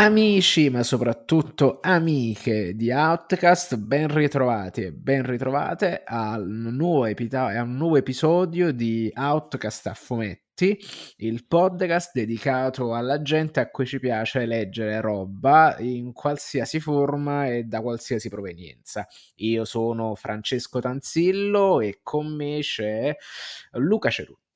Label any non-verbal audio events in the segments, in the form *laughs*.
Amici, ma soprattutto amiche di Outcast, ben ritrovati e ben ritrovate al nuovo, epita- a un nuovo episodio di Outcast a fumetti, il podcast dedicato alla gente a cui ci piace leggere roba in qualsiasi forma e da qualsiasi provenienza. Io sono Francesco Tanzillo e con me c'è Luca Cerutti.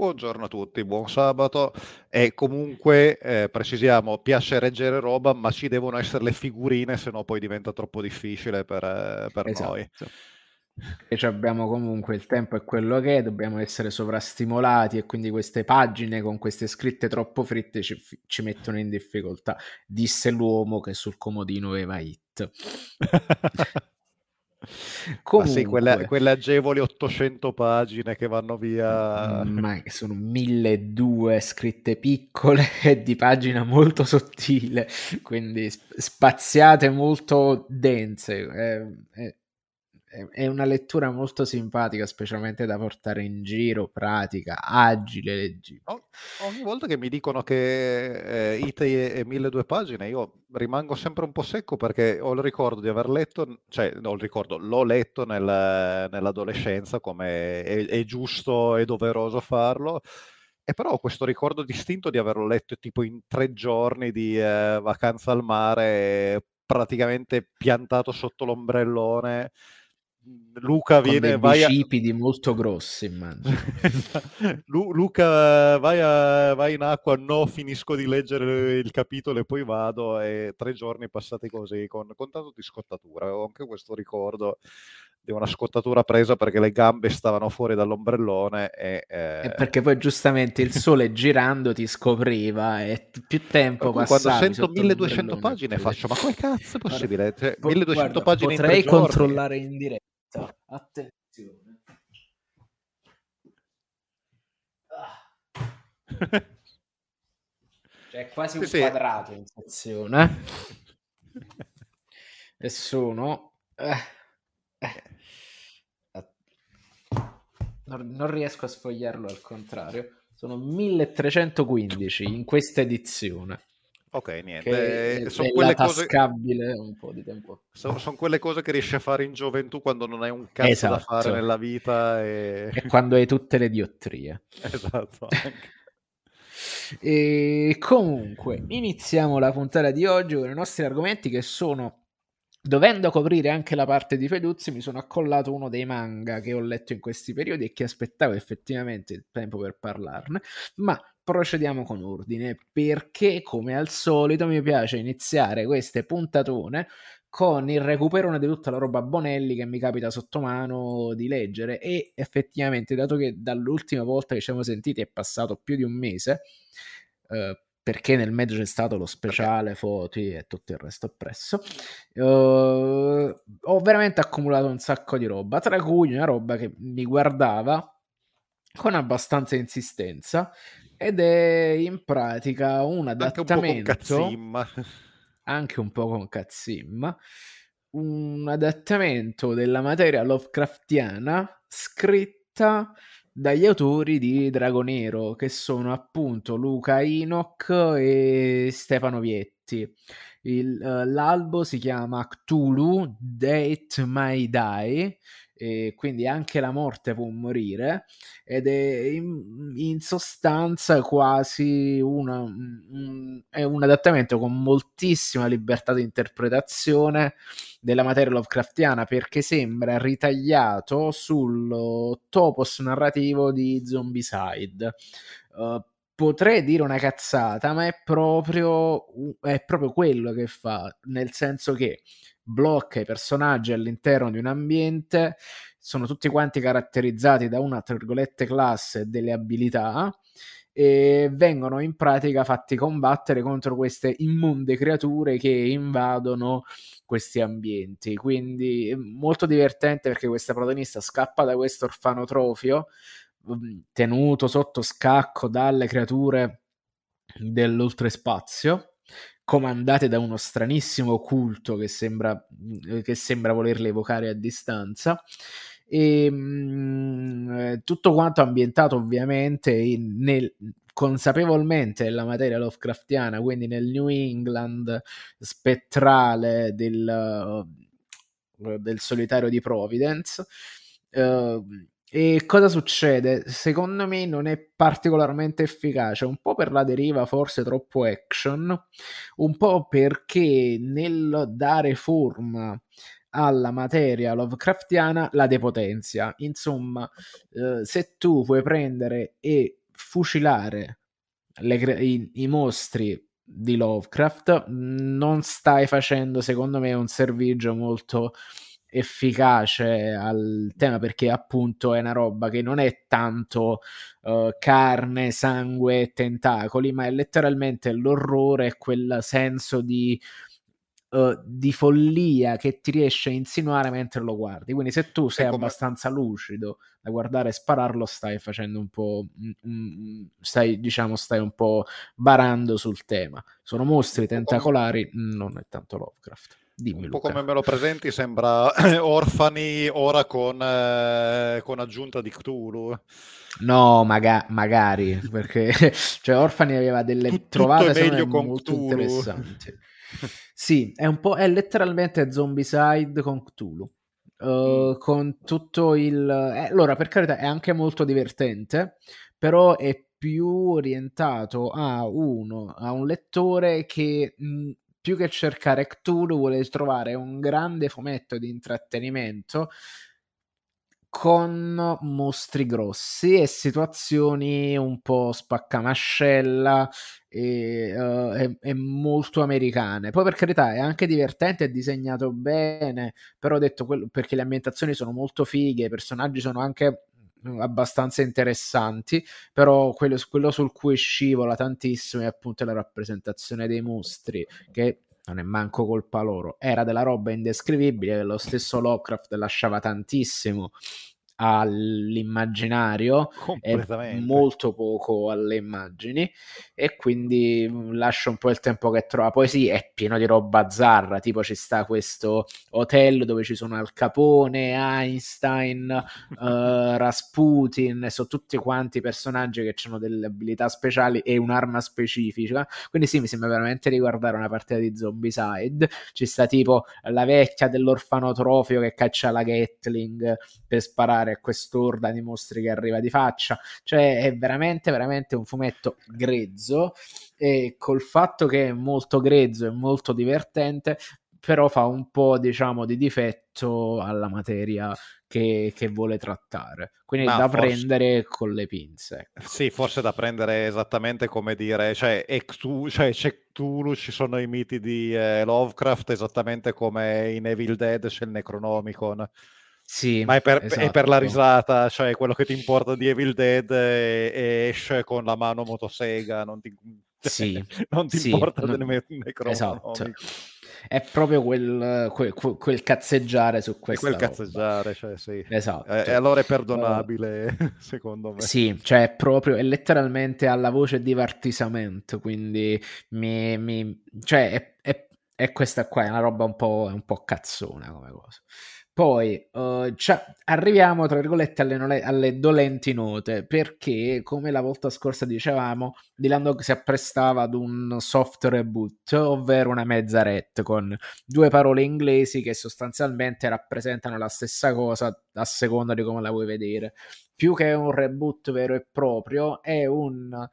Buongiorno a tutti, buon sabato e comunque eh, precisiamo, piace reggere roba ma ci devono essere le figurine se no poi diventa troppo difficile per, eh, per esatto. noi. E abbiamo comunque il tempo è quello che è, dobbiamo essere sovrastimolati e quindi queste pagine con queste scritte troppo fritte ci, ci mettono in difficoltà, disse l'uomo che sul comodino aveva hit. *laughs* Comunque, sì, quelle, quelle, agevoli 800 pagine che vanno via. Ma sono 1200 scritte piccole *laughs* e di pagina molto sottile, quindi spaziate molto dense. È, è, è una lettura molto simpatica, specialmente da portare in giro, pratica, agile, leggibile. Oh, ogni volta che mi dicono che eh, Ite è 1200 pagine, io rimango sempre un po' secco perché ho il ricordo di aver letto, cioè no, il ricordo, l'ho letto nel, nell'adolescenza come è, è giusto e doveroso farlo. E però ho questo ricordo distinto di averlo letto tipo in tre giorni di eh, vacanza al mare, praticamente piantato sotto l'ombrellone Luca viene con vai bicipiti a... molto grossi immagino. *laughs* Lu- Luca vai, a... vai, in acqua no finisco di leggere il capitolo e poi vado e tre giorni passati così con, con tanto di scottatura. Ho anche questo ricordo di una scottatura presa perché le gambe stavano fuori dall'ombrellone e, eh... e perché poi giustamente il sole girando ti scopriva e più tempo passava quando sento 1200 pagine faccio ma come cazzo è possibile? Cioè, 1200 guarda, pagine potrei controllare in diretta Attenzione. Ah. Cioè, è quasi un sì, quadrato in sezione. e sono... Eh, eh, non, non riesco a sfogliarlo al contrario. Sono 1315 in questa edizione. Ok, niente. Eh, sono quelle cose un po' di tempo. Sono, sono, quelle cose che riesci a fare in gioventù quando non hai un cazzo esatto. da fare nella vita e... e quando hai tutte le diottrie. *laughs* Esatto. e comunque, iniziamo la puntata di oggi con i nostri argomenti che sono Dovendo coprire anche la parte di Feduzzi, mi sono accollato uno dei manga che ho letto in questi periodi e che aspettavo effettivamente il tempo per parlarne, ma procediamo con ordine perché come al solito mi piace iniziare queste puntatone con il recupero di tutta la roba Bonelli che mi capita sotto mano di leggere e effettivamente dato che dall'ultima volta che ci siamo sentiti è passato più di un mese eh, perché nel mezzo c'è stato lo speciale, foti e tutto il resto appresso. Uh, ho veramente accumulato un sacco di roba, tra cui una roba che mi guardava con abbastanza insistenza ed è in pratica un adattamento anche un po' con anche un po' con cazzimma un adattamento della materia Lovecraftiana scritta dagli autori di Dragonero che sono appunto Luca Enoch e Stefano Vietti. Il, uh, l'albo si chiama Cthulhu Date My Die e quindi anche la morte può morire ed è in, in sostanza quasi una, un, è un adattamento con moltissima libertà di interpretazione della materia Lovecraftiana perché sembra ritagliato sul topos narrativo di Zombicide. Uh, potrei dire una cazzata, ma è proprio, è proprio quello che fa, nel senso che blocca i personaggi all'interno di un ambiente, sono tutti quanti caratterizzati da una, tra virgolette, classe delle abilità e vengono in pratica fatti combattere contro queste immonde creature che invadono questi ambienti. Quindi molto divertente perché questa protagonista scappa da questo orfanotrofio mm, tenuto sotto scacco dalle creature dell'oltrespazio comandate da uno stranissimo culto che sembra, che sembra volerle evocare a distanza. E mh, mm, tutto quanto ambientato ovviamente in, nel, consapevolmente nella materia Lovecraftiana, quindi nel New England spettrale del, del solitario di Providence. Uh, e cosa succede? Secondo me non è particolarmente efficace, un po' per la deriva forse troppo action, un po' perché nel dare forma alla materia Lovecraftiana la depotenzia. Insomma, eh, se tu puoi prendere e fucilare le, i, i mostri di Lovecraft, non stai facendo, secondo me, un servigio molto efficace al tema perché appunto è una roba che non è tanto uh, carne, sangue tentacoli, ma è letteralmente l'orrore e quel senso di, uh, di, follia che ti riesce a insinuare mentre lo guardi. Quindi se tu sei abbastanza lucido da guardare e spararlo, stai facendo un po'... Mm, stai, diciamo, stai un po' barando sul tema. Sono mostri tentacolari, non è tanto Lovecraft. Dimmi, un po' Luca. come me lo presenti sembra Orfani ora con, eh, con aggiunta di Cthulhu. No, maga- magari, perché *laughs* cioè, Orfani aveva delle Tut- trovate meglio con molto Cthulhu. interessanti. sì, è un po' è letteralmente Zombicide con Cthulhu. Uh, con tutto il eh, allora per carità è anche molto divertente però è più orientato a uno a un lettore che mh, più che cercare Cthulhu vuole trovare un grande fumetto di intrattenimento con mostri grossi e situazioni un po' spaccamascella e, uh, e, e, molto americane. Poi per carità è anche divertente, è disegnato bene, però ho detto quello, perché le ambientazioni sono molto fighe, i personaggi sono anche abbastanza interessanti, però quello, quello sul cui scivola tantissimo è appunto la rappresentazione dei mostri, che non è manco colpa loro, era della roba indescrivibile lo stesso Lovecraft lasciava tantissimo all'immaginario e molto poco alle immagini e quindi lascia un po' il tempo che trova. Poi sì è pieno di roba zarra tipo ci sta questo hotel dove ci sono Al Capone Einstein uh, *laughs* Rasputin sono tutti quanti personaggi che hanno delle abilità speciali e un'arma specifica. Quindi sì mi sembra veramente riguardare una partita di Zombicide. Ci sta tipo la vecchia dell'orfanotrofio che caccia la Gatling per sparare giocare a quest'orda di mostri che arriva di faccia. Cioè, è veramente, veramente un fumetto grezzo. E col fatto che è molto grezzo e molto divertente, però fa un po', diciamo, di difetto alla materia che, che vuole trattare. Quindi Ma da forse... prendere con le pinze. Ecco. Sì, forse da prendere esattamente come dire, cioè, Cthulhu, cioè c'è Cthulhu, ci sono i miti di eh, Lovecraft, esattamente come in Evil Dead c'è il Necronomicon. Sì, ma è per, esatto. è per, la risata, cioè quello che ti importa di Evil Dead è esce con la mano motosega, non ti, sì, *laughs* non ti sì, importa non... del necronomico. Esatto. È proprio quel, quel, quel, cazzeggiare su questo. Quel cazzeggiare, cioè sì. Esatto. E, e allora è perdonabile, uh, *laughs* secondo me. Sì, cioè è proprio, è letteralmente alla voce divertisamento, quindi mi, mi cioè è, è, è, questa qua, è una roba un po', un po' cazzona come cosa. Poi uh, arriviamo, tra virgolette, alle, nole- alle, dolenti note, perché, come la volta scorsa dicevamo, Dylan Dog si apprestava ad un soft reboot, ovvero una mezza ret, con due parole inglesi che sostanzialmente rappresentano la stessa cosa a seconda di come la vuoi vedere. Più che un reboot vero e proprio, è un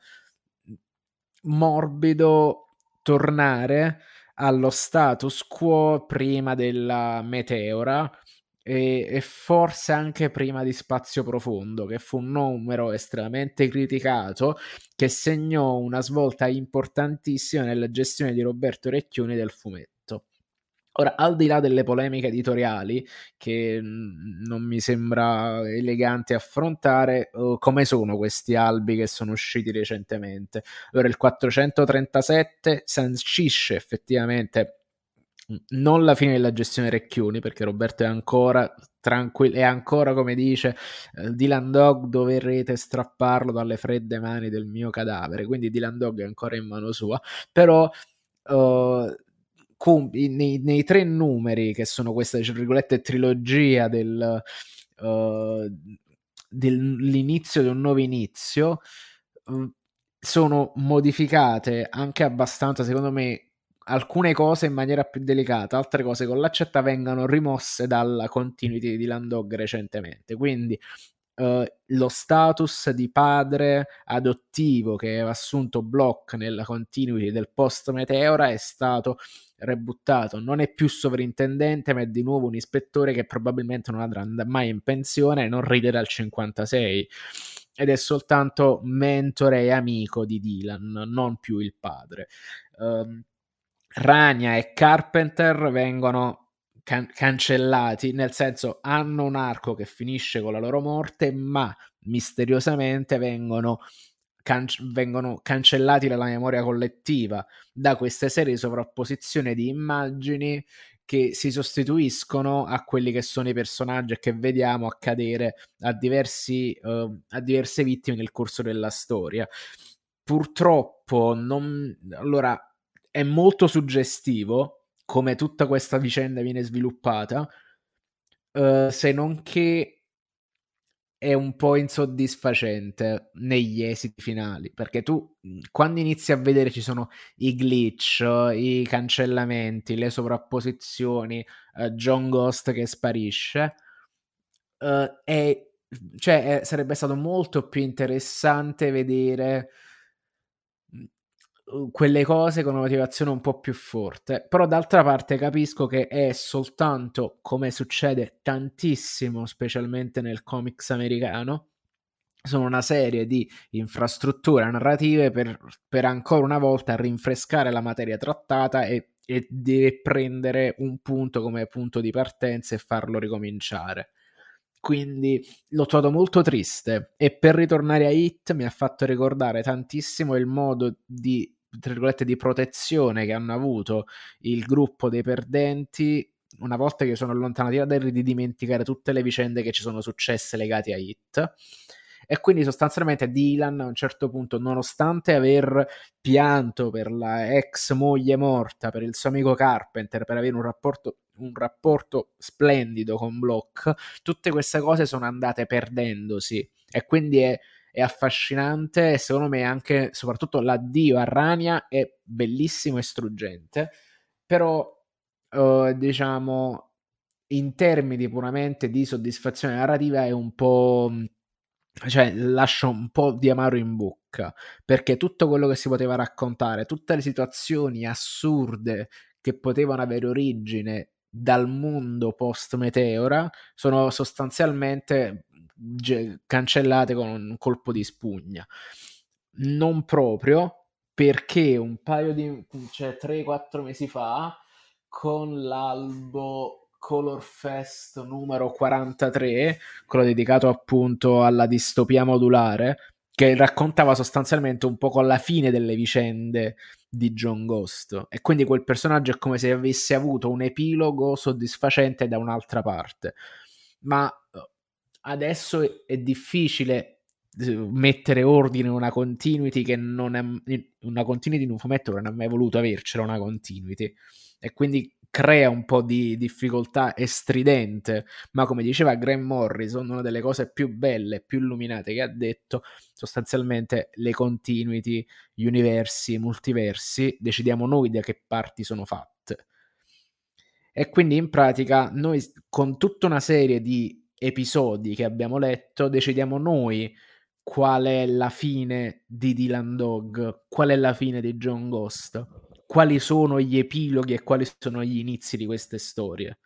morbido tornare allo status quo prima della meteora e, e, forse anche prima di Spazio Profondo, che fu un numero estremamente criticato che segnò una svolta importantissima nella gestione di Roberto Recchioni del fumetto. Ora, al di là delle polemiche editoriali, che non mi sembra elegante affrontare, uh, come sono questi albi che sono usciti recentemente? Allora, il 437 sancisce effettivamente non la fine della gestione Recchioni, perché Roberto è ancora tranquillo, è ancora come dice eh, Dylan Dog, dovrete strapparlo dalle fredde mani del mio cadavere, quindi Dylan Dog è ancora in mano sua, però uh, nei, nei, tre numeri che sono questa, virgolette, trilogia del, uh, dell'inizio di un nuovo inizio, uh, sono modificate anche abbastanza, secondo me, alcune cose in maniera più delicata, altre cose con l'accetta vengono rimosse dalla continuity di Landog recentemente. Quindi uh, lo status di padre adottivo che aveva assunto Block nella continuity del post Meteora è stato rebuttato. Non è più sovrintendente, ma è di nuovo un ispettore che probabilmente non andrà mai in pensione e non riderà al 56 ed è soltanto mentore e amico di Dylan, non più il padre. Um, Rania e Carpenter vengono can- cancellati, nel senso hanno un arco che finisce con la loro morte, ma misteriosamente vengono, can- vengono cancellati dalla memoria collettiva da queste serie di sovrapposizione di immagini che si sostituiscono a quelli che sono i personaggi che vediamo accadere a, diversi, uh, a diverse vittime nel corso della storia. Purtroppo non... Allora, è molto suggestivo come tutta questa vicenda viene sviluppata, uh, se non che è un po' insoddisfacente negli esiti finali, perché tu quando inizi a vedere ci sono i glitch, i cancellamenti, le sovrapposizioni, uh, John Ghost che sparisce, uh, è, cioè, è, sarebbe stato molto più interessante vedere quelle cose con una motivazione un po' più forte. Però d'altra parte capisco che è soltanto, come succede tantissimo, specialmente nel comics americano, sono una serie di infrastrutture narrative per, per ancora una volta rinfrescare la materia trattata e, e deve prendere un punto come punto di partenza e farlo ricominciare. Quindi l'ho trovato molto triste e per ritornare a Hit mi ha fatto ricordare tantissimo il modo di tra virgolette, di protezione che hanno avuto il gruppo dei perdenti una volta che sono allontanati da Derry di dimenticare tutte le vicende che ci sono successe legate a Hit e quindi sostanzialmente Dylan a un certo punto nonostante aver pianto per la ex moglie morta per il suo amico Carpenter per avere un rapporto, un rapporto splendido con Block tutte queste cose sono andate perdendosi. E quindi è è affascinante e secondo me anche, soprattutto l'addio a Rania è bellissimo e struggente, però uh, diciamo in termini puramente di soddisfazione narrativa è un po' cioè lascia un po' di amaro in bocca perché tutto quello che si poteva raccontare, tutte le situazioni assurde che potevano avere origine dal mondo post Meteora sono sostanzialmente cancellate con un colpo di spugna. Non proprio perché un paio di cioè 3-4 mesi fa con l'albo Color Fest numero 43, quello dedicato appunto alla distopia modulare, che raccontava sostanzialmente un po' con la fine delle vicende di John Ghost. E quindi quel personaggio è come se avesse avuto un epilogo soddisfacente da un'altra parte. Ma adesso è difficile eh, mettere ordine in una continuity che non è una continuity in un fumetto che non ha mai voluto avercela una continuity. E quindi crea un po' di difficoltà e stridente. Ma come diceva Graham Morrison una delle cose più belle più illuminate che ha detto sostanzialmente le continuity gli universi multiversi decidiamo noi da che parti sono fatte. E quindi in pratica noi con tutta una serie di episodi che abbiamo letto, decidiamo noi qual è la fine di Dylan Dog, qual è la fine di John Ghost, quali sono gli epiloghi e quali sono gli inizi di queste storie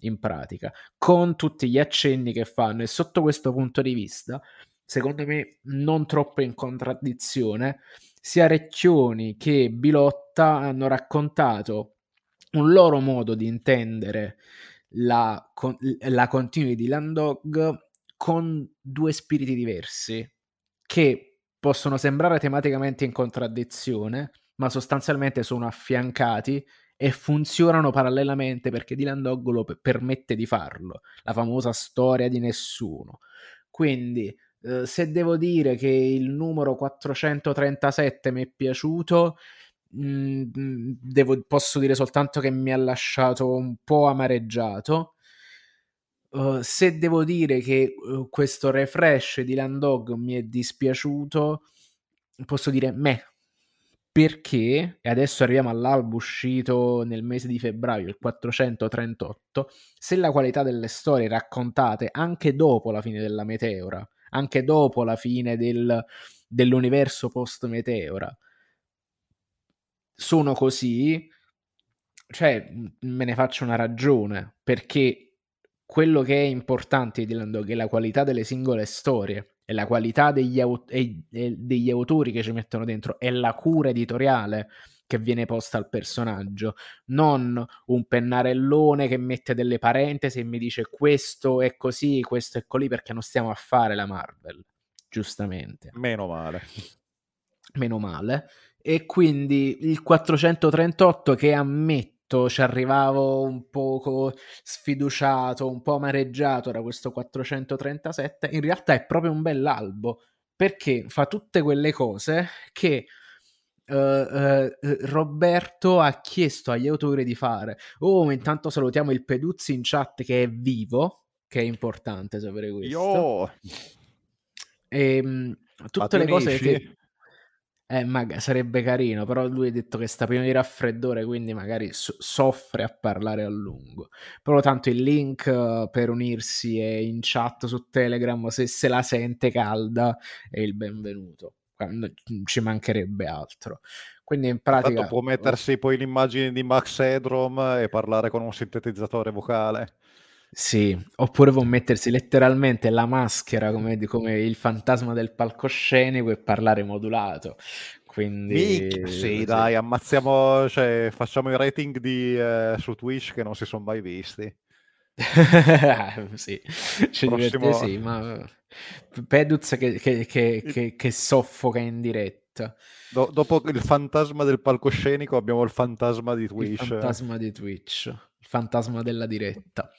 in pratica, con tutti gli accenni che fanno. E sotto questo punto di vista, secondo me non troppo in contraddizione, sia Recchioni che Bilotta hanno raccontato un loro modo di intendere la, con, la continuity di Landog con due spiriti diversi che possono sembrare tematicamente in contraddizione, ma sostanzialmente sono affiancati e funzionano parallelamente perché Dylan Dog lo p- permette di farlo, la famosa storia di nessuno. Quindi, eh, se devo dire che il numero 437 mi è piaciuto, Mm, devo, posso dire soltanto che mi ha lasciato un po' amareggiato. Uh, se devo dire che uh, questo refresh di Landog mi è dispiaciuto, posso dire me, perché, e adesso arriviamo all'albo uscito nel mese di febbraio, il 438, se la qualità delle storie raccontate anche dopo la fine della meteora, anche dopo la fine del, dell'universo post-meteora, sono così, cioè me ne faccio una ragione, perché quello che è importante di Landog è la qualità delle singole storie e la qualità degli, aut- e, e degli autori che ci mettono dentro e la cura editoriale che viene posta al personaggio, non un pennarellone che mette delle parentesi e mi dice questo è così, questo è così perché non stiamo a fare la Marvel, giustamente. Meno male. Meno male. E quindi il 438 che ammette ci arrivavo un poco sfiduciato, un po' amareggiato da questo 437, in realtà è proprio un bell'albo perché fa tutte quelle cose che uh, uh, Roberto ha chiesto agli autori di fare. Oh, intanto salutiamo il Peduzzi in chat che è vivo, che è importante sapere questo. Io... E, um, tutte le cose che eh, mag- sarebbe carino, però lui ha detto che sta pieno di raffreddore, quindi magari so- soffre a parlare a lungo. Però tanto il link uh, per unirsi è in chat su Telegram, se se la sente calda è il benvenuto. Ci mancherebbe altro. Quindi in pratica... Tanto può mettersi poi l'immagine di Max Edrom e parlare con un sintetizzatore vocale. Sì, oppure può mettersi letteralmente la maschera come, come il fantasma del palcoscenico e parlare modulato. Quindi, Mic, sì, dai, ammazziamo, cioè, facciamo i rating di, eh, su Twitch che non si sono mai visti. *laughs* sì, ci Prossimo... sì, ma Peduz che, che, che, che, soffoca in diretta. Do- dopo il fantasma del palcoscenico abbiamo il fantasma di Twitch. Il fantasma di Twitch, il fantasma della diretta.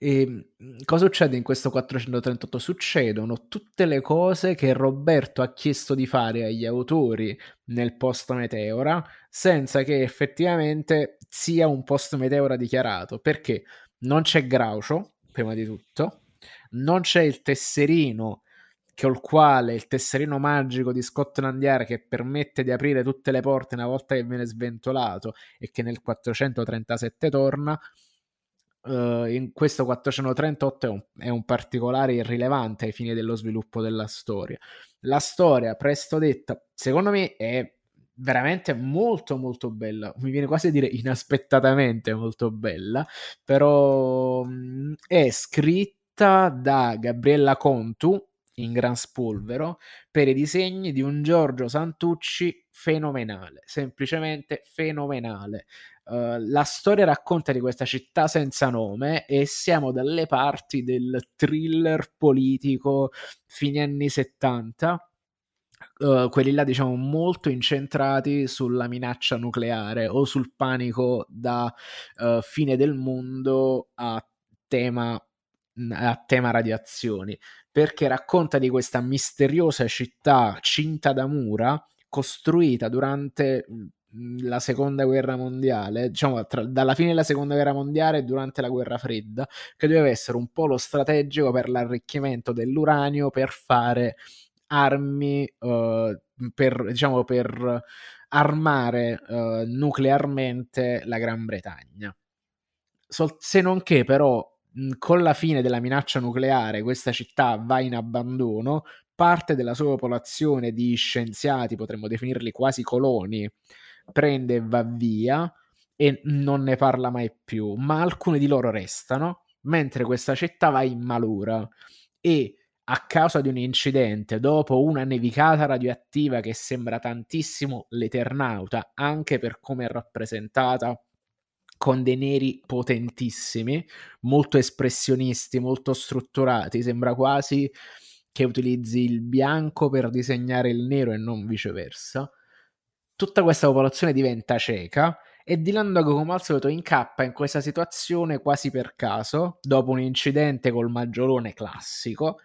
E ehm, cosa succede in questo 438? Succedono tutte le cose che Roberto ha chiesto di fare agli autori nel post Meteora senza che effettivamente sia un post Meteora dichiarato perché non c'è Groucho, prima di tutto, non c'è il tesserino col quale il tesserino magico di Scotland Yard che permette di aprire tutte le porte una volta che viene sventolato e che nel 437 torna uh, in questo 438 è un, è un, particolare irrilevante ai fini dello sviluppo della storia. La storia, presto detta, secondo me è veramente molto molto bella, mi viene quasi a dire inaspettatamente molto bella, però mh, è scritta da Gabriella Contu in gran spolvero per i disegni di un Giorgio Santucci fenomenale, semplicemente fenomenale. Uh, la storia racconta di questa città senza nome e siamo dalle parti del thriller politico fine anni 70. Uh, eh, quelli là diciamo molto incentrati sulla minaccia nucleare o sul panico da uh, fine del mondo a tema, a tema radiazioni perché racconta di questa misteriosa città cinta da mura costruita durante la seconda guerra mondiale, diciamo tra, dalla fine della seconda guerra mondiale e durante la guerra fredda, che doveva essere un polo strategico per l'arricchimento dell'uranio per fare armi, uh, per, diciamo, per armare uh, nuclearmente la Gran Bretagna. Sol- se non che però con la fine della minaccia nucleare questa città va in abbandono, parte della sua popolazione di scienziati, potremmo definirli quasi coloni, prende e va via e non ne parla mai più, ma alcuni di loro restano, mentre questa città va in malura. E a causa di un incidente, dopo una nevicata radioattiva che sembra tantissimo l'Eternauta, anche per come è rappresentata, con dei neri potentissimi, molto espressionisti, molto strutturati, sembra quasi che utilizzi il bianco per disegnare il nero e non viceversa tutta questa popolazione diventa cieca e Dylan Dog come al solito incappa in questa situazione quasi per caso, dopo un incidente col maggiolone classico,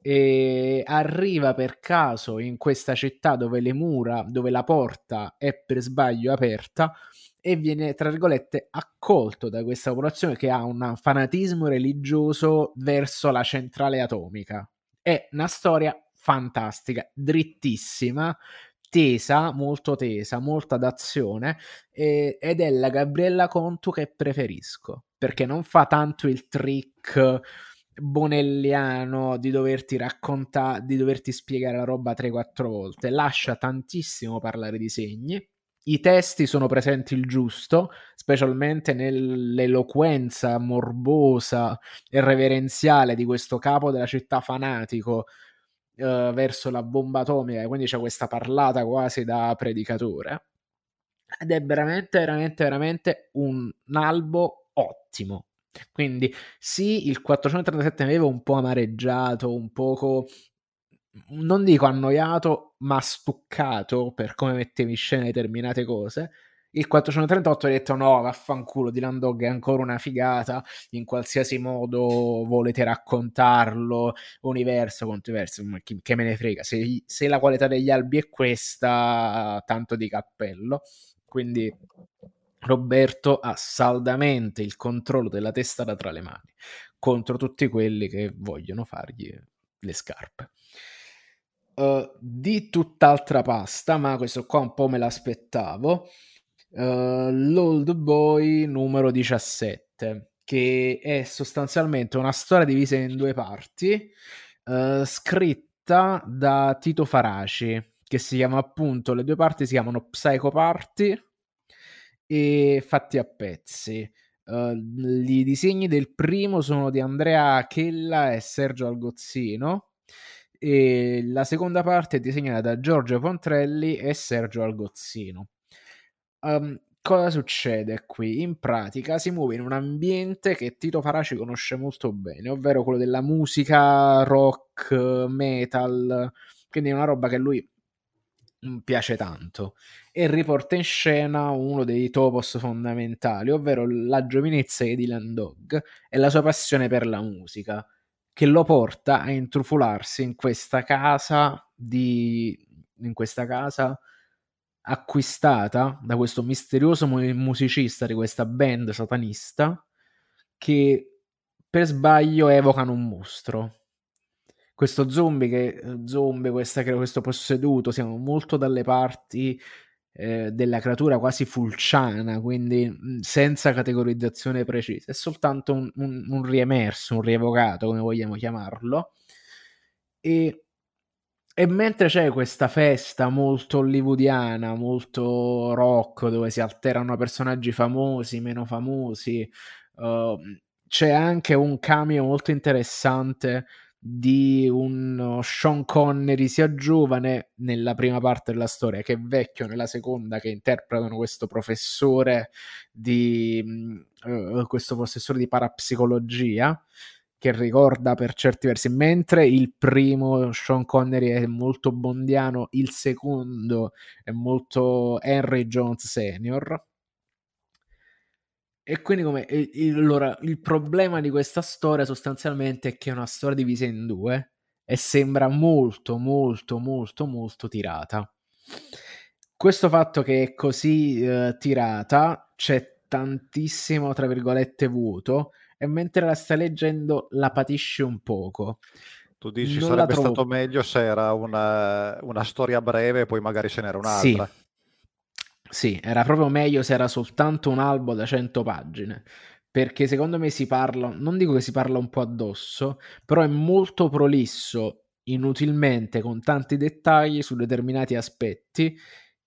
e arriva per caso in questa città dove le mura, dove la porta è per sbaglio aperta e viene, tra virgolette, accolto da questa popolazione che ha un fanatismo religioso verso la centrale atomica. È una storia fantastica, drittissima, tesa, molto tesa, molta d'azione e, ed è la Gabriella Contu che preferisco perché non fa tanto il trick bonelliano di doverti raccontare, di doverti spiegare la roba 3-4 volte, lascia tantissimo parlare di segni. I testi sono presenti il giusto, specialmente nell'eloquenza morbosa e reverenziale di questo capo della città fanatico uh, verso la bomba atomica, quindi c'è questa parlata quasi da predicatore. Ed è veramente, veramente, veramente un albo ottimo. Quindi sì, il 437 mi aveva un po' amareggiato, un poco, non dico annoiato, ma stuccato per come mettevi in scena determinate cose. Il 438 ha detto no, vaffanculo, Dylan Dog è ancora una figata, in qualsiasi modo volete raccontarlo, universo contro universo, che me ne frega, se, se la qualità degli albi è questa, tanto di cappello. Quindi Roberto ha saldamente il controllo della testata tra le mani contro tutti quelli che vogliono fargli le scarpe. Uh, di tutt'altra pasta, ma questo qua un po' me l'aspettavo. Uh, L'Old Boy numero 17, che è sostanzialmente una storia divisa in due parti, uh, scritta da Tito Faraci, che si chiama appunto, le due parti si chiamano Psycho Party e fatti a pezzi. Uh, I disegni del primo sono di Andrea Chella e Sergio Algozzino e la seconda parte è disegnata da Giorgio Pontrelli e Sergio Algozzino. Um, cosa succede qui? In pratica si muove in un ambiente che Tito Faraci conosce molto bene, ovvero quello della musica rock, metal, quindi è una roba che lui piace tanto e riporta in scena uno dei topos fondamentali, ovvero la giovinezza di Dylan Dog e la sua passione per la musica, che lo porta a intrufolarsi in questa casa di in questa casa acquistata da questo misterioso musicista di questa band satanista che per sbaglio evocano un mostro questo zombie, che, zombie questa, questo posseduto, siamo molto dalle parti eh, della creatura quasi fulciana, quindi senza categorizzazione precisa, è soltanto un, un, un riemerso, un rievocato, come vogliamo chiamarlo. E, e mentre c'è questa festa molto hollywoodiana, molto rock, dove si alternano personaggi famosi, meno famosi, uh, c'è anche un cameo molto interessante di un Sean Connery sia giovane nella prima parte della storia che vecchio nella seconda che interpretano questo professore di uh, questo professore di parapsicologia che ricorda per certi versi mentre il primo Sean Connery è molto bondiano il secondo è molto Henry Jones senior e quindi come allora, il problema di questa storia sostanzialmente è che è una storia divisa in due e sembra molto molto molto molto tirata. Questo fatto che è così uh, tirata c'è tantissimo tra virgolette vuoto e mentre la stai leggendo la patisci un poco. Tu dici non sarebbe stato meglio se era una, una storia breve e poi magari ce n'era un'altra. Sì sì, era proprio meglio se era soltanto un albo da 100 pagine, perché secondo me si parla, non dico che si parla un po' addosso, però è molto prolisso inutilmente con tanti dettagli su determinati aspetti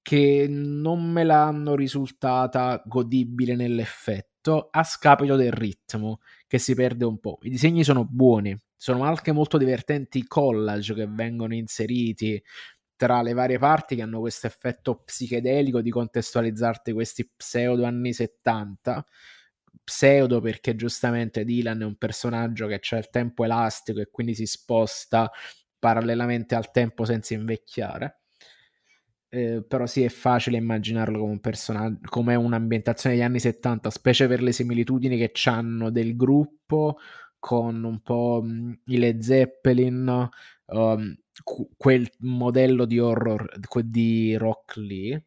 che non me l'hanno risultata godibile nell'effetto a scapito del ritmo che si perde un po'. I disegni sono buoni, sono anche molto divertenti i collage che vengono inseriti tra le varie parti che hanno questo effetto psichedelico di contestualizzarti questi pseudo anni 70 pseudo perché giustamente Dylan è un personaggio che ha il tempo elastico e quindi si sposta parallelamente al tempo senza invecchiare eh, però sì è facile immaginarlo come un personaggio come un'ambientazione degli anni 70 specie per le similitudini che hanno del gruppo con un po' mh, i Led Zeppelin um, quel modello di horror di rock lì.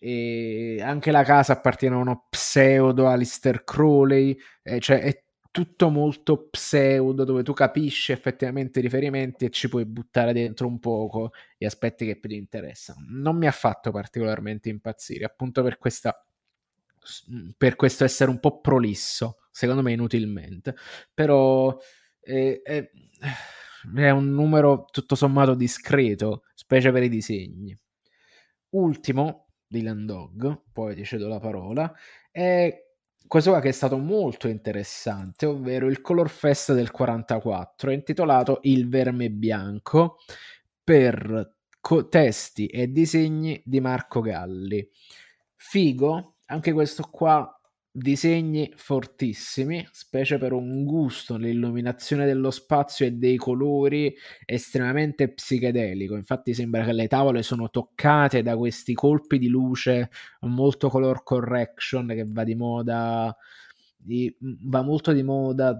E anche la casa appartiene a uno pseudo Alistair Crowley eh, cioè è tutto molto pseudo, dove tu capisci effettivamente i riferimenti e ci puoi buttare dentro un poco gli aspetti che più ti interessano. Non mi ha fatto particolarmente impazzire, appunto per questa per questo essere un po' prolisso, secondo me inutilmente, però è, è, è un numero tutto sommato discreto, specie per i disegni. Ultimo, Dylan Dog, poi ti cedo la parola, è qua che è stato molto interessante, ovvero il Color Fest del 44, intitolato Il Verme Bianco, per co- testi e disegni di Marco Galli. Figo, anche questo qua disegni fortissimi, specie per un gusto nell'illuminazione dello spazio e dei colori estremamente psichedelico. Infatti sembra che le tavole sono toccate da questi colpi di luce molto color correction che va di moda di, va molto di moda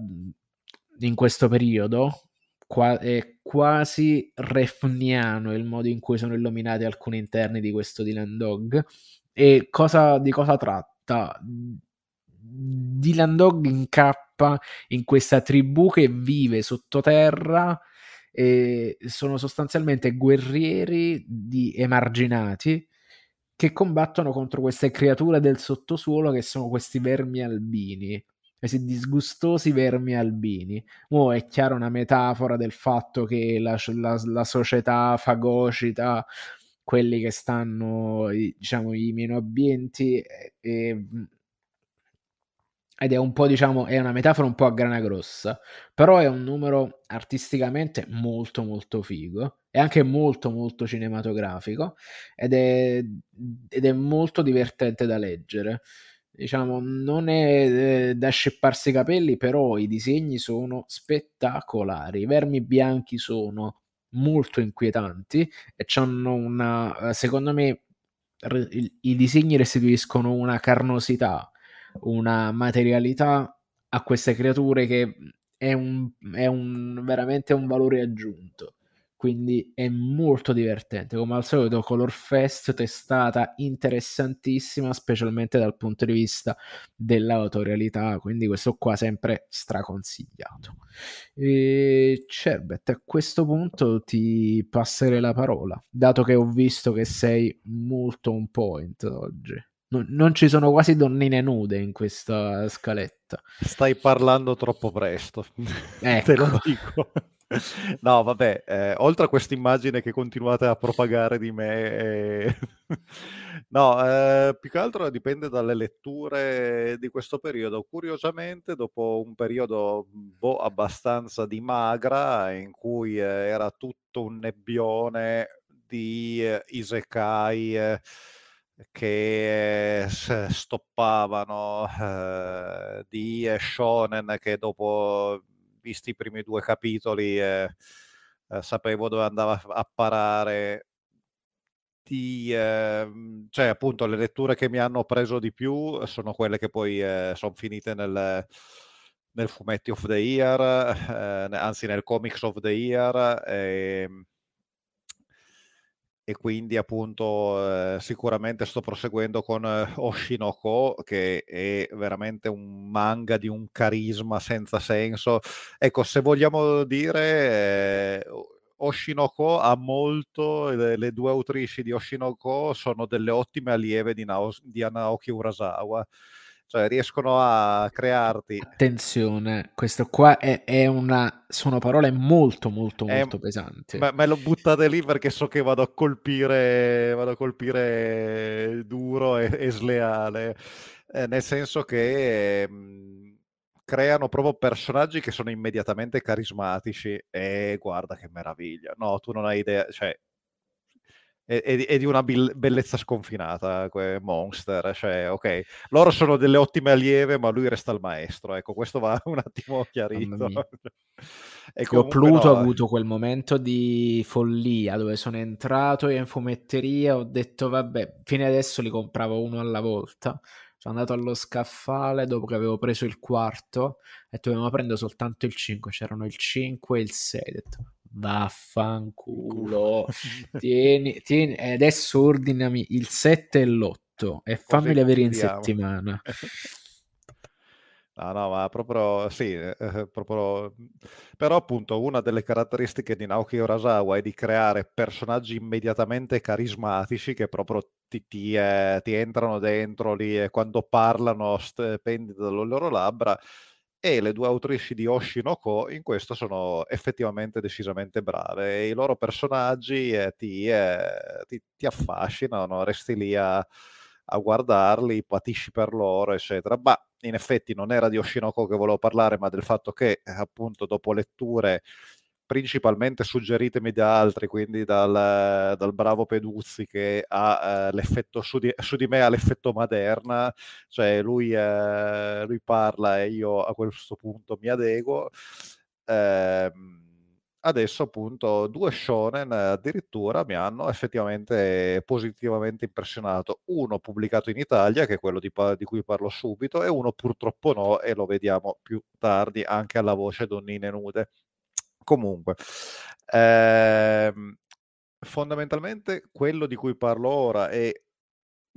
in questo periodo. Qua, è quasi refniano il modo in cui sono illuminati alcuni interni di questo Dylan Dog. E cosa, di cosa tratta? Dylan Dog incappa in questa tribù che vive sottoterra e sono sostanzialmente guerrieri di emarginati che combattono contro queste creature del sottosuolo che sono questi vermi albini questi disgustosi vermi albini. Mo è chiaro una metafora del fatto che la, la, la società fagocita quelli che stanno, diciamo, i meno abbienti e, e ed è un po', diciamo, è una metafora un po' a grana grossa, però è un numero artisticamente molto molto figo, è anche molto molto cinematografico ed è, ed è molto divertente da leggere. Diciamo, non è eh, da scipparsi i capelli, però i disegni sono spettacolari. I vermi bianchi sono molto inquietanti e hanno una, secondo me, i disegni restituiscono una carnosità una materialità a queste creature che è, un, è un, veramente un valore aggiunto. Quindi è molto divertente. Come al solito, Color Fest testata interessantissima, specialmente dal punto di vista dell'autorialità. Quindi, questo qua sempre straconsigliato. E Cerbet, a questo punto ti passerei la parola, dato che ho visto che sei molto on point oggi. Non, non ci sono quasi donnine nude in questa scaletta. Stai parlando troppo presto, ecco. *laughs* te lo ecco. dico. No, vabbè, eh, oltre a questa immagine che continuate a propagare di me, eh... *laughs* no, eh, più che altro dipende dalle letture di questo periodo. Curiosamente, dopo un periodo boh, abbastanza di magra, in cui eh, era tutto un nebbione di eh, isekai eh, che stoppavano, eh, di shonen che dopo, visti i primi due capitoli, eh, eh, sapevo dove andava a parare. Di, ehm, cioè appunto le letture che mi hanno preso di più sono quelle che poi eh, sono finite nel, nel fumetti of the year, eh, anzi nel comics of the year. E, ehm, e quindi appunto eh, sicuramente sto proseguendo con eh, Oshinoko che è veramente un manga di un carisma senza senso. Ecco, se vogliamo dire eh, Oshinoko ha molto, le, le, due autrici di Oshinoko sono delle ottime allieve di, Nao, di Naoki Urasawa cioè riescono a crearti. Attenzione, questo qua è, è una. sono parole molto, molto, è, molto pesanti. Me, me, lo buttate lì perché so che vado a colpire, vado a colpire duro e, e sleale. Eh, nel senso che. Eh, creano proprio personaggi che sono immediatamente carismatici e guarda che meraviglia. No, tu non hai idea, cioè è, è, di una bellezza sconfinata, Monster, cioè, ok, loro sono delle ottime allieve, ma lui resta il maestro, ecco, questo va *laughs* un attimo chiarito. *laughs* e comunque, Pluto no, ha avuto quel momento di follia dove sono entrato in fumetteria, ho detto, vabbè, fino adesso li compravo uno alla volta, sono andato allo scaffale dopo che avevo preso il quarto e dovevamo prendere soltanto il 5, c'erano il 5 e il 6, ho detto vaffanculo. *laughs* tieni, tieni, e adesso ordinami il 7 e l'8 e fammeli avere in settimana. No, no, ma proprio sì, eh, eh, proprio... però appunto una delle caratteristiche di Naoki Urasawa è di creare personaggi immediatamente carismatici che proprio ti, ti, eh, ti entrano dentro lì e quando parlano pendi dalle loro labbra e le due autrici di Oshinoko in questo sono effettivamente decisamente brave e i loro personaggi eh, ti, eh, ti, ti, affascinano, resti lì a, a guardarli, patisci per loro, eccetera. Ma in effetti non era di Oshinoko che volevo parlare, ma del fatto che appunto dopo letture principalmente suggeritemi da altri, quindi dal, dal bravo Peduzzi che ha eh, l'effetto su di, su di, me ha l'effetto Maderna, cioè lui, eh, lui, parla e io a questo punto mi adeguo. Eh, adesso appunto due shonen addirittura mi hanno effettivamente positivamente impressionato. Uno pubblicato in Italia, che è quello di, di, cui parlo subito, e uno purtroppo no, e lo vediamo più tardi anche alla voce Donnine Nude. Comunque, ehm, fondamentalmente quello di cui parlo ora è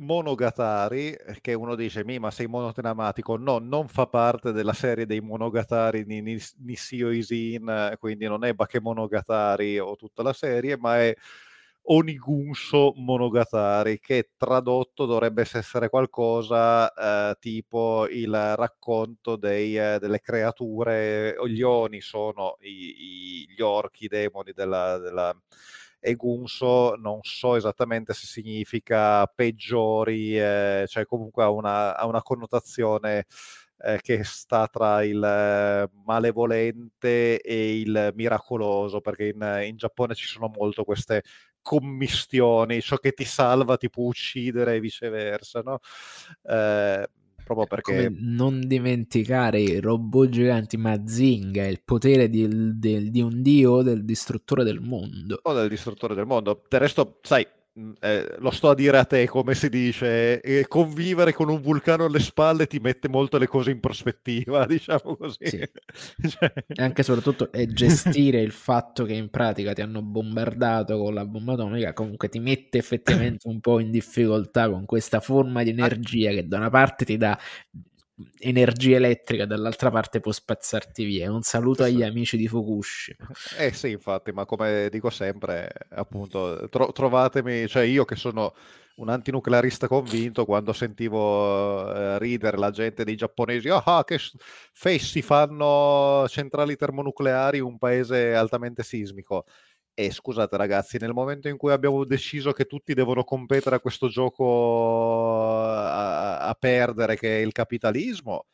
Monogatari, eh, che uno dice, mi ma sei monotenamatico, no, non fa parte della serie dei Monogatari di Nissio Isin, quindi non è Bakemonogatari o tutta la serie, ma è Onigunso Monogatari, che tradotto dovrebbe essere qualcosa eh, tipo il racconto dei, eh, delle creature, gli Oni sono i, i, gli orchi, i demoni della, della e Gunso non so esattamente se significa peggiori, eh, cioè comunque ha una, ha una connotazione eh, che sta tra il eh, malevolente e il miracoloso, perché in, in Giappone ci sono molto queste commistioni, ciò che ti salva ti può uccidere e viceversa, no? Eh, proprio perché... Come non dimenticare i robot giganti Mazinga, il potere di, del, di un dio del distruttore del mondo. O del distruttore del mondo. Del resto, sai, eh, lo sto a dire a te come si dice, eh, convivere con un vulcano alle spalle ti mette molto le cose in prospettiva, *laughs* diciamo così. Sì. *laughs* cioè... Anche e soprattutto è gestire il fatto che in pratica ti hanno bombardato con la bomba atomica, comunque ti mette effettivamente un po' in difficoltà con questa forma di energia che da una parte ti dà energia elettrica, dall'altra parte può spazzarti via. Un saluto agli amici di Fukushima. Eh sì, infatti, ma come dico sempre, appunto, tro- trovatemi, cioè io che sono un antinuclearista convinto quando sentivo eh, ridere la gente dei giapponesi, ah che fessi fanno centrali termonucleari un paese altamente sismico. E scusate ragazzi, nel momento in cui abbiamo deciso che tutti devono competere a questo gioco a, a perdere, che è il capitalismo,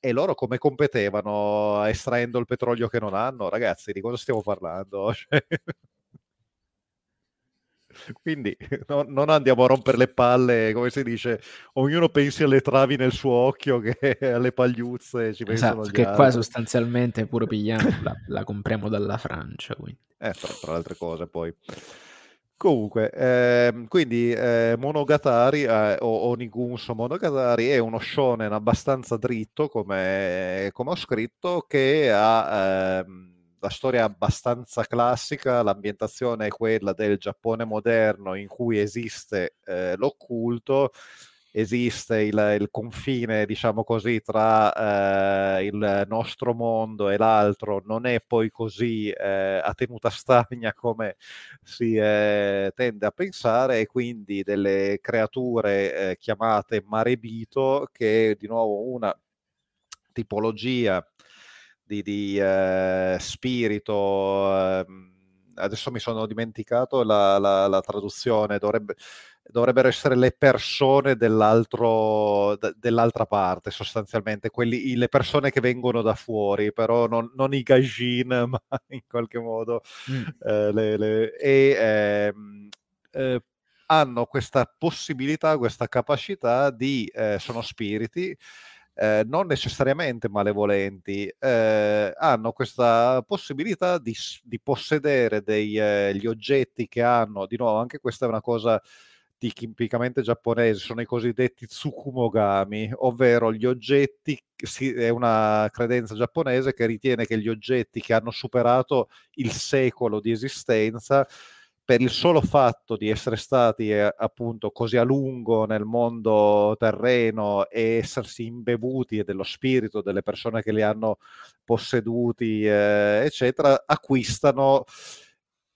e loro come competevano estraendo il petrolio che non hanno? Ragazzi, di cosa stiamo parlando? *laughs* Quindi *laughs* no, non andiamo a rompere le palle, come si dice, ognuno pensi alle travi nel suo occhio che *laughs* alle pagliuzze ci esatto, che altri. qua sostanzialmente pure pigliamo, *laughs* la, la, compriamo dalla Francia. Quindi. Eh, tra, tra altre cose poi. Comunque, ehm, quindi eh, Monogatari eh, o Onigunso Monogatari è uno shonen abbastanza dritto, come, come ho scritto, che ha... Ehm, la storia è abbastanza classica, l'ambientazione è quella del Giappone moderno in cui esiste eh, l'occulto, esiste il, il, confine, diciamo così, tra eh, il nostro mondo e l'altro, non è poi così eh, a tenuta stagna come si eh, tende a pensare, e quindi delle creature eh, chiamate marebito, che è di nuovo una tipologia di, di eh, spirito. Eh, adesso mi sono dimenticato la, la, la traduzione, dovrebbe, dovrebbero essere le persone dell'altra parte sostanzialmente, quelli, le persone che vengono da fuori, però non, non i gajin, *laughs* ma in qualche modo mm. eh, le, le, e ehm, eh, hanno questa possibilità, questa capacità di, eh, sono spiriti, eh, non necessariamente malevolenti, eh, hanno questa possibilità di, di possedere degli eh, oggetti che hanno, di nuovo, anche questa è una cosa tipicamente giapponese, sono i cosiddetti tsukumogami, ovvero gli oggetti, si, è una credenza giapponese che ritiene che gli oggetti che hanno superato il secolo di esistenza per il solo fatto di essere stati eh, appunto così a lungo nel mondo terreno e essersi imbevuti dello spirito delle persone che li hanno posseduti, eh, eccetera, acquistano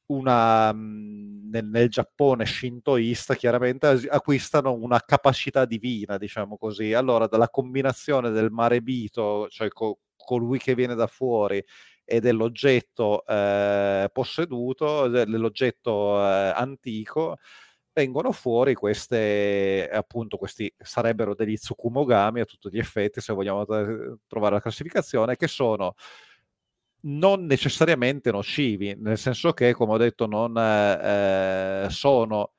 una, mhmm, nel, nel, Giappone shintoista chiaramente acquistano una capacità divina, diciamo così. Allora, dalla combinazione del mare bito, cioè co, colui che viene da fuori, e dell'oggetto eh, posseduto, dell'oggetto eh, antico, vengono fuori queste, appunto, questi sarebbero degli tsukumogami a tutti gli effetti, se vogliamo trovare la classificazione, che sono non necessariamente nocivi, nel senso che, come ho detto, non eh, sono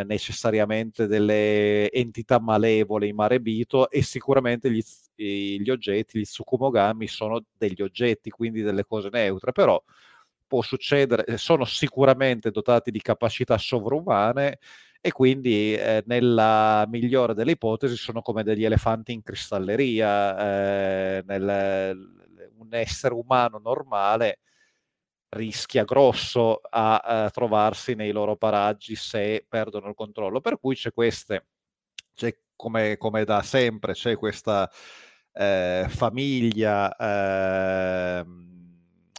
eh, necessariamente delle entità malevole in mare bito e sicuramente gli, gli oggetti, gli tsukumogami sono degli oggetti, quindi delle cose neutre, però può succedere, eh, sono sicuramente dotati di capacità sovrumane e quindi eh, nella migliore delle ipotesi sono come degli elefanti in cristalleria, eh, nel, un essere umano normale rischia grosso a, a, trovarsi nei loro paraggi se perdono il controllo. Per cui c'è queste, c'è come, come da sempre, c'è questa eh, famiglia. Eh,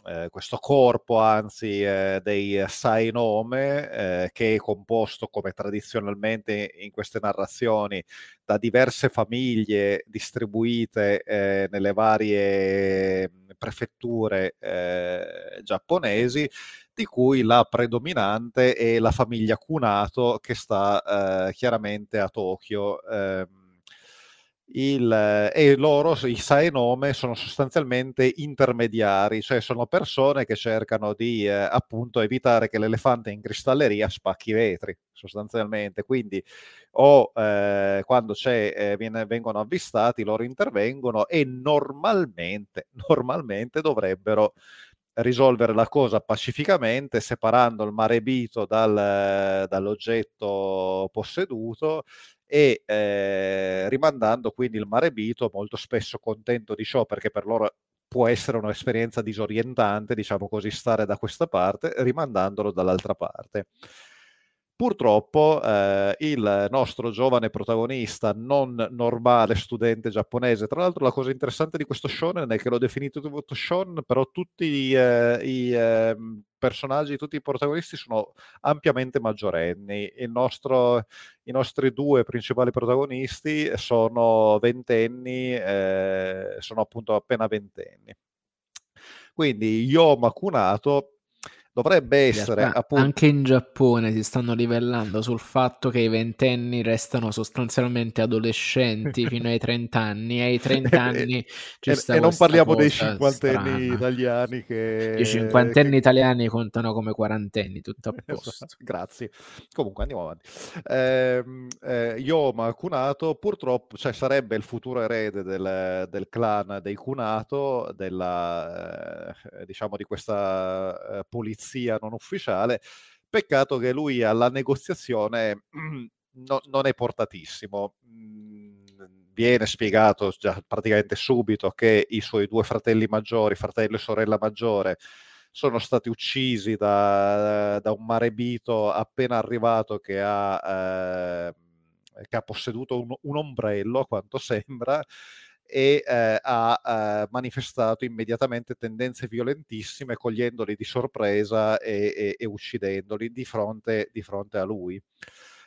eh, questo corpo, anzi, eh, dei Sainome, eh, che è composto come tradizionalmente in queste narrazioni da diverse famiglie distribuite eh, nelle varie prefetture eh, giapponesi, di cui la predominante è la famiglia Kunato che sta eh, chiaramente a Tokyo. Ehm, il, e loro, i Saenome, sono sostanzialmente intermediari, cioè sono persone che cercano di eh, appunto evitare che l'elefante in cristalleria spacchi i vetri, sostanzialmente. Quindi o eh, quando eh, viene, vengono avvistati, loro intervengono e normalmente, *laughs* normalmente dovrebbero risolvere la cosa pacificamente, separando il marebito dal, dall'oggetto posseduto e eh, rimandando quindi il marebito, molto spesso contento di ciò perché per loro può essere un'esperienza disorientante, diciamo così, stare da questa parte, rimandandolo dall'altra parte. Purtroppo eh, il nostro giovane protagonista non normale studente giapponese, tra l'altro la cosa interessante di questo shonen è che l'ho definito tutto shonen, però tutti eh, i eh, personaggi, tutti i protagonisti sono ampiamente maggiorenni. Nostro, I nostri due principali protagonisti sono ventenni, eh, sono appunto appena ventenni. Quindi Yoma Kunato dovrebbe essere realtà, appunto... Anche in Giappone si stanno livellando sul fatto che i ventenni restano sostanzialmente adolescenti *laughs* fino ai 30 anni e ai 30 anni ci sta E non parliamo dei cinquantenni italiani che... I cinquantenni che... italiani contano come quarantenni, tutto a *laughs* posto. Esatto, grazie. Comunque andiamo avanti. Eh, eh, Yoma Kunato purtroppo cioè, sarebbe il futuro erede del, del clan dei Kunato, della, eh, diciamo di questa eh, polizia polizia non ufficiale. Peccato che lui alla negoziazione *clears throat* no, non è portatissimo. Mm, viene spiegato già praticamente subito che i suoi due fratelli maggiori, fratello e sorella maggiore, sono stati uccisi da, da un marebito appena arrivato che ha, eh, che ha posseduto un, un ombrello, a quanto sembra, e eh, ha eh, manifestato immediatamente tendenze violentissime, cogliendoli di sorpresa e, e, e uccidendoli di fronte, di fronte, a lui.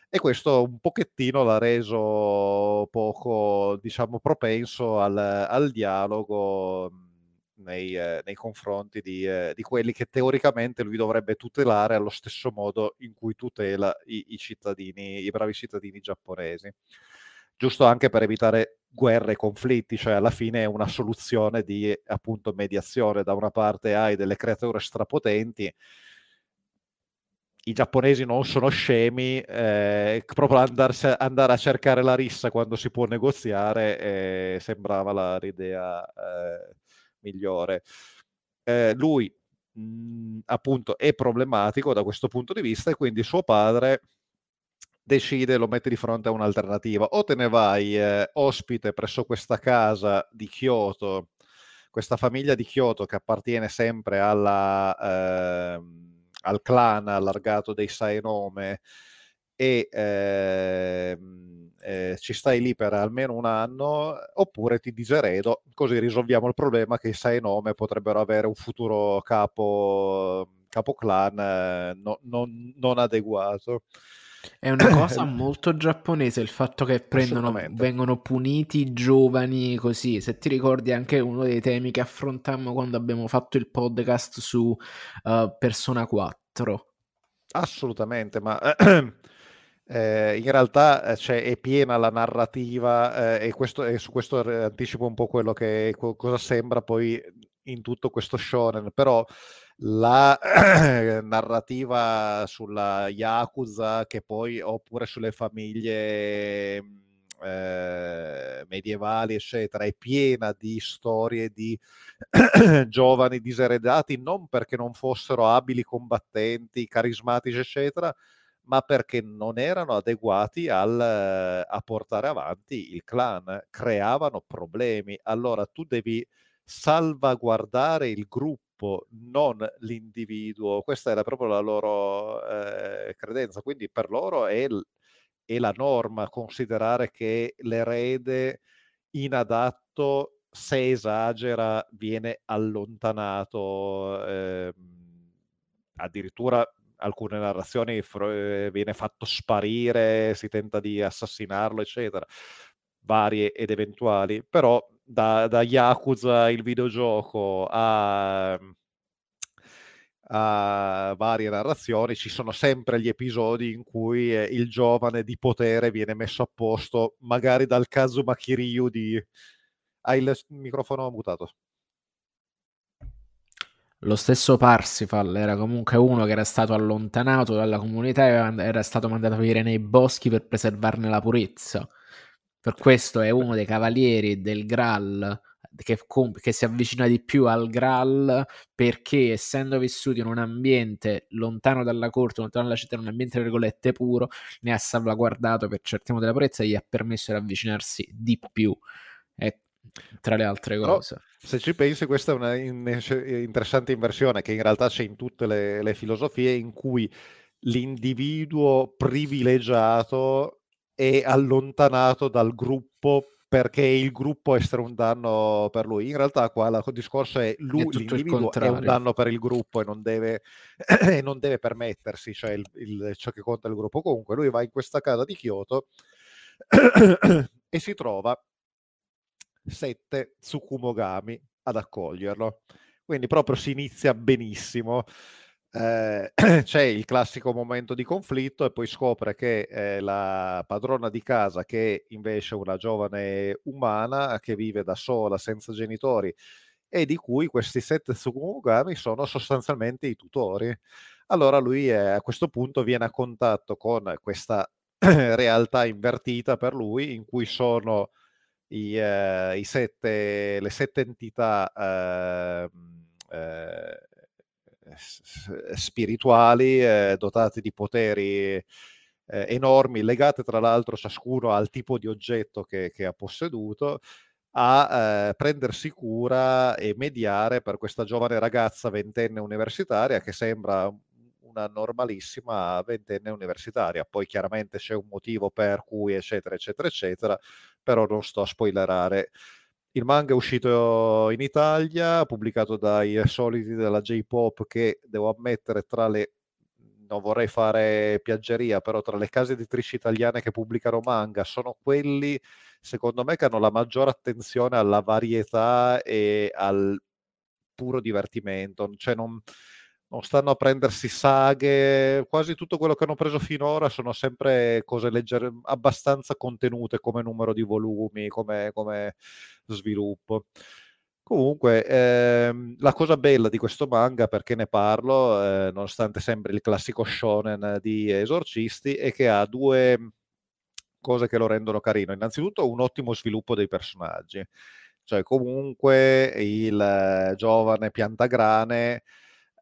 E questo un pochettino l'ha reso poco, diciamo, propenso al, al dialogo mhmm, nei, eh, nei confronti di, eh, di, quelli che teoricamente lui dovrebbe tutelare allo stesso modo in cui tutela i, i cittadini, i bravi cittadini giapponesi giusto anche per evitare guerre e conflitti, cioè alla fine è una soluzione di appunto mediazione. Da una parte hai delle creature strapotenti, i giapponesi non sono scemi, eh, proprio andarsi, andare a cercare la rissa quando si può negoziare eh, sembrava la, l'idea eh, migliore. Eh, lui mh, mm, appunto è problematico da questo punto di vista e quindi suo padre decide, lo mette di fronte a un'alternativa. O te ne vai eh, ospite presso questa casa di Kyoto, questa famiglia di Kyoto che appartiene sempre alla, eh, al clan allargato dei Saenome e eh, eh, ci stai lì per almeno un anno oppure ti diseredo così risolviamo il problema che i Saenome potrebbero avere un futuro capo, capo clan eh, no, non, non adeguato è una cosa *coughs* molto giapponese il fatto che prendono, vengono puniti i giovani così. Se ti ricordi anche uno dei temi che affrontammo quando abbiamo fatto il podcast su uh, Persona 4. Assolutamente, ma *coughs* eh, in realtà cioè, è piena la narrativa eh, e, questo, e, su questo anticipo un po' quello che cosa sembra poi in tutto questo shonen, però la *clears throat* narrativa sulla Yakuza che poi oppure sulle famiglie mhmm, eh, medievali eccetera è piena di storie di *clears throat* giovani diseredati non perché non fossero abili combattenti carismatici eccetera ma perché non erano adeguati al, a portare avanti il clan creavano problemi. Allora tu devi salvaguardare il gruppo non l'individuo. Questa era proprio la loro eh, credenza. Quindi per loro è, l- è, la norma considerare che l'erede inadatto, se esagera, viene allontanato. Eh, addirittura alcune narrazioni fr- viene fatto sparire, si tenta di assassinarlo, eccetera, varie ed eventuali, però da, da Yakuza il videogioco a, a, varie narrazioni ci sono sempre gli episodi in cui eh, il giovane di potere viene messo a posto magari dal Kazuma Kiryu di... Hai il microfono mutato. Lo stesso Parsifal era comunque uno che era stato allontanato dalla comunità e era stato mandato a vivere nei boschi per preservarne la purezza. Per questo è uno dei cavalieri del Graal che, che, si avvicina di più al Graal perché essendo vissuto in un ambiente lontano dalla corte, lontano dalla città, in un ambiente tra virgolette puro, ne ha salvaguardato per certi modi la purezza e gli ha permesso di avvicinarsi di più. E, tra le altre cose. Però, se ci pensi, questa è una interessante inversione che in realtà c'è in tutte le, le filosofie in cui l'individuo privilegiato è allontanato dal gruppo perché il gruppo essere un danno per lui. In realtà qua il discorso è lui, è l'individuo è un danno per il gruppo e non deve, *clears throat* e non deve permettersi, cioè il, il, ciò che conta il gruppo. Comunque lui va in questa casa di Kyoto *clears throat* e si trova sette Tsukumogami ad accoglierlo. Quindi proprio si inizia benissimo eh, *clears throat* c'è il classico momento di conflitto e poi scopre che eh, la padrona di casa, che invece è una giovane umana che vive da sola, senza genitori, e di cui questi sette Tsukumogami sono sostanzialmente i tutori. Allora lui eh, a questo punto viene a contatto con questa *clears throat* realtà invertita per lui, in cui sono i, eh, i sette, le sette entità ehm, eh, spirituali eh, dotati di poteri eh, enormi, legate tra l'altro ciascuno al tipo di oggetto che, che ha posseduto, a eh, prendersi cura e mediare per questa giovane ragazza ventenne universitaria che sembra una normalissima ventenne universitaria. Poi chiaramente c'è un motivo per cui, eccetera, eccetera, eccetera, però non sto a spoilerare il manga è uscito in Italia, pubblicato dai soliti della J-Pop che devo ammettere tra le non vorrei fare piaggeria, però tra le case editrici italiane che pubblicano manga sono quelli, secondo me, che hanno la maggiore attenzione alla varietà e al puro divertimento. Cioè non, non stanno a prendersi saghe, quasi tutto quello che hanno preso finora sono sempre cose leggere, abbastanza contenute come numero di volumi, come, come sviluppo. Comunque, ehm, la cosa bella di questo manga, perché ne parlo, eh, nonostante sembri il classico shonen di esorcisti, è che ha due cose che lo rendono carino. Innanzitutto un ottimo sviluppo dei personaggi. Cioè, comunque, il giovane piantagrane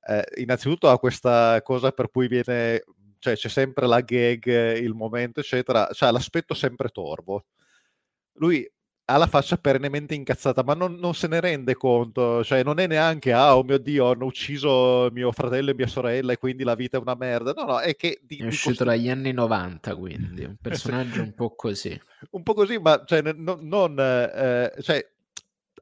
eh, innanzitutto ha questa cosa per cui viene, cioè c'è sempre la gag, il momento, eccetera, cioè l'aspetto sempre torvo. Lui ha la faccia perennemente incazzata, ma non, non, se ne rende conto, cioè non è neanche, ah, oh mio Dio, hanno ucciso mio fratello e mia sorella e quindi la vita è una merda. No, no, è che... Di, è uscito cost... dagli anni 90, quindi, un *laughs* personaggio un po' così. Un po' così, ma cioè, non... non eh, cioè,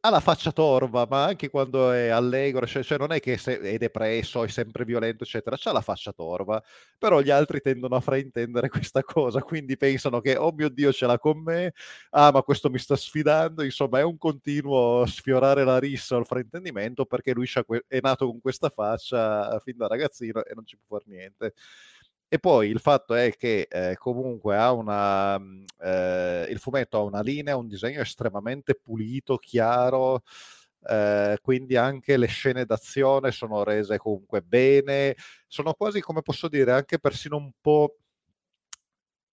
ha la faccia torva, ma anche quando è allegro, cioè, cioè non è che è depresso, è sempre violento, eccetera, ha la faccia torva, però gli altri tendono a fraintendere questa cosa, quindi pensano che, oh mio Dio, ce l'ha con me, ah, ma questo mi sta sfidando, insomma, è un continuo sfiorare la rissa o il fraintendimento perché lui è nato con questa faccia fin da ragazzino e non ci può fare niente. E poi il fatto è che eh, comunque ha una, mm, eh, il fumetto ha una linea, un disegno estremamente pulito, chiaro, eh, quindi anche le scene d'azione sono rese comunque bene, sono quasi, come posso dire, anche persino un po'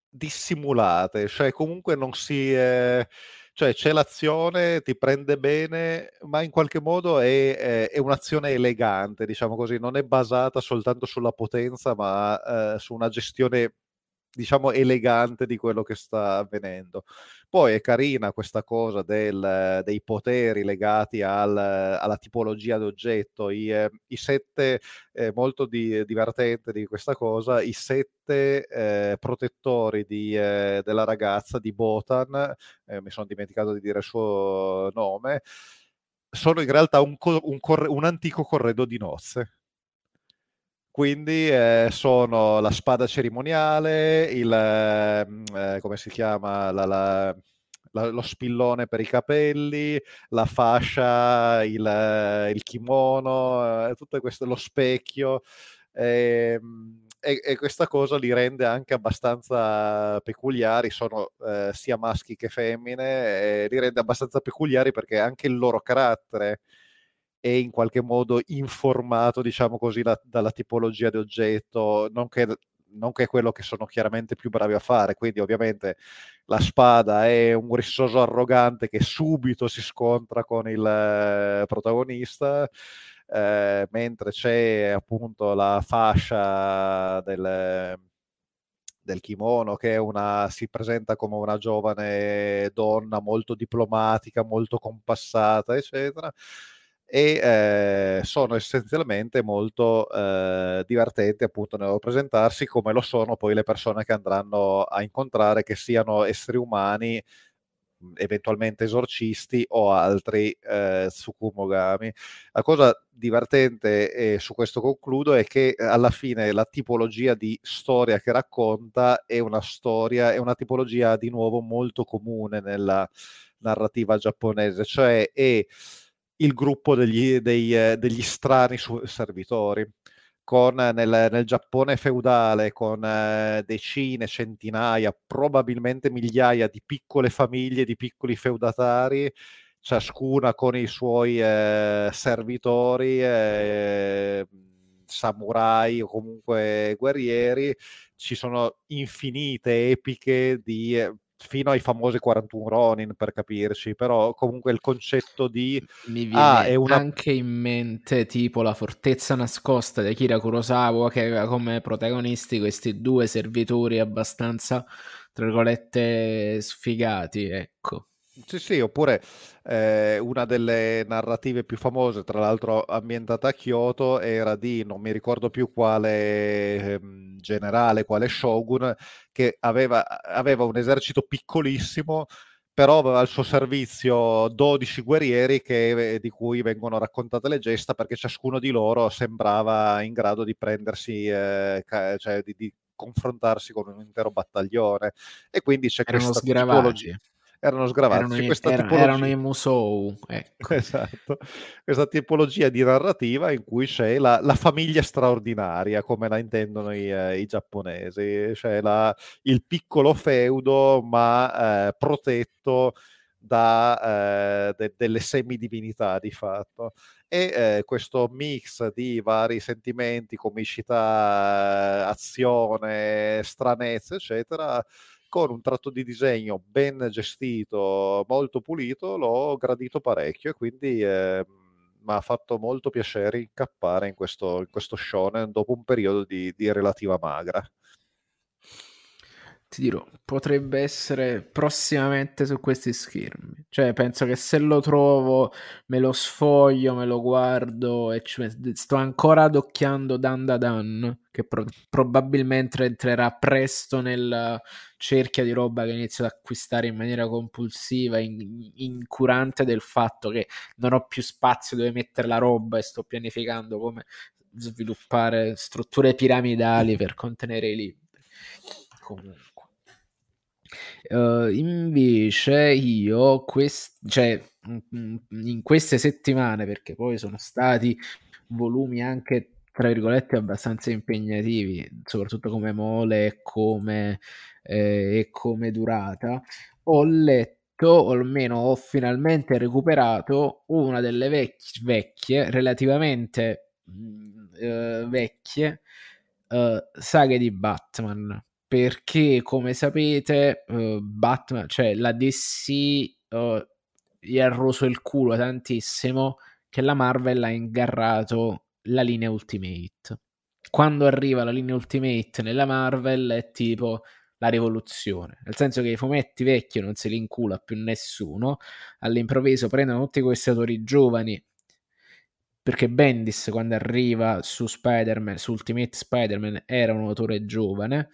dissimulate, cioè comunque non si... Eh, cioè c'è l'azione, ti prende bene, ma in qualche modo è, è, è, un'azione elegante, diciamo così, non è basata soltanto sulla potenza, ma eh, su una gestione diciamo elegante di quello che sta avvenendo. Poi è carina questa cosa del, dei poteri legati al, alla tipologia d'oggetto, i, i sette, eh, molto di, divertente di questa cosa, i sette eh, protettori di, eh, della ragazza di Botan, eh, mi sono dimenticato di dire il suo nome, sono in realtà un, un, un antico corredo di nozze quindi eh, sono la spada cerimoniale, il, ehm, eh, come si chiama, la, la, la, lo spillone per i capelli, la fascia, il, il kimono, eh, tutto questo, lo specchio. Ehm, e, e, questa cosa li rende anche abbastanza peculiari, sono eh, sia maschi che femmine, li rende abbastanza peculiari perché anche il loro carattere è in qualche modo informato, diciamo così, la, dalla tipologia di oggetto, non che, non che quello che sono chiaramente più bravi a fare. Quindi, ovviamente, la spada è un rissoso arrogante che subito si scontra con il eh, protagonista. Eh, mentre c'è appunto la fascia del, del kimono che una, si presenta come una giovane donna molto diplomatica, molto compassata, eccetera e eh, sono essenzialmente molto eh, divertenti appunto nel presentarsi come lo sono poi le persone che andranno a incontrare che siano esseri umani eventualmente esorcisti o altri eh, Tsukumogami. La cosa divertente, e su questo concludo, è che alla fine la tipologia di storia che racconta è una storia, è una tipologia di nuovo molto comune nella narrativa giapponese, cioè è il gruppo degli, dei, eh, degli strani servitori. Con, nel, nel, Giappone feudale, con eh, decine, centinaia, probabilmente migliaia di piccole famiglie, di piccoli feudatari, ciascuna con i suoi eh, servitori, eh, samurai o comunque guerrieri, ci sono infinite epiche di eh, fino ai famosi 41 Ronin per capirci, però comunque il concetto di... Mi ah, viene ah, una... anche in mente tipo la fortezza nascosta di Akira Kurosawa che aveva come protagonisti questi due servitori abbastanza, tra virgolette, sfigati, ecco. Sì, sì, oppure eh, una delle narrative più famose, tra l'altro ambientata a Kyoto, era di, non mi ricordo più quale eh, generale, quale shogun, che aveva, aveva un esercito piccolissimo, però aveva al suo servizio 12 guerrieri che, di cui vengono raccontate le gesta perché ciascuno di loro sembrava in grado di prendersi, eh, cioè di, di, confrontarsi con un intero battaglione. E quindi c'è Erano questa tipologia erano sgravati. Erano, i, era, erano i Musou. Ecco. Esatto. Questa tipologia di narrativa in cui c'è la, la famiglia straordinaria, come la intendono i, eh, i giapponesi, cioè la, il piccolo feudo ma eh, protetto da eh, de, delle semidivinità di fatto e eh, questo mix di vari sentimenti, comicità, azione, stranezza, eccetera, con un tratto di disegno ben gestito, molto pulito, l'ho gradito parecchio e quindi eh, mi ha fatto molto piacere incappare in questo, in questo shonen dopo un periodo di, di relativa magra. Ti dirò, potrebbe essere prossimamente su questi schermi. Cioè, penso che se lo trovo, me lo sfoglio, me lo guardo e sto ancora adocchiando Dan Da Dan, che pro- probabilmente entrerà presto nel cerchio di roba che inizio ad acquistare in maniera compulsiva, in- incurante del fatto che non ho più spazio dove mettere la roba e sto pianificando come sviluppare strutture piramidali per contenere i libri. Comunque. Uh, invece io, quest- cioè, in queste settimane, perché poi sono stati volumi anche tra virgolette abbastanza impegnativi, soprattutto come mole e come, eh, e come durata, ho letto, o almeno ho finalmente recuperato una delle vecchie, vecchie relativamente mh, eh, vecchie uh, saghe di Batman perché come sapete uh, Batman, cioè la DC uh, gli ha roso il culo tantissimo che la Marvel ha ingarrato la linea Ultimate. Quando arriva la linea Ultimate nella Marvel è tipo la rivoluzione, nel senso che i fumetti vecchi non se li incula più nessuno, all'improvviso prendono tutti questi autori giovani perché Bendis quando arriva su Spider-Man, su Ultimate Spider-Man era un autore giovane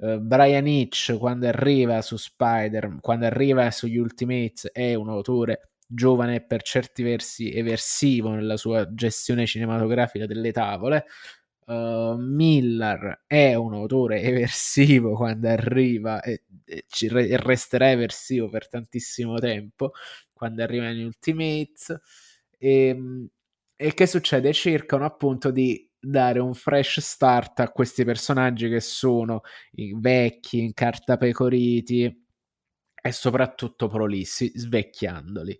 Uh, Brian Hitch quando arriva su Spider, quando arriva sugli Ultimates è un autore giovane e per certi versi eversivo nella sua gestione cinematografica delle tavole. Uh, Miller è un autore *laughs* eversivo quando arriva e, e, re- e, resterà eversivo per tantissimo tempo quando arriva negli Ultimates. E, ehm, e che succede? Cercano appunto di dare un fresh start a questi personaggi che sono vecchi, incartapecoriti e soprattutto prolissi, svecchiandoli.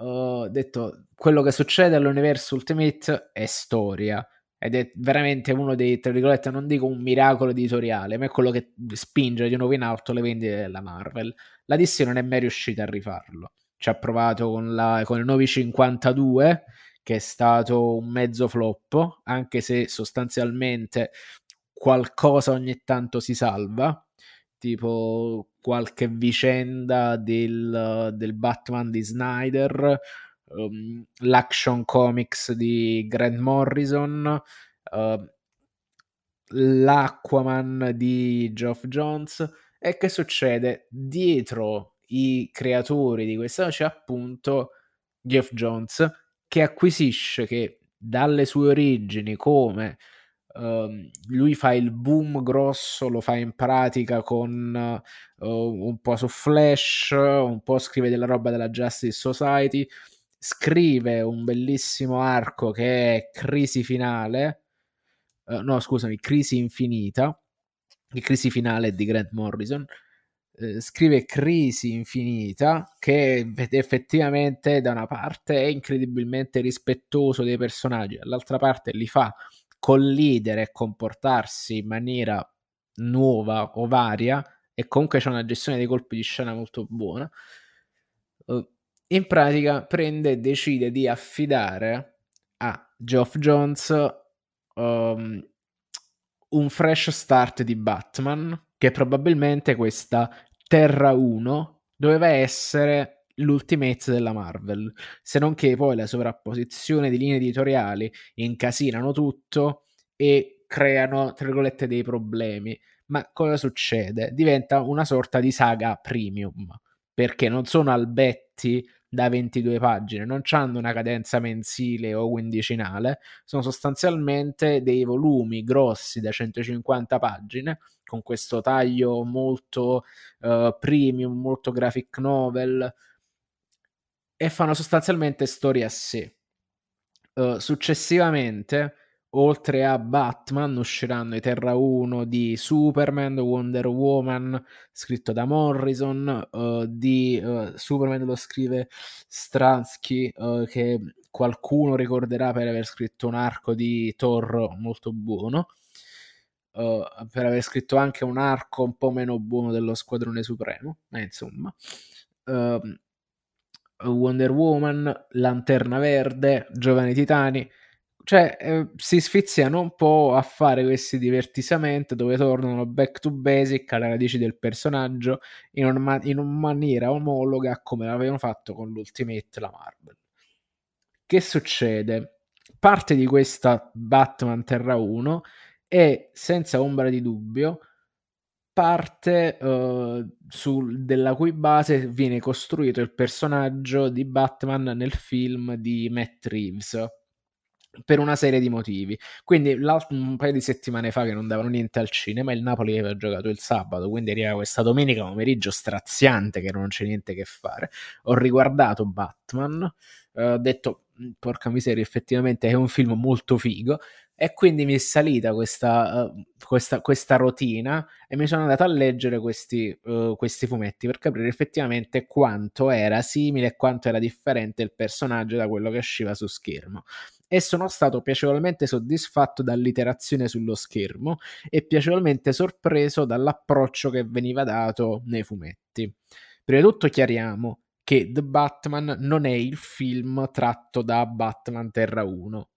Ho detto, quello che succede all'universo Ultimate è storia ed è veramente uno dei, tra virgolette, non dico un miracolo editoriale, ma è quello che spinge di nuovo in alto le vendite della Marvel. La DC non è mai riuscita a rifarlo. Ci ha provato con, la, con il Novi 52 che è stato un mezzo flop, anche se sostanzialmente qualcosa ogni tanto si salva, tipo qualche vicenda del, del Batman di Snyder, um, l'action comics di Grant Morrison, uh, l'Aquaman di Geoff Jones. E che succede? Dietro i creatori di questa c'è appunto Geoff Jones che acquisisce che dalle sue origini come uh, lui fa il boom grosso, lo fa in pratica con uh, un po' su Flash, un po' scrive della roba della Justice Society, scrive un bellissimo arco che è Crisi Finale, uh, no scusami, Crisi Infinita, il Crisi Finale di Grant Morrison, eh, scrive Crisi Infinita, che effettivamente da una parte è incredibilmente rispettoso dei personaggi, dall'altra parte li fa collidere e comportarsi in maniera nuova o varia e comunque c'è una gestione dei colpi di scena molto buona. Uh, in pratica prende e decide di affidare a Geoff Jones um, un fresh start di Batman che probabilmente questa Terra 1 doveva essere l'Ultimate della Marvel, se non che poi la sovrapposizione di linee editoriali incasinano tutto e creano, tra virgolette, dei problemi. Ma cosa succede? Diventa una sorta di saga premium, perché non sono albetti da 22 pagine, non hanno una cadenza mensile o quindicinale, sono sostanzialmente dei volumi grossi da 150 pagine con questo taglio molto uh, premium, molto graphic novel e fanno sostanzialmente storie a sé. Uh, successivamente, oltre a Batman, usciranno i Terra 1 di Superman, Wonder Woman, scritto da Morrison, uh, di Superman lo scrive Stransky, che qualcuno ricorderà per aver scritto un arco di Thor molto buono uh, per aver scritto anche un arco un po' meno buono dello Squadrone Supremo, ma insomma. Uh, Wonder Woman, Lanterna Verde, Giovani Titani, cioè, eh, si sfiziano un po' a fare questi divertimenti dove tornano back to basic alle radici del personaggio in, una, in una maniera omologa come l'avevano fatto con l'Ultimate la Marvel. Che succede? Parte di questa Batman Terra 1 è senza ombra di dubbio parte uh, sul, della cui base viene costruito il personaggio di Batman nel film di Matt Reeves per una serie di motivi. Quindi un paio di settimane fa che non davano niente al cinema, il Napoli aveva giocato il sabato, quindi arriva questa domenica pomeriggio straziante che non c'è niente che fare. Ho riguardato Batman, eh, ho detto porca miseria, effettivamente è un film molto figo. E quindi mi è salita questa, uh, questa, questa rotina e mi sono andato a leggere questi, uh, questi fumetti per capire effettivamente quanto era simile e quanto era differente il personaggio da quello che usciva su schermo. E sono stato piacevolmente soddisfatto dall'iterazione sullo schermo e piacevolmente sorpreso dall'approccio che veniva dato nei fumetti. Prima di tutto chiariamo che The Batman non è il film tratto da Batman Terra 1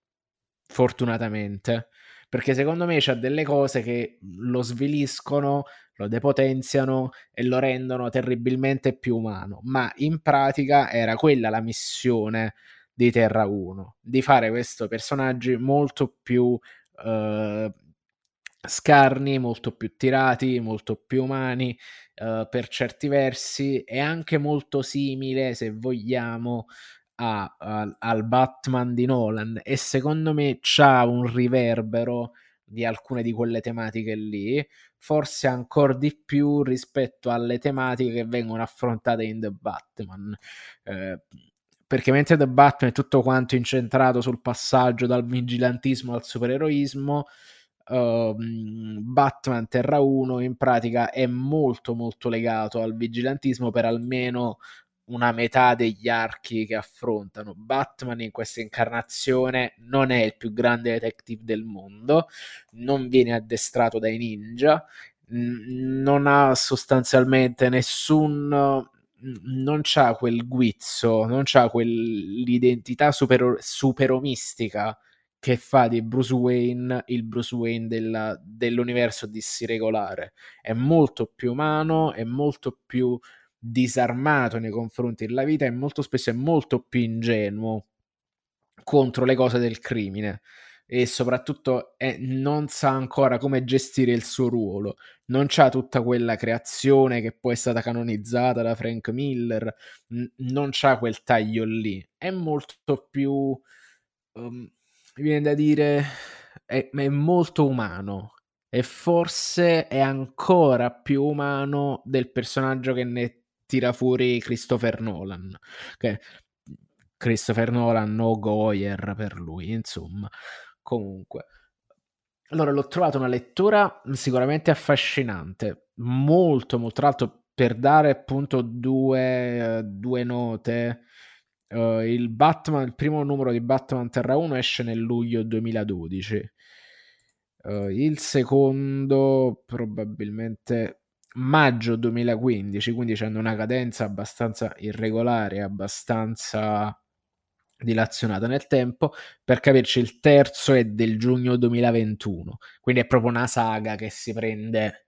fortunatamente, perché secondo me c'ha delle cose che lo sviliscono, lo depotenziano e lo rendono terribilmente più umano, ma in pratica era quella la missione di Terra 1, di fare questi personaggi molto più uh, scarni, molto più tirati, molto più umani uh, per certi versi e anche molto simile, se vogliamo, a, a, al Batman di Nolan e secondo me c'ha un riverbero di alcune di quelle tematiche lì, forse ancora di più rispetto alle tematiche che vengono affrontate in The Batman. Eh, perché mentre The Batman è tutto quanto incentrato sul passaggio dal vigilantismo al supereroismo, uh, Batman Terra 1 in pratica è molto molto legato al vigilantismo per almeno una metà degli archi che affrontano. Batman in questa incarnazione non è il più grande detective del mondo, non viene addestrato dai ninja, non ha sostanzialmente nessun non c'ha quel guizzo, non c'ha quell'identità super, superomistica che fa di Bruce Wayne il Bruce Wayne della, dell'universo DC regolare. È molto più umano, è molto più disarmato nei confronti della vita e molto spesso è molto più ingenuo contro le cose del crimine e soprattutto è, non sa ancora come gestire il suo ruolo, non c'ha tutta quella creazione che poi è stata canonizzata da Frank Miller, n- non c'ha quel taglio lì, è molto più, um, viene da dire, è, è molto umano e forse è ancora più umano del personaggio che ne tira fuori Christopher Nolan. Che Christopher Nolan no Goyer per lui, insomma. Comunque. Allora, l'ho trovato una lettura sicuramente affascinante, molto, molto, l'altro per dare appunto due, due note, uh, il Batman, il primo numero di Batman Terra 1 esce nel luglio 2012, uh, il secondo probabilmente maggio 2015, quindi c'è una cadenza abbastanza irregolare, abbastanza dilazionata nel tempo. Per capirci, il terzo è del giugno 2021, quindi è proprio una saga che si prende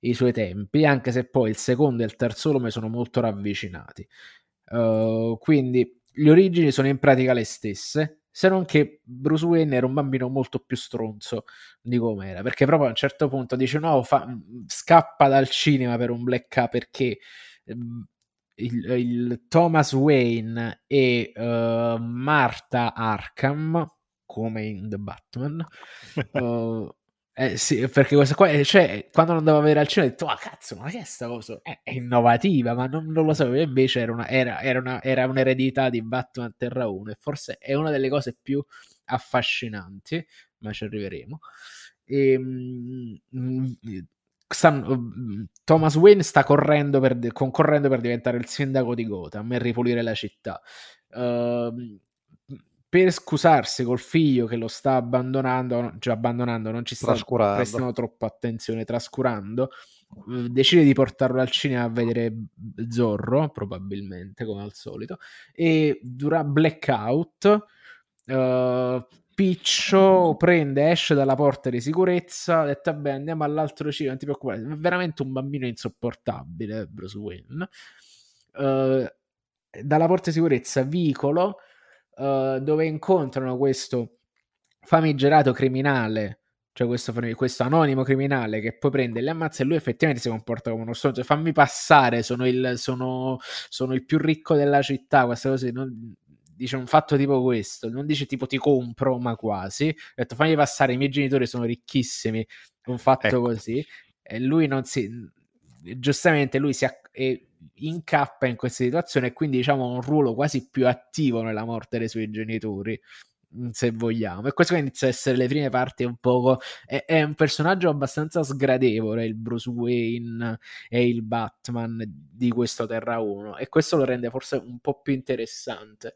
i suoi tempi, anche se poi il secondo e il terzo volume sono molto ravvicinati. Uh, quindi le origini sono in pratica le stesse, se non che Bruce Wayne era un bambino molto più stronzo di come era, perché proprio a un certo punto dice no, fa, scappa dal cinema per un black perché ehm, il, il, Thomas Wayne e uh, Martha Arkham, come in The Batman, uh, *laughs* Eh, sì, perché questa qua, cioè, quando andavo a vedere al cinema ho detto, ah cazzo, ma che è sta cosa? È, è innovativa, ma non, non, lo sapevo, invece era, una, era, era, una, era un'eredità di Batman Terra 1 e forse è una delle cose più affascinanti, ma ci arriveremo. E, mm, stanno, mm, Thomas Wayne sta correndo per, concorrendo per diventare il sindaco di Gotham e ripulire la città. Uh, per scusarsi col figlio che lo sta abbandonando, cioè abbandonando, non ci sta prestando troppa attenzione, trascurando, eh, decide di portarlo al cinema a vedere Zorro, probabilmente come al solito, e dura Blackout. Uh, Piccio prende, esce dalla porta di sicurezza, detto vabbè andiamo all'altro cielo, non ti preoccupare, è veramente un bambino insopportabile Bruce Wayne. Uh, dalla porta di sicurezza vicolo uh, dove incontrano questo famigerato criminale cioè questo, questo, anonimo criminale che poi prende e le ammazza e lui effettivamente si comporta come uno stronzo fammi passare, sono il, sono, sono il più ricco della città queste cose non, dice un fatto tipo questo non dice tipo ti compro ma quasi ha detto fammi passare i miei genitori sono ricchissimi un fatto ecco. così e lui non si giustamente lui si acc- incappa in questa situazione e quindi diciamo ha un ruolo quasi più attivo nella morte dei suoi genitori mm, se vogliamo. E questo inizia a essere le prime parti un poco. È, è, un personaggio abbastanza sgradevole il Bruce Wayne e il Batman di questo Terra 1. E questo lo rende forse un po' più interessante.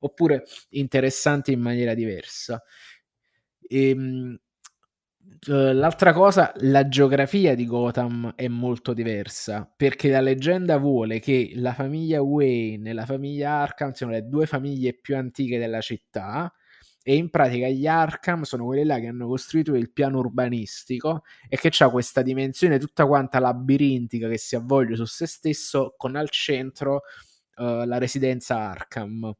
Oppure interessante in maniera diversa. E, ehm, Uh, l'altra cosa, la geografia di Gotham è molto diversa perché la leggenda vuole che la famiglia Wayne e la famiglia Arkham siano le due famiglie più antiche della città e in pratica gli Arkham sono quelli là che hanno costruito il piano urbanistico e che ha questa dimensione tutta quanta labirintica che si avvolge su se stesso con al centro uh, la residenza Arkham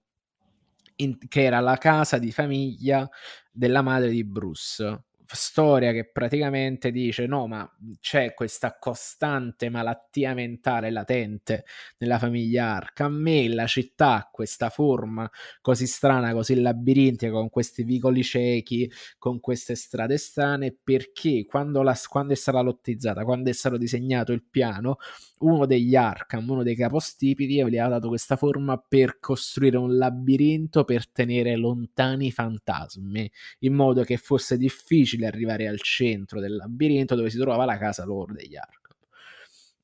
in, che era la casa di famiglia della madre di Bruce storia che praticamente dice no ma c'è questa costante malattia mentale latente nella famiglia Arkham e la città ha questa forma così strana, così labirintica con questi vicoli ciechi, con queste strade strane perché quando, la, quando è stata lottizzata, quando è stato disegnato il piano uno degli Arkham, uno dei capostipiti gli ha dato questa forma per costruire un labirinto per tenere lontani i fantasmi in modo che fosse difficile difficile arrivare al centro del labirinto dove si trovava la casa loro degli Arkham.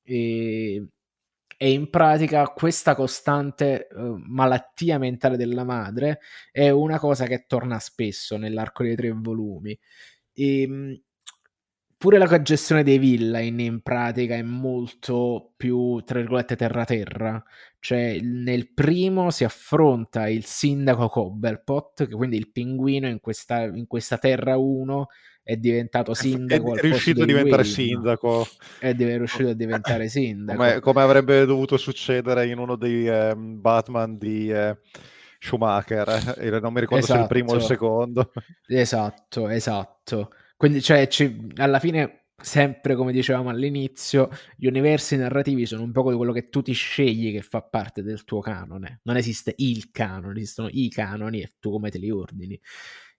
E, e in pratica questa costante uh, malattia mentale della madre è una cosa che torna spesso nell'arco dei tre volumi. E, ehm, pure la gestione dei villain in pratica è molto più, tra virgolette, terra-terra. Cioè, nel primo si affronta il sindaco Cobblepot, che quindi il pinguino in questa, in questa Terra 1 è diventato sindaco. È, è riuscito a diventare *laughs* Wayne. sindaco. È riuscito a diventare sindaco. Come, come, avrebbe dovuto succedere in uno dei eh, Batman di... Eh... Schumacher, *laughs* eh, non mi ricordo esatto. se il primo o il esatto. secondo. Esatto, esatto. Quindi, cioè, alla fine, sempre come dicevamo all'inizio, gli universi narrativi sono un po' quello che tu ti scegli che fa parte del tuo canone. Non esiste il canone, esistono i canoni e tu come te li ordini.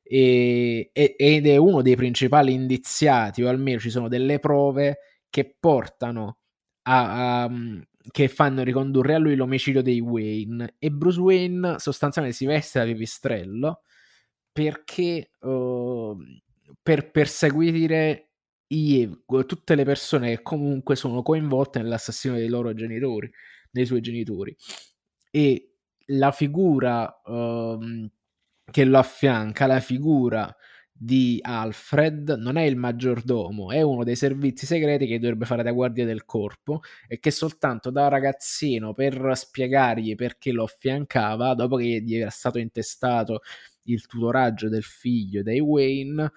E, ed è uno dei principali indiziati, o almeno ci sono delle prove che portano a, a che fanno ricondurre a lui l'omicidio dei Wayne e Bruce Wayne sostanzialmente si veste da pipistrello perché uh, per perseguire i, tutte le persone che comunque sono coinvolte nell'assassino dei loro genitori, dei suoi genitori. E la figura um, che lo affianca, la figura di Alfred non è il maggiordomo, è uno dei servizi segreti che dovrebbe fare da guardia del corpo e che soltanto da ragazzino per spiegargli perché lo affiancava, dopo che gli era stato intestato il tutoraggio del figlio dei Wayne,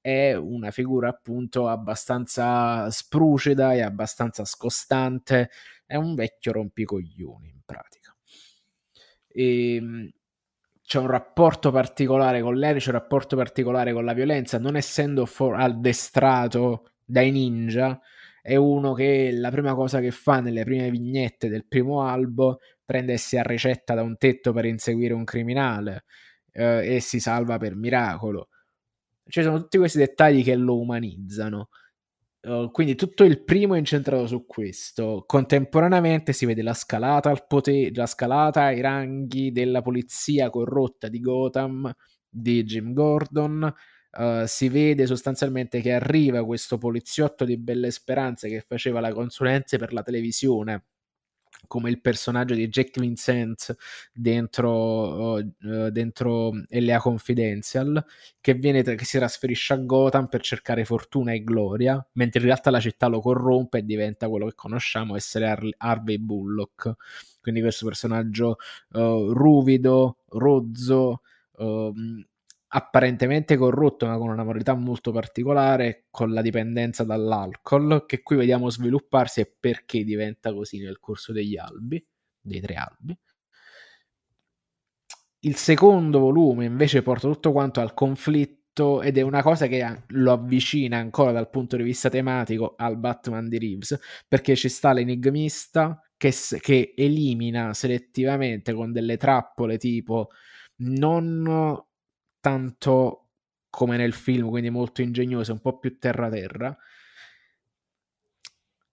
è una figura appunto abbastanza sprucida e abbastanza scostante, è un vecchio rompicoglioni in pratica. E ehm, c'è un rapporto particolare con lei, c'è un rapporto particolare con la violenza, non essendo for- addestrato dai ninja, è uno che la prima cosa che fa nelle prime vignette del primo albo prende e si arrecetta da un tetto per inseguire un criminale eh, e si salva per miracolo ci sono tutti questi dettagli che lo umanizzano. Uh, quindi tutto il primo è incentrato su questo. Contemporaneamente si vede la scalata al potere, la scalata ai ranghi della polizia corrotta di Gotham di Jim Gordon. Uh, si vede sostanzialmente che arriva questo poliziotto di belle speranze che faceva la consulenza per la televisione come il personaggio di Jack Vincent dentro, uh, dentro LA Confidential, che, viene, che si trasferisce a Gotham per cercare fortuna e gloria, mentre in realtà la città lo corrompe e diventa quello che conosciamo essere Har- Harvey Bullock. Quindi questo personaggio uh, ruvido, rozzo, uh, apparentemente corrotto, ma con una moralità molto particolare, con la dipendenza dall'alcol, che qui vediamo svilupparsi e perché diventa così nel corso degli albi, dei tre albi. Il secondo volume invece porta tutto quanto al conflitto ed è una cosa che lo avvicina ancora dal punto di vista tematico al Batman di Reeves, perché ci sta l'enigmista che, che elimina selettivamente con delle trappole tipo non tanto come nel film, quindi molto ingegnose, un po' più terra-terra,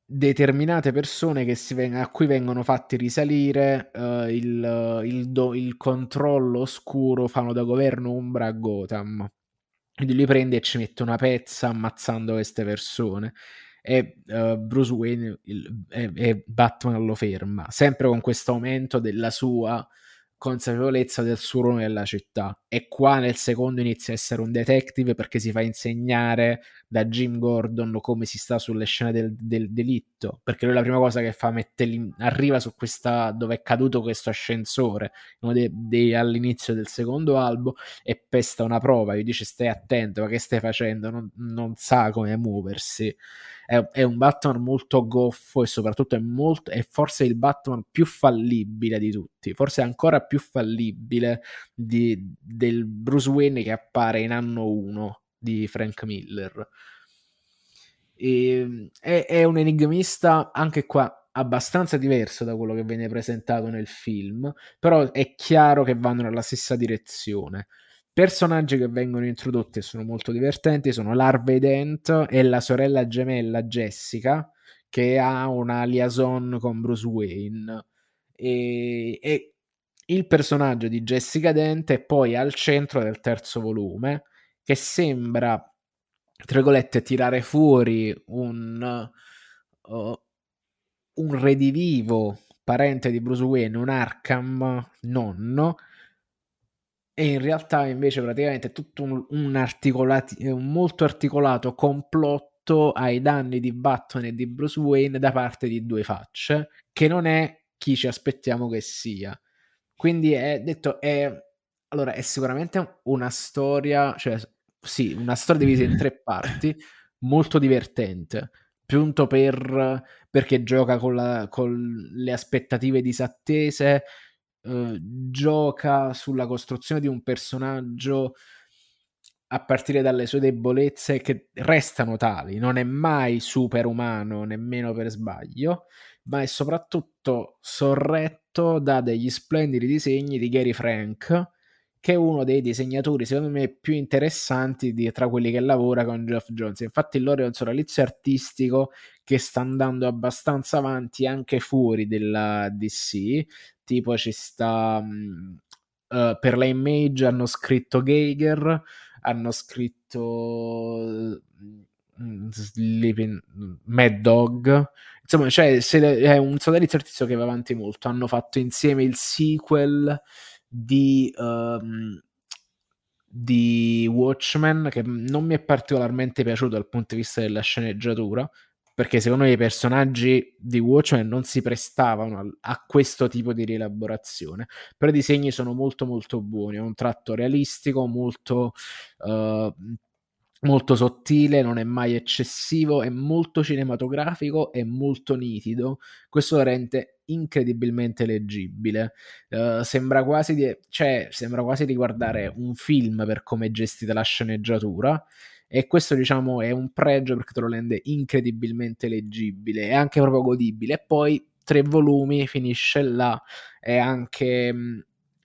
determinate persone veng- a cui vengono fatti risalire uh, il, il, do- il, controllo oscuro fanno da governo ombra a Gotham. Quindi lui prende e ci mette una pezza ammazzando queste persone. E uh, Bruce Wayne il, e, e Batman lo ferma, sempre con questo aumento della sua consapevolezza del suo ruolo nella città. E qua nel secondo inizia a essere un detective perché si fa insegnare da Jim Gordon come si sta sulle scene del, del delitto. Perché lui la prima cosa che fa mette arriva su questa dove è caduto questo ascensore de, de, all'inizio del secondo albo e pesta una prova. Gli dice stai attento, ma che stai facendo? Non, non sa come muoversi è, è, un Batman molto goffo e soprattutto è, molto, è forse il Batman più fallibile di tutti, forse ancora più fallibile di, del Bruce Wayne che appare in anno 1 di Frank Miller. E, è, è un enigmista anche qua abbastanza diverso da quello che viene presentato nel film, però è chiaro che vanno nella stessa direzione. Personaggi che vengono introdotti e sono molto divertenti sono Larve Dent e la sorella gemella Jessica, che ha una liaison con Bruce Wayne. E, e il personaggio di Jessica Dent è poi al centro del terzo volume, che sembra, tra virgolette, tirare fuori un, uh, un redivivo parente di Bruce Wayne, un Arkham nonno, e in realtà invece praticamente tutto un, un, articolati, un molto articolato complotto ai danni di Batman e di Bruce Wayne da parte di due facce, che non è chi ci aspettiamo che sia. Quindi è detto, è, allora, è sicuramente una storia, cioè sì, una storia divisa in tre parti, molto divertente. Punto per, perché gioca con, la, con le aspettative disattese, eh, gioca sulla costruzione di un personaggio a partire dalle sue debolezze che restano tali, non è mai superumano nemmeno per sbaglio, ma è soprattutto sorretto da degli splendidi disegni di Gary Frank, che è uno dei disegnatori secondo me più interessanti di, tra quelli che lavora con Geoff Jones. Infatti loro è un sodalizio artistico che sta andando abbastanza avanti anche fuori della DC, tipo ci sta uh, per la image hanno scritto Geiger hanno scritto uh, Sleeping Mad Dog insomma cioè, è un sodalizio artistico che va avanti molto. Hanno fatto insieme il sequel di um, di Watchmen che non mi è particolarmente piaciuto dal punto di vista della sceneggiatura perché secondo me i personaggi di Watchmen non si prestavano a, questo tipo di rielaborazione. Però i disegni sono molto molto buoni. È un tratto realistico molto uh, molto sottile, non è mai eccessivo, è molto cinematografico e molto nitido. Questo lo rende incredibilmente leggibile. Uh, sembra, quasi di, cioè, sembra quasi di guardare un film per come è gestita la sceneggiatura e questo diciamo è un pregio perché te lo rende incredibilmente leggibile e anche proprio godibile e poi tre volumi finisce là è anche,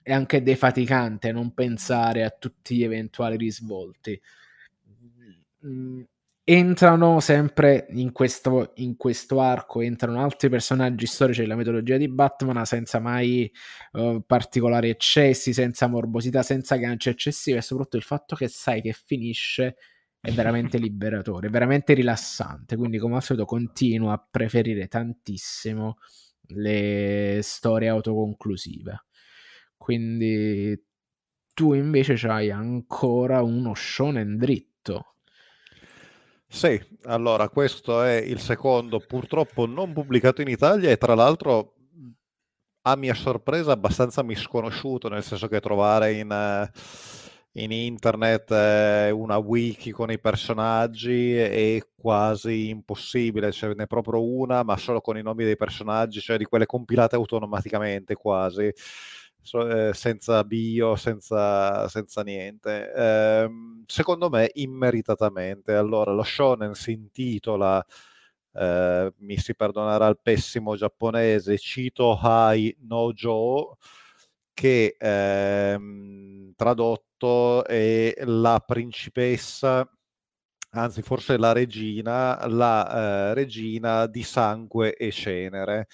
è anche defaticante non pensare a tutti gli eventuali risvolti mm, entrano sempre in questo, in questo, arco, entrano altri personaggi storici della mitologia di Batman senza mai uh, particolari eccessi, senza morbosità, senza ganci eccessive e soprattutto il fatto che sai che finisce è veramente *laughs* liberatore, è veramente rilassante. Quindi, come al solito, continuo a preferire tantissimo le storie autoconclusive. Quindi, tu invece hai ancora uno shonen dritto. Sì, allora questo è il secondo, purtroppo non pubblicato in Italia e tra l'altro a mia sorpresa abbastanza misconosciuto, nel senso che trovare in, in internet eh, una wiki con i personaggi è quasi impossibile, ce n'è proprio una, ma solo con i nomi dei personaggi, cioè di quelle compilate automaticamente quasi, eh, senza bio, senza, senza niente. Eh, secondo me immeritatamente. Allora, lo shonen si intitola, eh, mi si perdonerà il pessimo giapponese, Chito Hai no Jo, che ehm, tradotto è la principessa, anzi forse la regina, la eh, regina di sangue e cenere.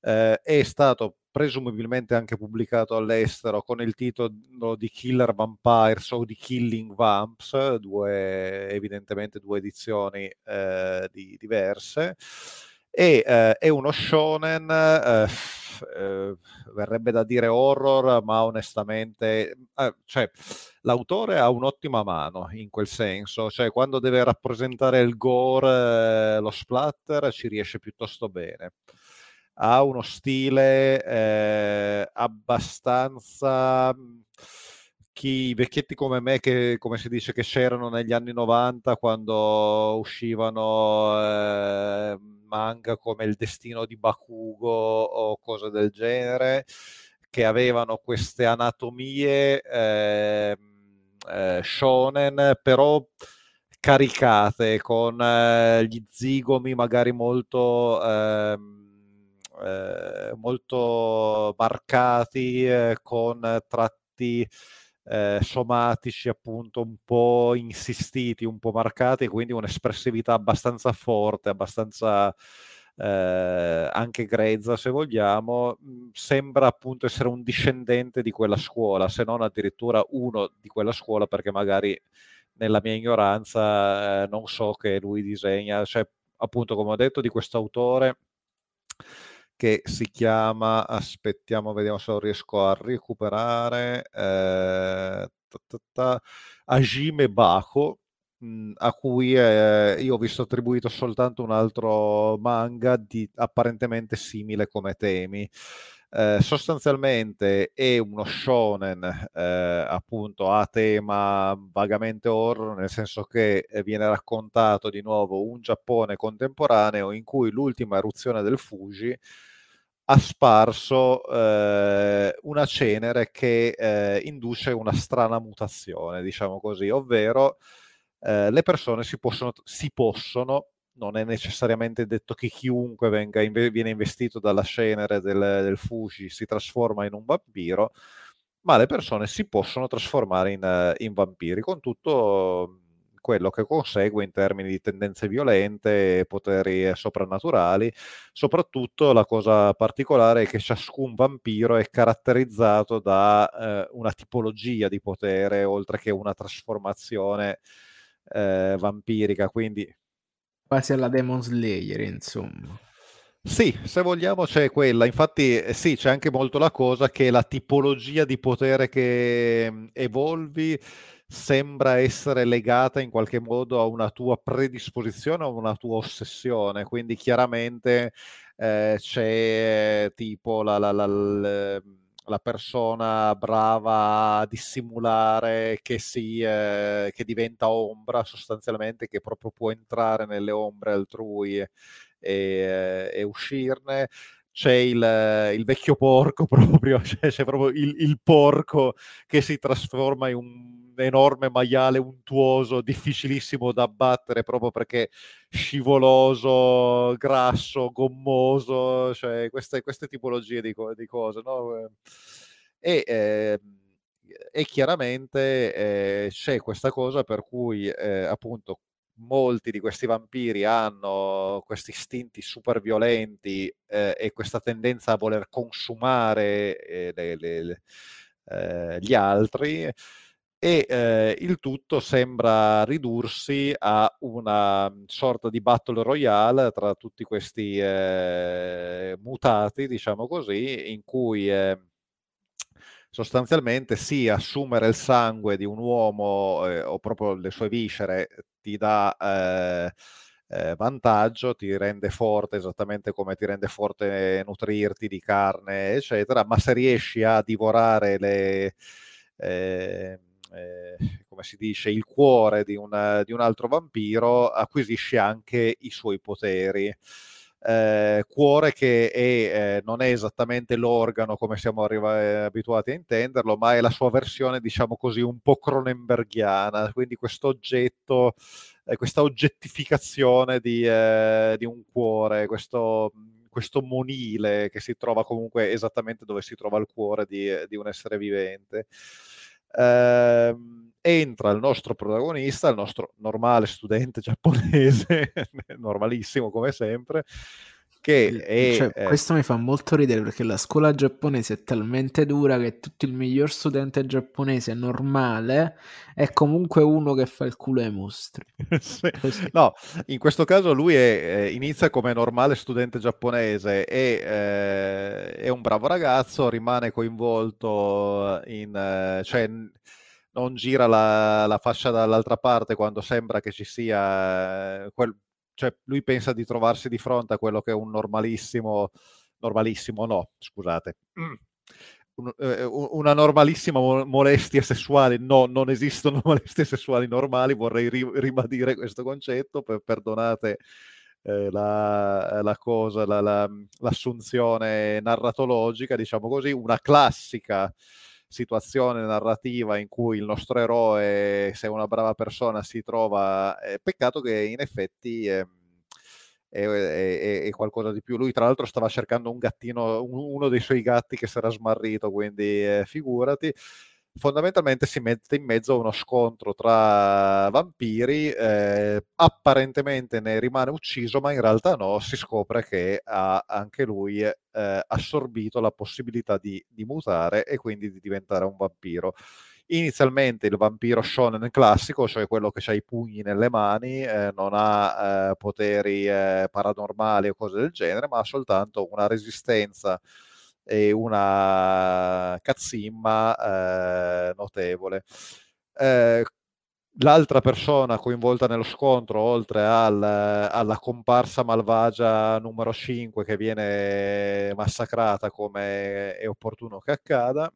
Eh, è stato presumibilmente anche pubblicato all'estero con il titolo di Killer Vampires o di Killing Vamps, due, evidentemente due edizioni eh, di, diverse. E eh, è uno shonen, eh, eh, verrebbe da dire horror, ma onestamente, eh, cioè, l'autore ha un'ottima mano in quel senso, cioè quando deve rappresentare il gore, eh, lo splatter, ci riesce piuttosto bene ha uno stile eh, abbastanza chi vecchietti come me che come si dice che c'erano negli anni 90 quando uscivano eh, manga come Il destino di Bakugo o cose del genere che avevano queste anatomie eh, eh, shonen però caricate con eh, gli zigomi magari molto ehm, eh, molto marcati, eh, con tratti eh, somatici appunto un po' insistiti, un po' marcati, quindi un'espressività abbastanza forte, abbastanza eh, anche grezza se vogliamo, mm, sembra appunto essere un discendente di quella scuola, se non addirittura uno di quella scuola, perché magari nella mia ignoranza eh, non so che lui disegna, cioè appunto come ho detto di questo autore che si chiama, aspettiamo, vediamo se riesco a recuperare, eh, Ajime Bako, mh, a cui eh, io ho visto attribuito soltanto un altro manga di, apparentemente simile come temi. Eh, sostanzialmente è uno shonen eh, appunto a tema vagamente horror nel senso che viene raccontato di nuovo un Giappone contemporaneo in cui l'ultima eruzione del Fuji ha sparso eh, una cenere che eh, induce una strana mutazione, diciamo così, ovvero eh, le persone si possono, si possono, non è necessariamente detto che chiunque venga, viene investito dalla cenere del, del Fuji si trasforma in un vampiro, ma le persone si possono trasformare in, in vampiri, con tutto quello che consegue in termini di tendenze violente, poteri soprannaturali. Soprattutto la cosa particolare è che ciascun vampiro è caratterizzato da eh, una tipologia di potere, oltre che una trasformazione eh, vampirica. Quindi quasi alla Demon Slayer, insomma. Sì, se vogliamo c'è quella, infatti eh, sì, c'è anche molto la cosa che la tipologia di potere che mm, evolvi sembra essere legata in qualche modo a una tua predisposizione a una tua ossessione, quindi chiaramente eh, c'è tipo la, la, la, la, persona brava a dissimulare che, si, eh, che diventa ombra sostanzialmente, che proprio può entrare nelle ombre altrui e, e, e uscirne. C'è il, il, vecchio porco *laughs* proprio, cioè c'è proprio il, il, porco che si trasforma in un enorme maiale untuoso, difficilissimo da abbattere proprio perché scivoloso, grasso, gommoso, cioè queste, queste tipologie di, di, cose, no? E, eh, e chiaramente eh, c'è questa cosa per cui eh, appunto molti di questi vampiri hanno questi istinti super violenti eh, e questa tendenza a voler consumare eh, le, le, le, eh, gli altri e eh, il tutto sembra ridursi a una mm, sorta di battle royale tra tutti questi eh, mutati, diciamo così, in cui eh, sostanzialmente sì, assumere il sangue di un uomo eh, o proprio le sue viscere ti dà eh, eh, vantaggio, ti rende forte esattamente come ti rende forte nutrirti di carne, eccetera, ma se riesci a divorare le... Eh, come si dice, il cuore di, una, di un altro vampiro, acquisisce anche i suoi poteri. Eh, cuore che è, eh, non è esattamente l'organo come siamo arriva- eh, abituati a intenderlo, ma è la sua versione, diciamo così, un po' cronenberghiana, quindi questo oggetto, eh, questa oggettificazione di, eh, di, un cuore, questo, questo, monile che si trova comunque esattamente dove si trova il cuore di, di un essere vivente. Eh, entra il nostro protagonista, il nostro normale studente giapponese, *laughs* normalissimo come sempre, che è, cioè, eh, questo mi fa molto ridere perché la scuola giapponese è talmente dura che tutto il miglior studente giapponese normale è comunque uno che fa il culo ai mostri. *laughs* sì. No, in questo caso lui è, eh, inizia come normale studente giapponese e eh, è un bravo ragazzo, rimane coinvolto in... Eh, cioè, non gira la, la, fascia dall'altra parte quando sembra che ci sia quel, cioè lui pensa di trovarsi di fronte a quello che è un normalissimo normalissimo no scusate. Un, eh, una normalissima molestia sessuale no non esistono *laughs* molestie sessuali normali vorrei ri- ribadire questo concetto per, perdonate eh, la, la, cosa la, la, l'assunzione narratologica diciamo così una classica situazione narrativa in cui il nostro eroe, se una brava persona, si trova... Eh, peccato che in effetti... Eh, è, è, è, qualcosa di più. Lui, tra l'altro, stava cercando un gattino, uno dei suoi gatti che si era smarrito, quindi eh, figurati fondamentalmente si mette in mezzo a uno scontro tra vampiri, eh, apparentemente ne rimane ucciso, ma in realtà no, si scopre che ha anche lui eh, assorbito la possibilità di, di, mutare e quindi di diventare un vampiro. Inizialmente il vampiro shonen classico, cioè quello che ha i pugni nelle mani, eh, non ha eh, poteri eh, paranormali o cose del genere, ma ha soltanto una resistenza e una cazzimma eh, notevole. Eh, l'altra persona coinvolta nello scontro, oltre al, alla comparsa malvagia numero 5 che viene massacrata come è opportuno che accada,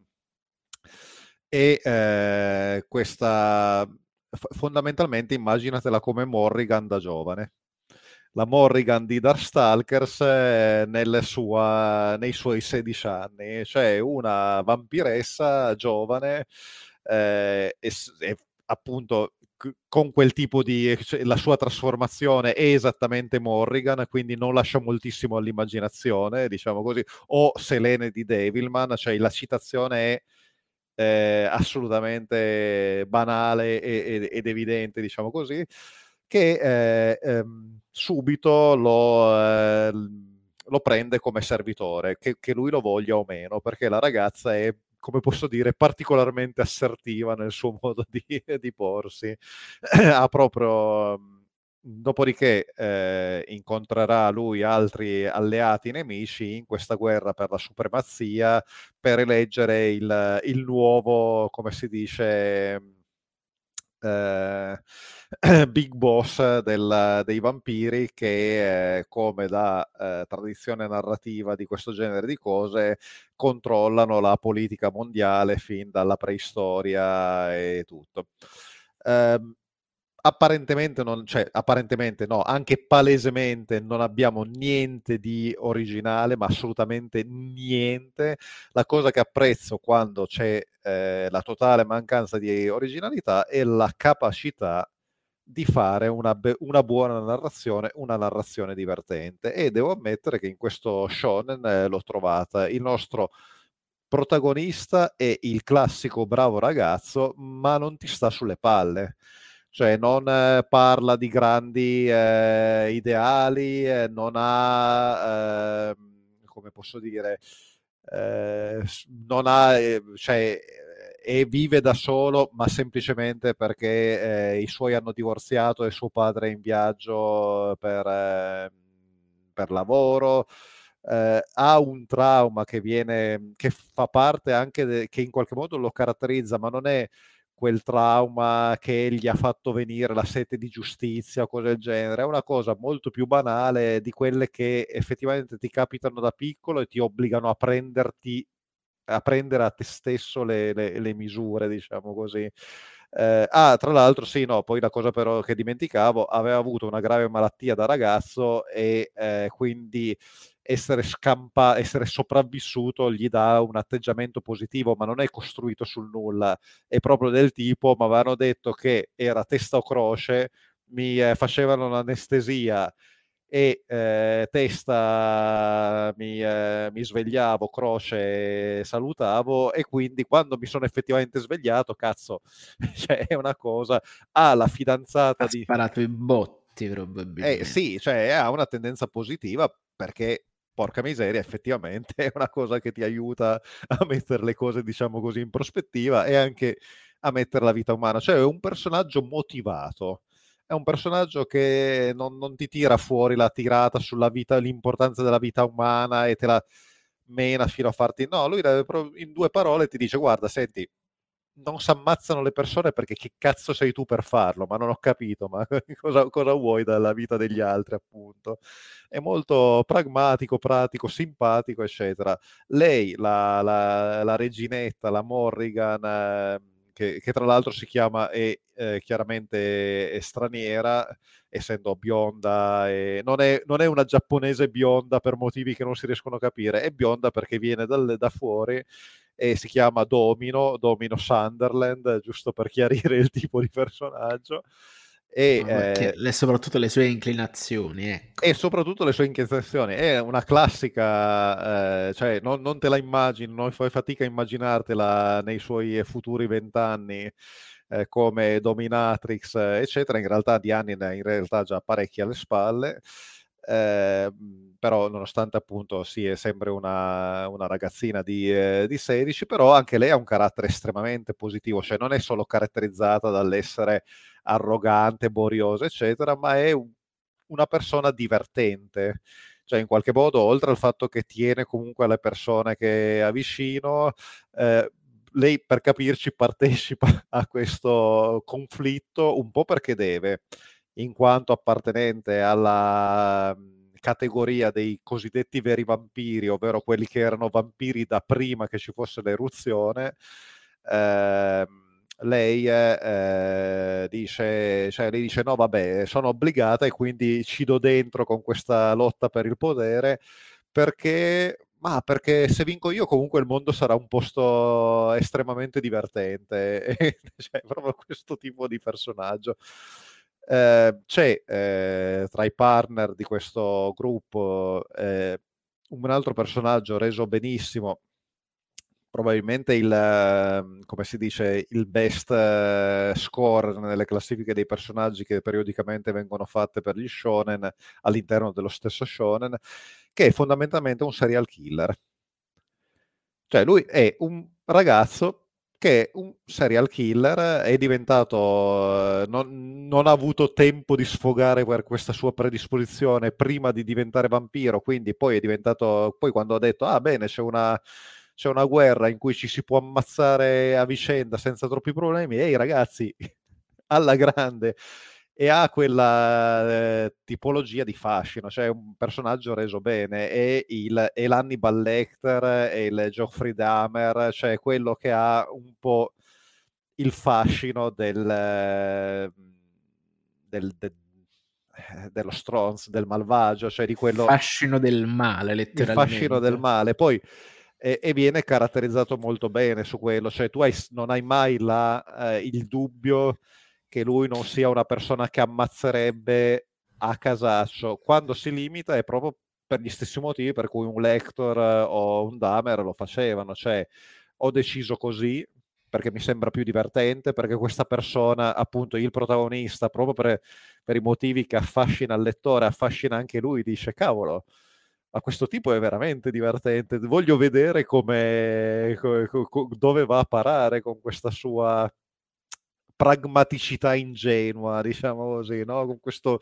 e eh, questa fondamentalmente immaginatela come Morrigan da giovane la Morrigan di Darkstalkers eh, sua, nei suoi 16 anni, cioè una vampiressa giovane eh, e, e, appunto con quel tipo di cioè, la sua trasformazione è esattamente Morrigan, quindi non lascia moltissimo all'immaginazione, diciamo così, o Selene di Devilman, cioè la citazione è eh, assolutamente banale ed, ed evidente, diciamo così che eh, ehm, subito lo, eh, lo, prende come servitore, che, che, lui lo voglia o meno, perché la ragazza è, come posso dire, particolarmente assertiva nel suo *laughs* modo di, di porsi. *clears throat* ha proprio... Dopodiché eh, incontrerà lui altri alleati nemici in questa guerra per la supremazia, per eleggere il, il nuovo, come si dice, eh, *clears throat* Big Boss del, dei vampiri che, eh, come da eh, tradizione narrativa di questo genere di cose, controllano la politica mondiale fin dalla preistoria e tutto. Apparentemente non, cioè apparentemente no, anche palesemente non abbiamo niente di originale, ma assolutamente niente. La cosa che apprezzo quando c'è eh, la totale mancanza di originalità è la capacità di fare una, be- una, buona narrazione, una narrazione divertente. E devo ammettere che in questo shonen eh, l'ho trovata. Il nostro protagonista è il classico bravo ragazzo, ma non ti sta sulle palle cioè non eh, parla di grandi eh, ideali, eh, non ha, ehm, come posso dire, eh, non ha, eh, cioè, e vive da solo, ma semplicemente perché eh, i suoi hanno divorziato e suo padre è in viaggio per, ehm, per lavoro. ha un trauma che viene, che fa parte anche, de, che in qualche modo lo caratterizza, ma non è quel trauma che gli ha fatto venire la sete di giustizia o cose del genere, è una cosa molto più banale di quelle che effettivamente ti capitano da piccolo e ti obbligano a prenderti a prendere a te stesso le, le, le misure, diciamo così. Eh, ah, tra l'altro, sì, no, poi la cosa però che dimenticavo, aveva avuto una grave malattia da ragazzo e eh, quindi essere scampa, essere sopravvissuto gli dà un atteggiamento positivo, ma non è costruito sul nulla, è proprio del tipo, ma avevano detto che era testa o croce, mi eh, facevano l'anestesia e eh, testa mi, eh, mi, svegliavo, croce salutavo e quindi quando mi sono effettivamente svegliato, cazzo, *laughs* cioè, è una cosa, ha la fidanzata ha di... sparato i botti probabilmente. Eh, sì, cioè ha una tendenza positiva perché porca miseria, effettivamente è una cosa che ti aiuta a mettere le cose, diciamo così, in prospettiva e anche a mettere la vita umana. Cioè è un personaggio motivato, è un personaggio che non, non ti tira fuori la tirata sulla vita, l'importanza della vita umana e te la mena fino a farti... No, lui in due parole ti dice, guarda, senti, non si ammazzano le persone perché che cazzo sei tu per farlo? Ma non ho capito, ma *laughs* cosa, cosa, vuoi dalla vita degli altri, appunto? È molto pragmatico, pratico, simpatico, eccetera. Lei, la, la, la reginetta, la Morrigan, eh, che, che, tra l'altro si chiama, è eh, chiaramente è straniera, essendo bionda, e non, è, non, è, una giapponese bionda per motivi che non si riescono a capire, è bionda perché viene dal, da fuori e si chiama Domino, Domino Sunderland, giusto per chiarire il tipo di personaggio. E, eh, le, soprattutto le sue inclinazioni. Ecco. E soprattutto le sue inclinazioni. È una classica, eh, cioè non, non, te la immagini, non fai fatica a immaginartela nei suoi futuri vent'anni eh, come dominatrix, eccetera. In realtà di anni ne ha in realtà già parecchi alle spalle. Eh, però nonostante appunto sia sì, sempre una, una ragazzina di, eh, di, 16, però anche lei ha un carattere estremamente positivo, cioè non è solo caratterizzata dall'essere arrogante, boriosa, eccetera, ma è un, una persona divertente. Cioè, in qualche modo, oltre al fatto che tiene comunque alle persone che ha vicino, eh, lei per capirci partecipa a questo conflitto un po' perché deve, in quanto appartenente alla mhmm, categoria dei cosiddetti veri vampiri, ovvero quelli che erano vampiri da prima che ci fosse l'eruzione, eh, lei eh, dice, cioè, lei dice no vabbè sono obbligata e quindi ci do dentro con questa lotta per il potere perché ma perché se vinco io comunque il mondo sarà un posto estremamente divertente *laughs* cioè, proprio questo tipo di personaggio. Eh, c'è eh, tra i partner di questo gruppo eh, un altro personaggio reso benissimo, probabilmente il, ehm, come si dice, il best eh, score nelle classifiche dei personaggi che periodicamente vengono fatte per gli shonen all'interno dello stesso shonen, che è fondamentalmente un serial killer. Cioè lui è un ragazzo che un serial killer è diventato, eh, non, non, ha avuto tempo di sfogare per questa sua predisposizione prima di diventare vampiro, quindi poi è diventato, poi quando ha detto, ah bene, c'è una, c'è una guerra in cui ci si può ammazzare a vicenda senza troppi problemi, ehi ragazzi, *laughs* alla grande, e ha quella eh, tipologia di fascino, cioè un personaggio reso bene, e, il, e l'Hannibal Lecter e il Geoffrey Dahmer, cioè quello che ha un po' il fascino del, del, del dello stronzo, del malvagio, cioè di quello... Il fascino del male, letteralmente. Il fascino del male. Poi e, e, viene caratterizzato molto bene su quello, cioè tu hai, non hai mai la, eh, il dubbio che lui non sia una persona che ammazzerebbe a casaccio. Quando si limita è proprio per gli stessi motivi per cui un Lector eh, o un Damer lo facevano, cioè ho deciso così perché mi sembra più divertente, perché questa persona, appunto il protagonista, proprio per, per i motivi che affascina il lettore, affascina anche lui, dice cavolo, ma questo tipo è veramente divertente, voglio vedere come, dove va a parare con questa sua pragmaticità ingenua, diciamo così, no? con, questo,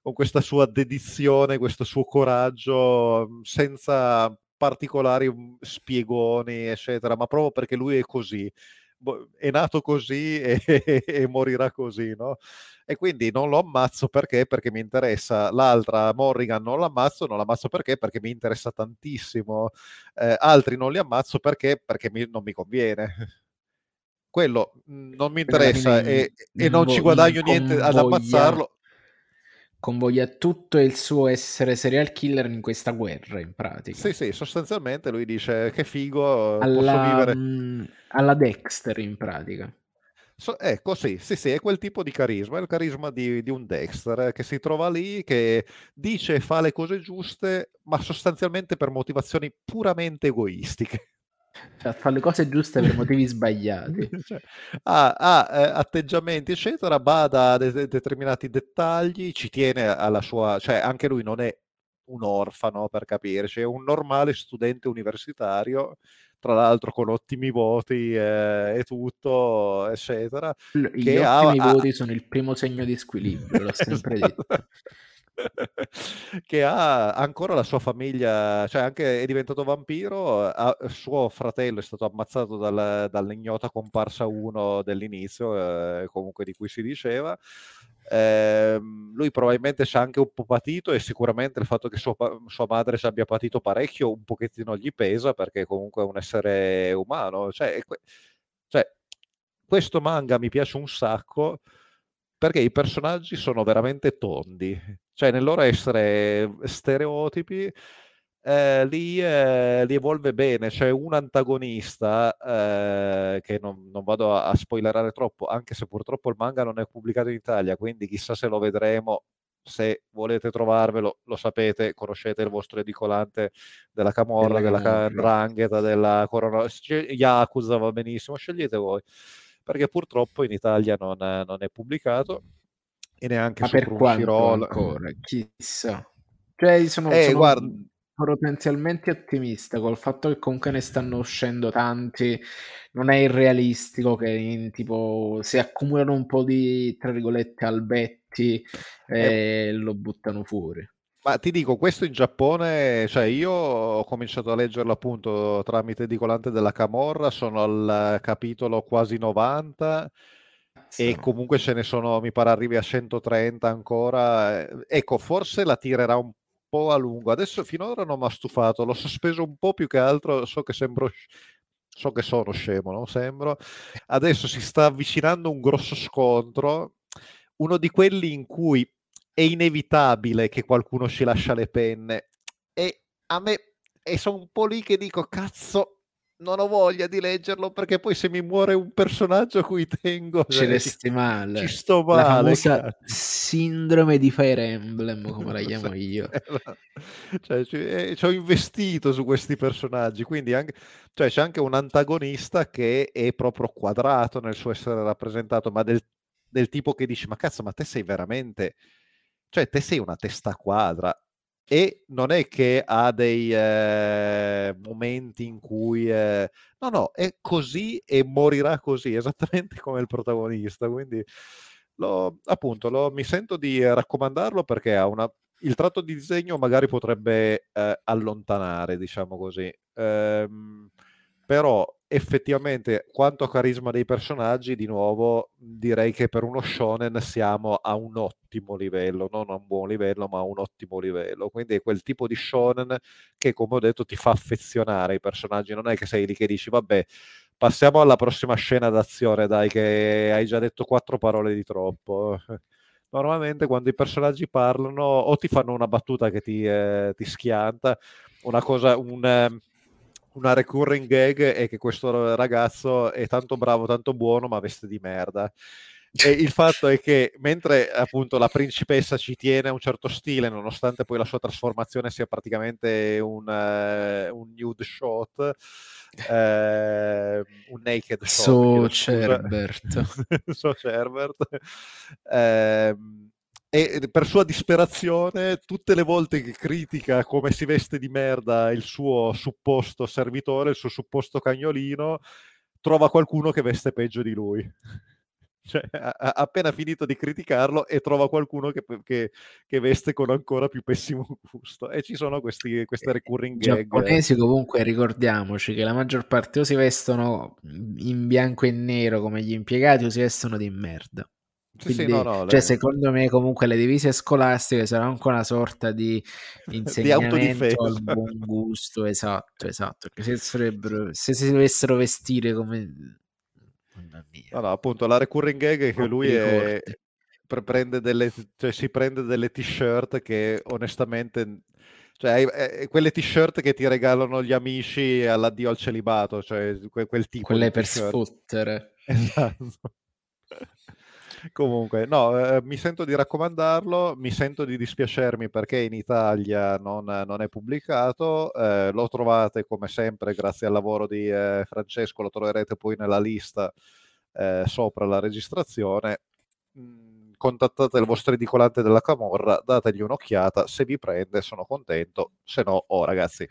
con questa sua dedizione, questo suo coraggio, mhmm, senza particolari mhmm, spiegoni, eccetera, ma proprio perché lui è così. Boh, è nato così e, *laughs* e, morirà così, no? E quindi non lo ammazzo perché? Perché mi interessa. L'altra, Morrigan, non l'ammazzo, non l'ammazzo perché? Perché mi interessa tantissimo. Eh, altri non li ammazzo perché? Perché mi, non mi conviene. Quello mhmm, non mi interessa e, e non ci guadagno niente ad ammazzarlo convoglia tutto il suo essere serial killer in questa guerra, in pratica. Sì, sì, sostanzialmente lui dice che figo, alla, posso vivere... Mm, alla Dexter, in pratica. So, ecco, sì, sì, sì, è quel tipo di carisma, è il carisma di, di, un Dexter eh, che si trova lì, che dice e fa le cose giuste, ma sostanzialmente per motivazioni puramente egoistiche. Cioè, fa le cose giuste per motivi sbagliati. *laughs* Cioè, ha, ha eh, atteggiamenti, eccetera, bada a de- determinati dettagli, ci tiene alla sua... cioè anche lui non è un orfano, per capirci, è un normale studente universitario, tra l'altro con ottimi voti eh, e tutto, eccetera. Gli ottimi ha, voti ha... sono il primo segno di squilibrio, l'ho sempre *laughs* detto. *laughs* che ha ancora la sua famiglia, cioè anche è diventato vampiro, ha, suo fratello è stato ammazzato dal, dall'ignota comparsa 1 dell'inizio, eh, comunque di cui si diceva. Eh, lui probabilmente ci ha anche un po' patito e sicuramente il fatto che suo, sua madre ci abbia patito parecchio un pochettino gli pesa perché comunque è un essere umano. Cioè, cioè questo manga mi piace un sacco perché i personaggi sono veramente tondi, cioè nel loro essere stereotipi eh, li, eh, li, evolve bene, c'è un antagonista eh, che non, non vado a, a, spoilerare troppo, anche se purtroppo il manga non è pubblicato in Italia, quindi chissà se lo vedremo, se volete trovarvelo, lo sapete, conoscete il vostro edicolante della Camorra, della, della Drangheta, della Corona, Yakuza va benissimo, scegliete voi perché purtroppo in Italia non è, non è pubblicato e neanche Ma su Crunchyroll. ancora, chissà. Cioè, sono, eh, sono guarda... potenzialmente ottimista col fatto che comunque ne stanno uscendo tanti. Non è irrealistico che in, tipo si accumulano un po' di tra virgolette albetti e eh. lo buttano fuori. Ma ti dico, questo in Giappone, cioè io ho cominciato a leggerlo appunto tramite Edicolante della Camorra, sono al capitolo quasi 90 sì. e comunque ce ne sono, mi pare arrivi a 130 ancora. Ecco, forse la tirerà un po' a lungo. Adesso finora non mi ha stufato, l'ho sospeso un po' più che altro, so che sembro so che sono scemo, non sembro. Adesso si sta avvicinando un grosso scontro, uno di quelli in cui è inevitabile che qualcuno ci lascia le penne. E a me, e sono un po' lì che dico, cazzo, non ho voglia di leggerlo perché poi se mi muore un personaggio a cui tengo ci resti male. ci sto male la sindrome di Fire Emblem *laughs* come la chiamo io. Cioè, ci, eh, ci, ho investito su questi personaggi quindi anche, cioè, c'è anche un antagonista che è proprio quadrato nel suo essere rappresentato ma del, del tipo che dice ma cazzo ma te sei veramente cioè, te sei una testa quadra e non è che ha dei eh, momenti in cui... Eh, no, no, è così e morirà così, *laughs* esattamente come il protagonista. Quindi, lo, appunto, lo, mi sento di raccomandarlo perché ha una... Il tratto di disegno magari potrebbe eh, allontanare, diciamo così. Ehm, però effettivamente quanto carisma dei personaggi di nuovo direi che per uno shonen siamo a un ottimo livello non a un buon livello ma a un ottimo livello. Quindi è quel tipo di shonen che come ho detto ti fa affezionare ai personaggi. Non è che sei lì che dici vabbè passiamo alla prossima scena d'azione dai che hai già detto quattro parole di troppo. *laughs* Normalmente quando i personaggi parlano o ti fanno una battuta che ti, eh, ti schianta una cosa un eh, una recurring gag è che questo ragazzo è tanto bravo, tanto buono, ma veste di merda. E il *laughs* fatto è che mentre appunto la principessa ci tiene a un certo stile, nonostante poi la sua trasformazione sia praticamente un, uh, un nude shot, uh, un naked shot. So Cerbert. so Cerbert. Uh, e per sua disperazione, tutte le volte che critica come si veste di merda il suo supposto servitore, il suo supposto cagnolino, trova qualcuno che veste peggio di lui. *laughs* cioè, ha appena finito di criticarlo e trova qualcuno che che che veste con ancora più pessimo *laughs* gusto e ci sono questi queste recurring gag. I giapponesi comunque ricordiamoci che la maggior parte o si vestono in bianco e nero come gli impiegati o si vestono di merda. Quindi, sì, no, no, cioè, secondo me comunque le divise scolastiche saranno anche una sorta di *laughs* insegnamento al buon gusto, esatto, esatto, perché se, se si dovessero vestire come... No, no, appunto, la recurring gag è che lui è... prende delle, cioè, si prende delle t-shirt che onestamente cioè eh, quelle t-shirt che ti regalano gli amici all'addio al celibato, cioè quel, quel tipo quelle per sfottere. *laughs* Esatto. *laughs* Comunque, no, eh, mi sento di raccomandarlo, mi sento di dispiacermi perché in Italia non, non è pubblicato, eh, lo trovate come sempre grazie al lavoro di eh, Francesco, lo troverete poi nella lista eh, sopra la registrazione. Mm, contattate il vostro edicolante della Camorra, dategli un'occhiata, se vi prende sono contento, se no, oh ragazzi,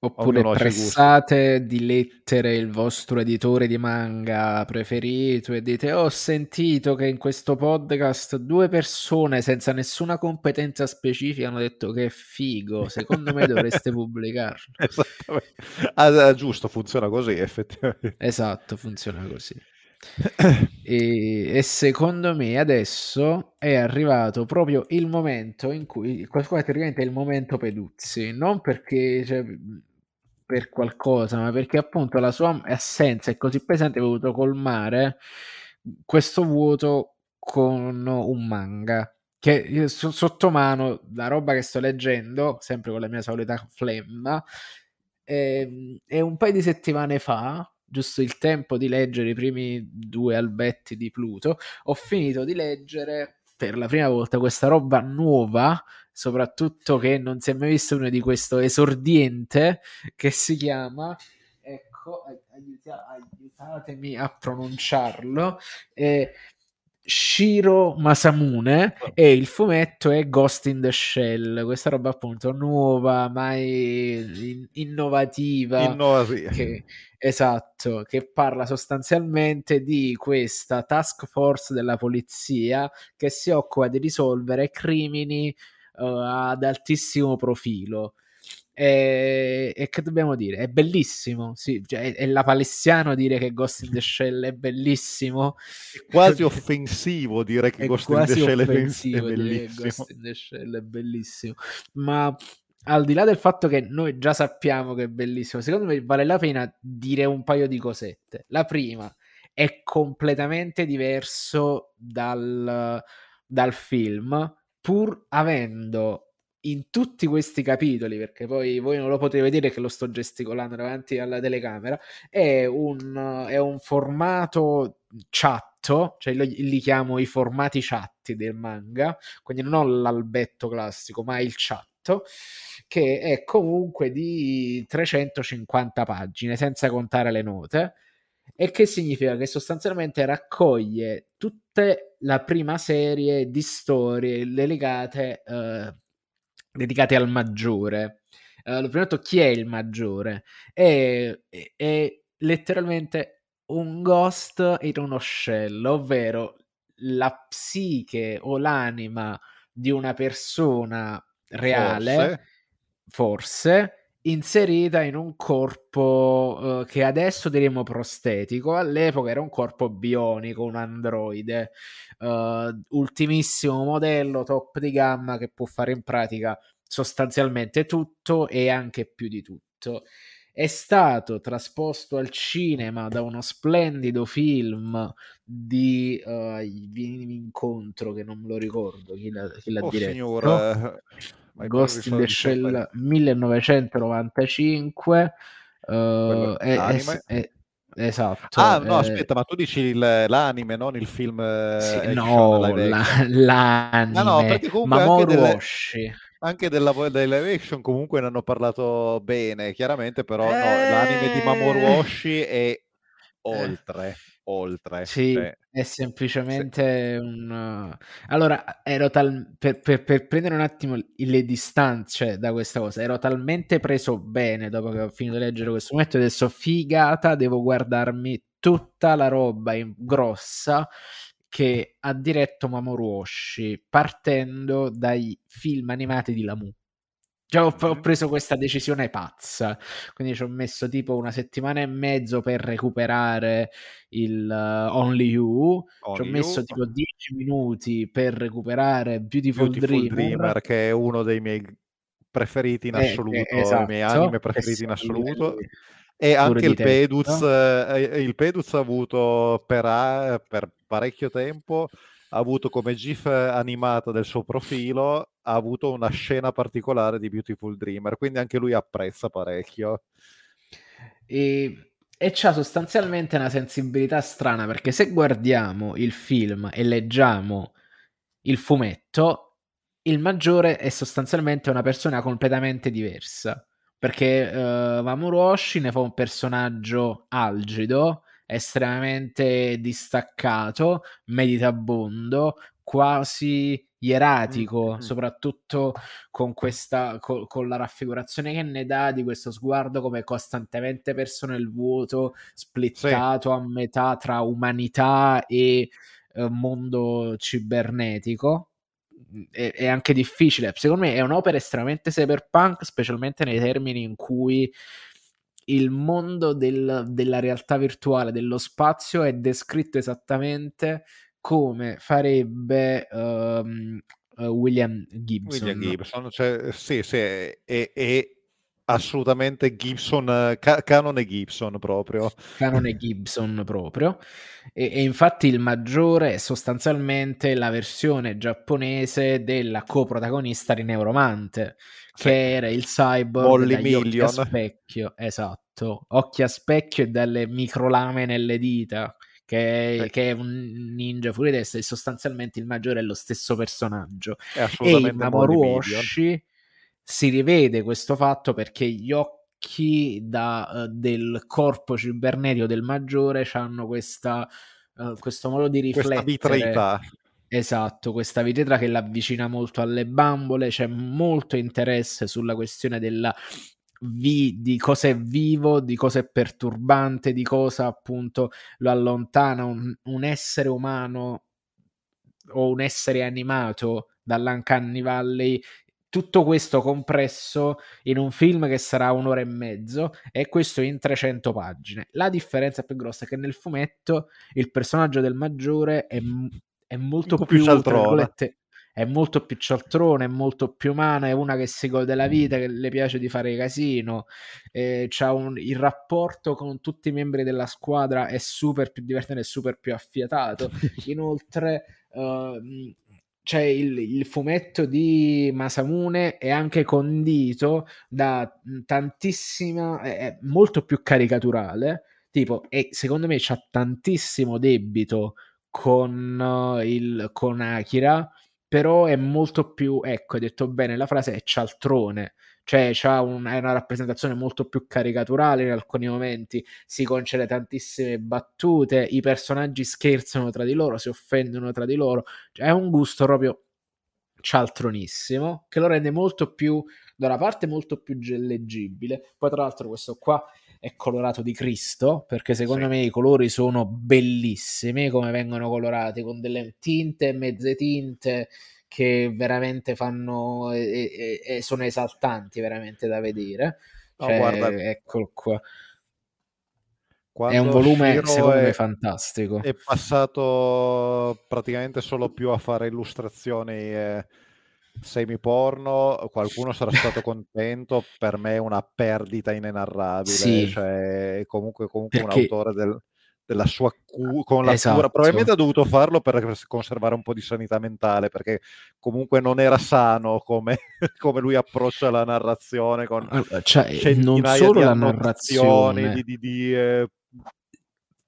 Oppure pressate di lettere il vostro editore di manga preferito e dite: Ho sentito che in questo podcast due persone senza nessuna competenza specifica hanno detto che è figo. Secondo me dovreste *laughs* pubblicarlo. Esattamente. Ah, giusto, funziona così, effettivamente. Esatto, funziona così. *coughs* e, e, secondo me adesso è arrivato proprio il momento in cui praticamente è il momento Peduzzi non perché cioè, per qualcosa, ma perché appunto la sua assenza è così pesante, ha voluto colmare questo vuoto con un manga che sotto mano, la roba che sto leggendo, sempre con la mia solita flemma, è, è un paio di settimane fa, giusto il tempo di leggere i primi due albetti di Pluto, ho finito di leggere per la prima volta questa roba nuova soprattutto che non si è mai visto uno di questo esordiente che si chiama ecco aiuta, aiutatemi a pronunciarlo eh, Shiro Masamune e il fumetto è Ghost in the Shell, questa roba appunto nuova, mai innovativa, innovativa. Che, esatto, che parla sostanzialmente di questa task force della polizia che si occupa di risolvere crimini uh, ad altissimo profilo. E, e, che dobbiamo dire? È bellissimo, sì, cioè, è, è, la palestiano dire che Ghost in the Shell è bellissimo. È quasi offensivo dire che Ghost in the Shell è bellissimo. Ghost in the Shell è bellissimo. Ma al di là del fatto che noi già sappiamo che è bellissimo, secondo me vale la pena dire un paio di cosette. La prima è completamente diverso dal, dal film pur avendo in tutti questi capitoli, perché poi voi non lo potete vedere che lo sto gesticolando davanti alla telecamera, è un, è un formato chatto, cioè li, chiamo i formati chatti del manga, quindi non ho l'albetto classico, ma il chatto, che è comunque di 350 pagine, senza contare le note e che significa che sostanzialmente raccoglie tutta la prima serie di storie legate, eh, dedicate al maggiore. Uh, lo prima chi è il maggiore? È, è, è, letteralmente un ghost in uno shell, ovvero la psiche o l'anima di una persona reale, forse, forse inserita in un corpo uh, che adesso diremo prostetico, all'epoca era un corpo bionico, un androide, uh, ultimissimo modello, top di gamma che può fare in pratica sostanzialmente tutto e anche più di tutto. È stato trasposto al cinema da uno splendido film di uh, incontro che non me lo ricordo chi l'ha, chi l'ha oh, diretto. Signora, Ghost in the Shell 1995 uh, è, è, è, esatto ah no eh, aspetta ma tu dici il, l'anime non il film sì, no la, l'anime no, no, Mamoru delle... Oshii anche della, dei live action comunque ne hanno parlato bene, chiaramente, però eh... no, l'anime di Mamoru eh. Oshii è oltre, eh. oltre. Sì, cioè, è semplicemente sì. un... Allora, ero tal... per, per, per, prendere un attimo le distanze da questa cosa, ero talmente preso bene dopo che ho finito di leggere questo momento, adesso figata, devo guardarmi tutta la roba in... grossa che ha diretto Mamoru Oshii partendo dai film animati di Lamu. Già ho, ho, preso questa decisione pazza, quindi ci ho messo tipo una settimana e mezzo per recuperare il uh, Only You, Only ci ho messo you. tipo 10 minuti per recuperare Beautiful, Beautiful Dreamer. Dreamer, che è uno dei miei preferiti in eh, assoluto, eh, esatto, i miei esatto, anime preferiti in assoluto. E anche il Peduz, eh, il Peduz ha avuto per, per parecchio tempo ha avuto come GIF animata del suo profilo, ha avuto una scena particolare di Beautiful Dreamer, quindi anche lui apprezza parecchio. E, e c'ha sostanzialmente una sensibilità strana, perché se guardiamo il film e leggiamo il fumetto, il maggiore è sostanzialmente una persona completamente diversa. Perché uh, Mamoru Oshii ne fa un personaggio algido, estremamente distaccato, meditabondo, quasi ieratico, mm-hmm. soprattutto con questa co- con la raffigurazione che ne dà di questo sguardo come costantemente perso nel vuoto, splittato sì. a metà tra umanità e eh, mondo cibernetico. È, è, anche difficile. Secondo me è un'opera estremamente cyberpunk, specialmente nei termini in cui il mondo del, della realtà virtuale, dello spazio è descritto esattamente come farebbe um, uh, William Gibson. William Gibson, cioè, sì, sì, è, è assolutamente Gibson, ca- canone Gibson proprio. Canone Gibson proprio. E, e, infatti il maggiore è sostanzialmente la versione giapponese della coprotagonista di Neuromante, che era il cyborg Million. occhi a specchio, esatto, occhi a specchio e dalle microlame nelle dita, che, eh. che è un ninja fuori testa e sostanzialmente il maggiore è lo stesso personaggio. e in Mamoru Oshii si rivede questo fatto perché gli occhi da, uh, del corpo cibernetico del maggiore hanno questa, uh, questo modo di riflettere. Esatto, questa vitretra che l'avvicina molto alle bambole, c'è molto interesse sulla questione della vi, di cosa è vivo, di cosa è perturbante, di cosa appunto lo allontana un, un essere umano o un essere animato dall'Uncanny Valley tutto questo compresso in un film che sarà un'ora e mezzo e questo in 300 pagine. La differenza più grossa è che nel fumetto il personaggio del maggiore è è molto più, più cialtrone. È molto più cialtrone, è molto più umana, è una che si gode la vita, che le piace di fare casino. Eh, un, il rapporto con tutti i membri della squadra è super più divertente, è super più affiatato. *laughs* Inoltre, uh, c'è il, il, fumetto di Masamune è anche condito da tantissima, è molto più caricaturale, tipo, e secondo me c'ha tantissimo debito con, il, con Akira, però è molto più, ecco, hai detto bene, la frase è cialtrone, cioè un, è una rappresentazione molto più caricaturale in alcuni momenti, si concede tantissime battute, i personaggi scherzano tra di loro, si offendono tra di loro, cioè, è un gusto proprio cialtronissimo che lo rende molto più da una parte molto più leggibile poi tra l'altro questo qua è colorato di Cristo, perché secondo sì. me i colori sono bellissimi come vengono colorati, con delle tinte e mezze tinte che veramente fanno e, e, e sono esaltanti veramente da vedere. Cioè, oh, guarda, eccolo qua. È un volume secondo è, me fantastico. È passato praticamente solo più a fare illustrazioni. Eh semi porno, qualcuno sarà stato contento, per me è una perdita inenarrabile, sì. cioè comunque, comunque Perché... un autore del, della sua cu- con la esatto. cura, probabilmente ha dovuto farlo per conservare un po' di sanità mentale, perché comunque non era sano come, *laughs* come lui approccia la narrazione con cioè, non solo la narrazione di, di, di eh...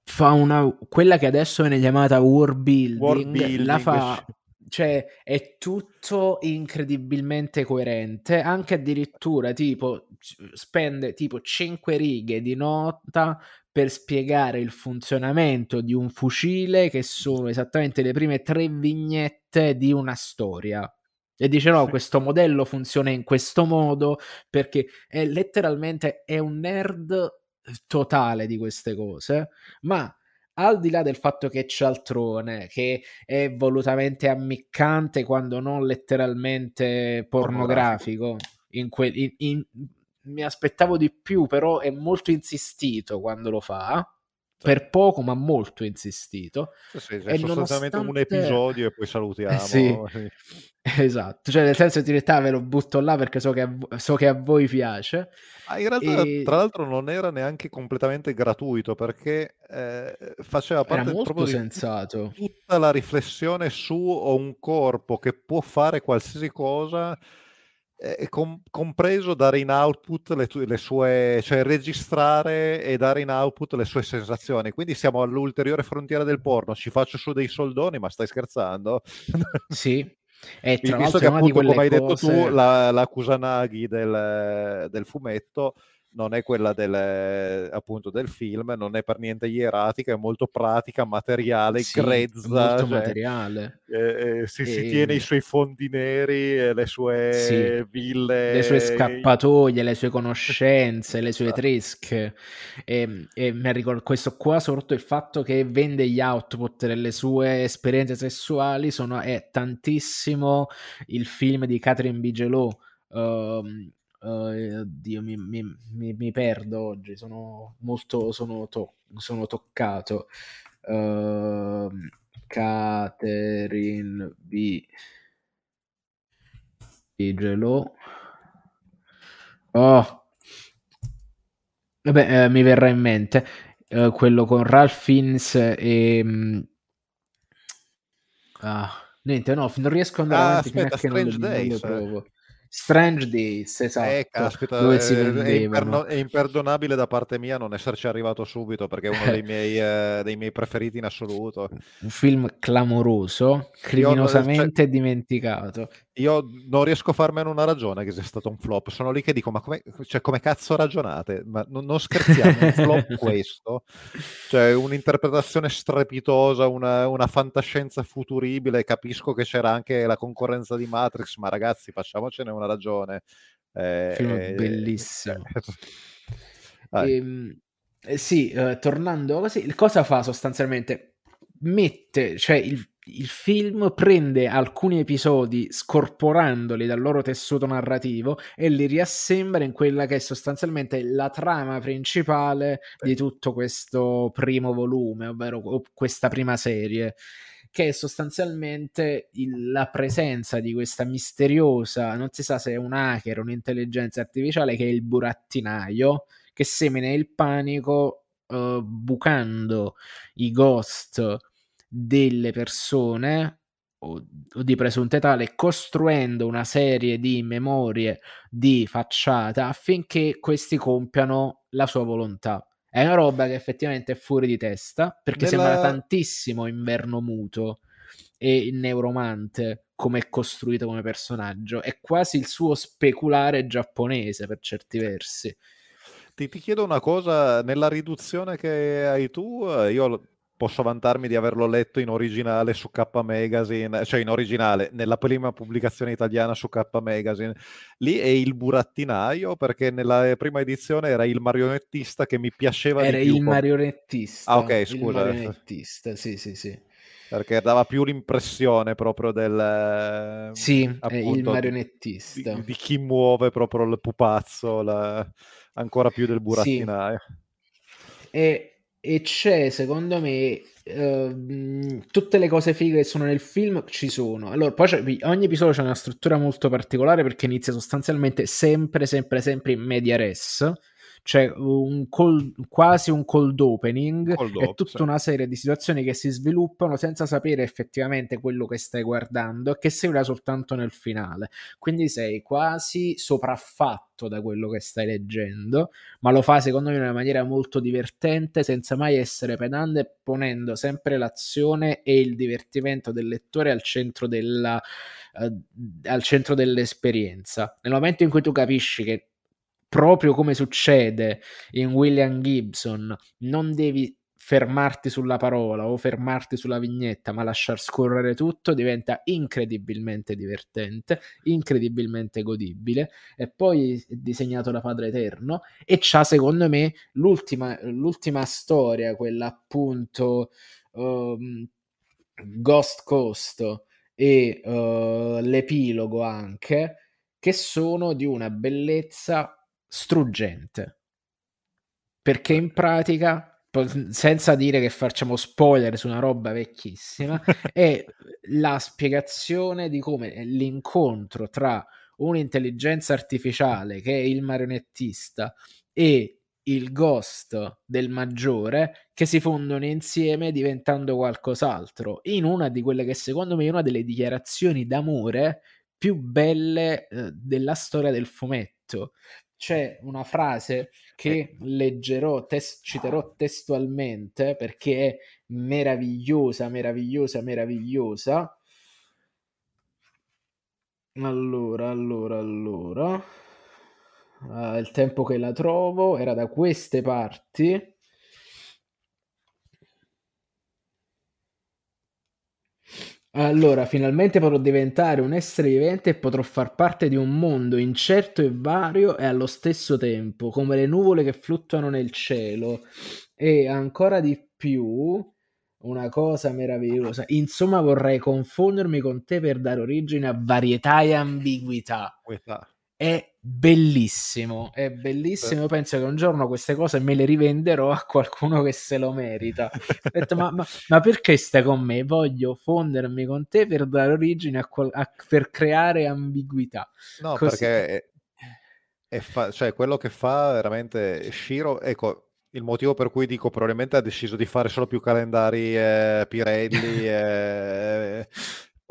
fa una quella che adesso viene chiamata world building, world building la fa cioè è tutto incredibilmente coerente, anche addirittura tipo spende tipo 5 righe di nota per spiegare il funzionamento di un fucile che sono esattamente le prime tre vignette di una storia. E dice no, questo modello funziona in questo modo perché è letteralmente è un nerd totale di queste cose, ma al di là del fatto che è cialtrone, che è volutamente ammiccante quando non letteralmente pornografico, in que- in, in, mi aspettavo di più, però è molto insistito quando lo fa. Per poco, ma molto insistito. Sì, sì, è sostanzialmente nonostante... un episodio e poi *laughs* salutiamo. Eh sì, *laughs* esatto, cioè nel senso di realtà ve lo butto là perché so che a, so che a voi piace. Ah, in realtà, e... tra l'altro, non era neanche completamente gratuito perché eh, faceva parte era molto sensato. tutta la riflessione su un corpo che può fare qualsiasi cosa com- compreso dare in output le, tu- le, sue, cioè registrare e dare in output le sue sensazioni. Quindi siamo all'ulteriore frontiera del porno. Ci faccio su dei soldoni, ma stai scherzando? *laughs* Sì. E tra Visto che appunto, come hai detto tu, la, la Kusanagi del, del fumetto non è quella del, appunto, del film, non è per niente ieratica, è molto pratica, materiale, sì, grezza. Molto cioè, materiale. Eh, eh, si, e... si, tiene i suoi fondi neri, le sue sì, ville. Le sue scappatoie, le sue *laughs* conoscenze, le sue esatto. tresche. E, e mi ricordo questo qua, soprattutto il fatto che vende gli output delle sue esperienze sessuali, sono, è tantissimo il film di Catherine Bigelow. Uh, Uh, Dio, mi, mi, mi, mi, perdo oggi, sono molto sono, to- sono toccato. Uh, Catherine B. Igelo. Oh, vabbè, eh, mi verrà in mente uh, quello con Ralph Fiennes e. Um, ah, niente, no, non riesco ad andare ah, avanti aspetta, fino a che non, Days, non lo provo. Strange Days, eh, esatto. Eh, caspita, dove si è, imperno- è, imperdonabile da parte mia non esserci arrivato subito perché è uno dei miei, eh, dei miei preferiti in assoluto. Un film clamoroso, criminosamente Io, cioè, dimenticato. Io non riesco a farmene una ragione che sia stato un flop. Sono lì che dico: ma come, cioè, come cazzo ragionate? Ma non, non scherziamo, un flop *laughs* questo? Cioè, un'interpretazione strepitosa, una, una, fantascienza futuribile. Capisco che c'era anche la concorrenza di Matrix, ma ragazzi, facciamocene una ragione. Eh, film eh, bellissimo. Eh, *laughs* ehm, eh, sì, eh, tornando così, cosa fa sostanzialmente? Mette, cioè il, il film prende alcuni episodi scorporandoli dal loro tessuto narrativo e li riassembra in quella che è sostanzialmente la trama principale di tutto questo primo volume, ovvero questa prima serie che è sostanzialmente il, la presenza di questa misteriosa, non si sa se è un hacker o un'intelligenza artificiale, che è il burattinaio, che semina il panico uh, bucando i ghost delle persone o, o di presunte tale, costruendo una serie di memorie di facciata affinché questi compiano la sua volontà. È una roba che effettivamente è fuori di testa perché Nella... sembra tantissimo inverno muto e neuromante come è costruito come personaggio. È quasi il suo speculare giapponese per certi versi. Ti, ti chiedo una cosa, nella riduzione che hai tu, eh, io posso vantarmi di averlo letto in originale su K Magazine, cioè in originale, nella prima pubblicazione italiana su K Magazine. Lì è il burattinaio, perché nella prima edizione era il marionettista che mi piaceva era di più. Era il marionettista. Ah, ok, scusa. Il marionettista, sì, sì, sì. Perché dava più l'impressione proprio del... Sì, appunto, il marionettista. Di, di, chi muove proprio il pupazzo, la, ancora più del burattinaio. Sì. E e c'è secondo me uh, tutte le cose fighe che sono nel film ci sono. Allora poi ogni episodio c'è una struttura molto particolare perché inizia sostanzialmente sempre sempre sempre in media res c'è un cold, quasi un cold opening cold e tutta sì. una serie di situazioni che si sviluppano senza sapere effettivamente quello che stai guardando e che seguirà soltanto nel finale. Quindi sei quasi sopraffatto da quello che stai leggendo, ma lo fa secondo me in una maniera molto divertente, senza mai essere pedante, ponendo sempre l'azione e il divertimento del lettore al centro della, uh, al centro dell'esperienza. Nel momento in cui tu capisci che proprio come succede in William Gibson, non devi fermarti sulla parola o fermarti sulla vignetta, ma lasciar scorrere tutto diventa incredibilmente divertente, incredibilmente godibile. E poi disegnato da Padre Eterno e c'ha secondo me l'ultima, l'ultima storia, quella appunto um, Ghost Coast e uh, l'epilogo anche, che sono di una bellezza struggente. Perché in pratica senza dire che facciamo spoiler su una roba vecchissima, *laughs* è la spiegazione di come l'incontro tra un'intelligenza artificiale che è il marionettista e il ghost del maggiore che si fondono insieme diventando qualcos'altro in una di quelle che secondo me è una delle dichiarazioni d'amore più belle eh, della storia del fumetto c'è una frase che leggerò, tes- citerò testualmente perché è meravigliosa, meravigliosa, meravigliosa. Allora, allora, allora. Uh, il tempo che la trovo era da queste parti. Allora, finalmente potrò diventare un essere vivente e potrò far parte di un mondo incerto e vario e allo stesso tempo, come le nuvole che fluttuano nel cielo. E ancora di più, una cosa meravigliosa. Insomma, vorrei confondermi con te per dare origine a varietà e ambiguità. È bellissimo, è bellissimo. Io penso che un giorno queste cose me le rivenderò a qualcuno che se lo merita. Ho detto, ma, ma, ma, perché stai con me? Voglio fondermi con te per dare origine a, qual- a per creare ambiguità. No, Così. perché è, è fa- cioè, quello che fa veramente Shiro, ecco, il motivo per cui dico probabilmente ha deciso di fare solo più calendari eh, Pirelli *laughs* eh,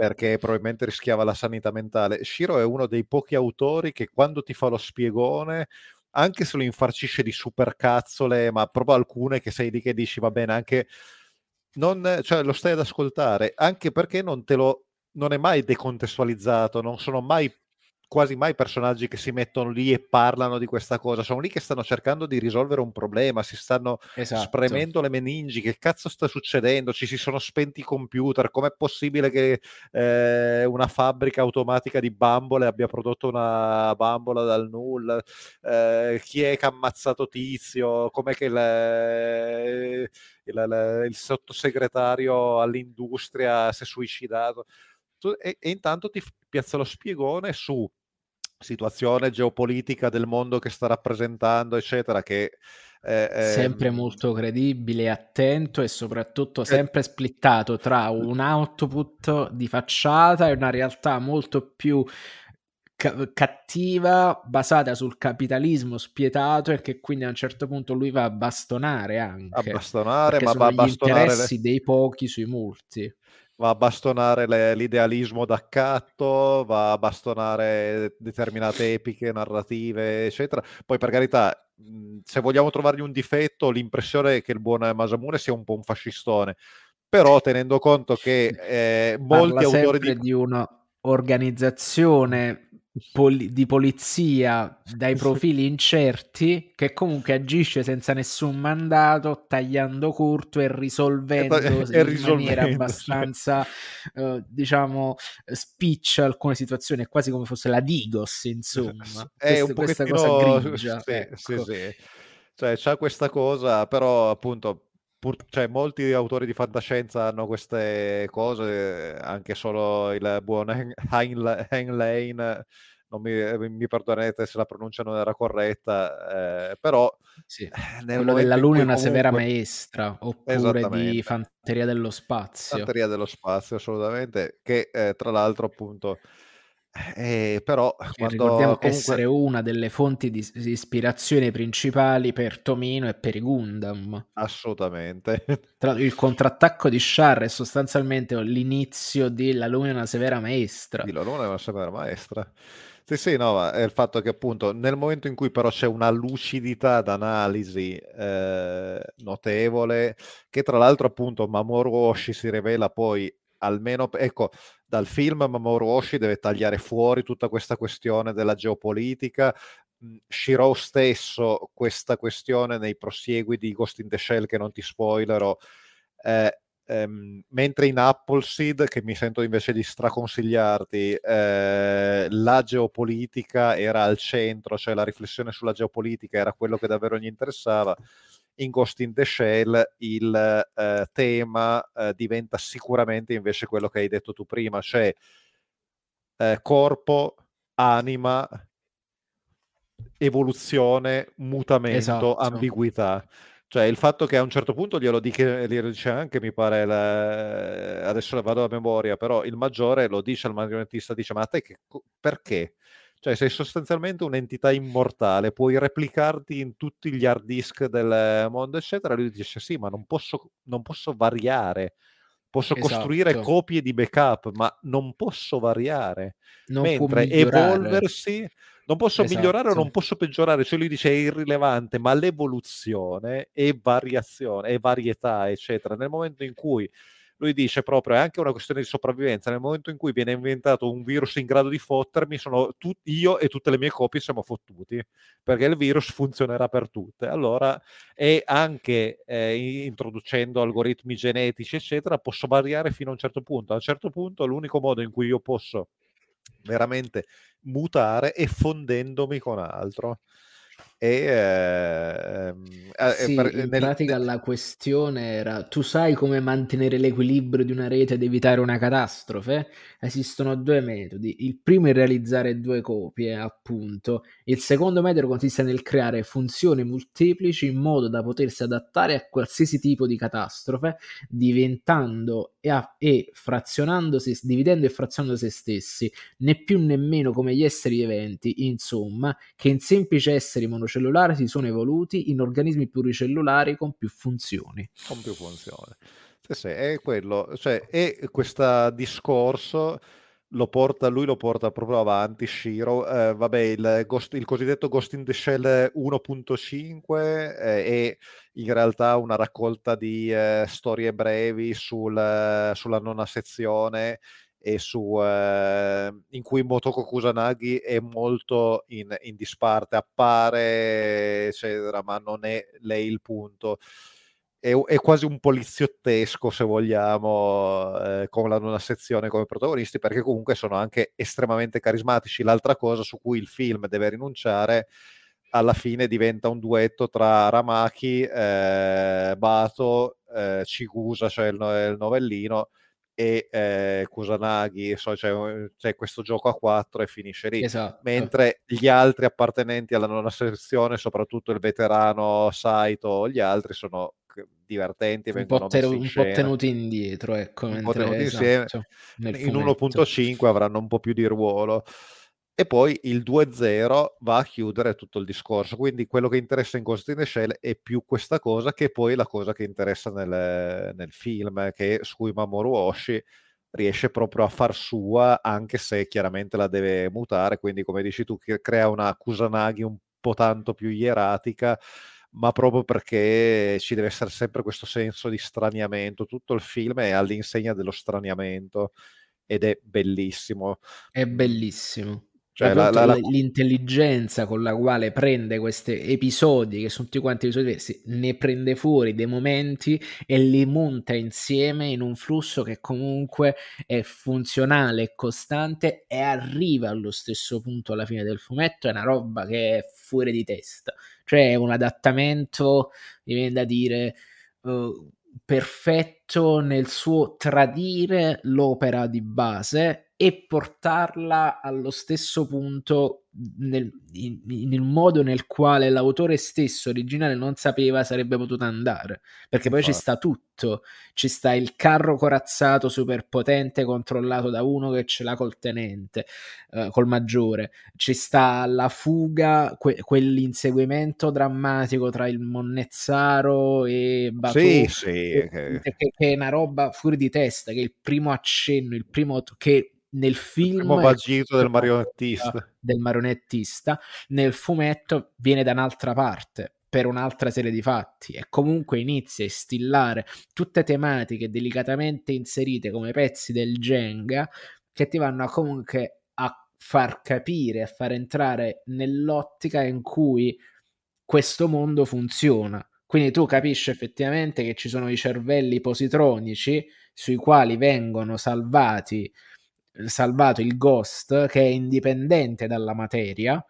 perché probabilmente rischiava la sanità mentale. Shiro è uno dei pochi autori che quando ti fa lo spiegone, anche se lo infarcisce di supercazzole, ma proprio alcune che sei lì che dici va bene, anche non, cioè, lo stai ad ascoltare, anche perché non te lo non è mai decontestualizzato, non sono mai quasi mai personaggi che si mettono lì e parlano di questa cosa, sono lì che stanno cercando di risolvere un problema, si stanno esatto. spremendo le meningi, che cazzo sta succedendo? Ci si sono spenti i computer, com'è possibile che eh, una fabbrica automatica di bambole abbia prodotto una bambola dal nulla? Eh, chi è che ha ammazzato Tizio? Com'è che il, il, il sottosegretario all'industria si è suicidato? E, e, intanto ti piazza lo spiegone su situazione geopolitica del mondo che sta rappresentando, eccetera, che eh, sempre ehm... molto credibile, attento e soprattutto eh. sempre splittato tra un output di facciata e una realtà molto più ca- cattiva, basata sul capitalismo spietato e che quindi a un certo punto lui va a bastonare anche. A bastonare, ma va a bastonare... interessi le... dei pochi sui multi va a bastonare le, l'idealismo d'accatto, va a bastonare determinate epiche, narrative, eccetera. Poi per carità, se vogliamo trovargli un difetto, l'impressione è che il buon Masamune sia un po' un fascistone, però tenendo conto che eh, molti autori di... di un'organizzazione poli- di polizia dai profili incerti che comunque agisce senza nessun mandato, tagliando corto e risolvendo e, in *laughs* risolvendo, maniera abbastanza uh, diciamo spiccia alcune situazioni, è quasi come fosse la Digos, insomma. È questa, un questa cosa grigia. Sì, ecco. sì, sì. Cioè, c'ha questa cosa, però appunto Pur, cioè, molti autori di fantascienza hanno queste cose, anche solo il buon Hein Lane, non mi, eh, mi, perdonerete se la pronuncia non era corretta, eh, però... Sì, eh, quello della Luna è una comunque... severa maestra, oppure di Fanteria dello Spazio. Fanteria dello Spazio, assolutamente, che eh, tra l'altro appunto eh, però quando, ricordiamo comunque... essere una delle fonti di, di, ispirazione principali per Tomino e per i Gundam. Assolutamente. *laughs* Tra, il contrattacco di Char è sostanzialmente l'inizio di La Luna è una severa maestra. Di La Luna è una severa maestra. Sì, sì, no, è il fatto che appunto nel momento in cui però c'è una lucidità d'analisi eh, notevole, che tra l'altro appunto Mamoru Oshii si rivela poi almeno, ecco, dal film Mamoru Oshii deve tagliare fuori tutta questa questione della geopolitica, Shiro stesso questa questione nei prosegui di Ghost in the Shell che non ti spoilerò eh, ehm, mentre in Appleseed che mi sento invece di straconsigliarti eh, la geopolitica era al centro cioè la riflessione sulla geopolitica era quello che davvero gli interessava in Ghost in the Shell il eh, tema eh, diventa sicuramente invece quello che hai detto tu prima cioè eh, corpo anima evoluzione, mutamento, esatto. ambiguità. Cioè il fatto che a un certo punto glielo, dice, glielo dice anche, mi pare, la... adesso vado a memoria, però il maggiore lo dice al marionettista, dice ma a te che... perché? Cioè sei sostanzialmente un'entità immortale, puoi replicarti in tutti gli hard disk del mondo, eccetera. Lui dice sì, ma non posso, non posso variare, posso esatto. costruire copie di backup, ma non posso variare. Non Mentre evolversi non posso esatto. migliorare o non posso peggiorare, cioè lui dice è irrilevante, ma l'evoluzione è variazione, è varietà, eccetera. Nel momento in cui lui dice proprio è anche una questione di sopravvivenza, nel momento in cui viene inventato un virus in grado di fottermi, sono tu, io e tutte le mie copie siamo fottuti, perché il virus funzionerà per tutte. Allora, e anche eh, introducendo algoritmi genetici, eccetera, posso variare fino a un certo punto. A un certo punto l'unico modo in cui io posso veramente mutare e fondendomi con altro. E, eh, sì, per, in nel, pratica la questione era tu sai come mantenere l'equilibrio di una rete ed evitare una catastrofe? Esistono due metodi. Il primo è realizzare due copie, appunto. Il secondo metodo consiste nel creare funzioni molteplici in modo da potersi adattare a qualsiasi tipo di catastrofe, diventando e, a, e frazionandosi, dividendo e frazionando se stessi, né più né meno come gli esseri viventi, insomma, che in semplici esseri monocellulari si sono evoluti in organismi pluricellulari con più funzioni. Con più funzioni. Sì, sì, è quello, cioè, è questo discorso lo porta, lui lo porta proprio avanti Shiro. Eh, vabbè, il, Ghost, il, cosiddetto Ghost in the Shell 1.5 eh, è in realtà una raccolta di eh, storie brevi sul, sulla nona sezione e su, eh, in cui Motoko Kusanagi è molto in, in disparte, appare, eccetera, ma non è lei il punto è, è, quasi un poliziottesco, se vogliamo, eh, con la nona sezione come protagonisti, perché comunque sono anche estremamente carismatici. L'altra cosa su cui il film deve rinunciare alla fine diventa un duetto tra Ramaki, eh, Bato, eh, Chigusa, cioè il, il novellino, e eh, Kusanagi, so, c'è, c'è, questo gioco a quattro e finisce lì. Esatto. Mentre gli altri appartenenti alla nona sezione, soprattutto il veterano Saito, gli altri sono divertenti, un po', ter- un po' tenuti indietro, ecco, un mentre, tenuti esatto, insieme. In 1.5 avranno un po' più di ruolo. E poi il 2.0 va a chiudere tutto il discorso. Quindi quello che interessa in Ghost in the Shell è più questa cosa che poi la cosa che interessa nel, nel film, che su cui Mamoru Oshii riesce proprio a far sua, anche se chiaramente la deve mutare. Quindi, come dici tu, crea una Kusanagi un po' tanto più ieratica ma proprio perché ci deve essere sempre questo senso di straniamento. Tutto il film è all'insegna dello straniamento ed è bellissimo. È bellissimo. Cioè, la, la, la... l'intelligenza con la quale prende questi episodi, che sono tutti quanti episodi ne prende fuori dei momenti e li monta insieme in un flusso che comunque è funzionale e costante e arriva allo stesso punto alla fine del fumetto. È una roba che è fuori di testa. Cioè, è un adattamento, mi viene da dire. Uh, perfetto nel suo tradire l'opera di base e portarla allo stesso punto nel, in, nel, modo nel quale l'autore stesso originale non sapeva sarebbe potuto andare. Perché poi ci sta tutto. Ci sta il carro corazzato super potente controllato da uno che ce l'ha col tenente uh, col maggiore. Ci sta la fuga que- quell'inseguimento drammatico tra il Monnezzaro e Batou sì, sì, che... Che, che è una roba fuori di testa che è il primo accenno il primo che nel film il vagito del marionettista. del marionettista nel fumetto viene da un'altra parte per un'altra serie di fatti e comunque inizia a instillare tutte tematiche delicatamente inserite come pezzi del Jenga che ti vanno a comunque a far capire, a far entrare nell'ottica in cui questo mondo funziona. Quindi tu capisci effettivamente che ci sono i cervelli positronici sui quali vengono salvati salvato il ghost che è indipendente dalla materia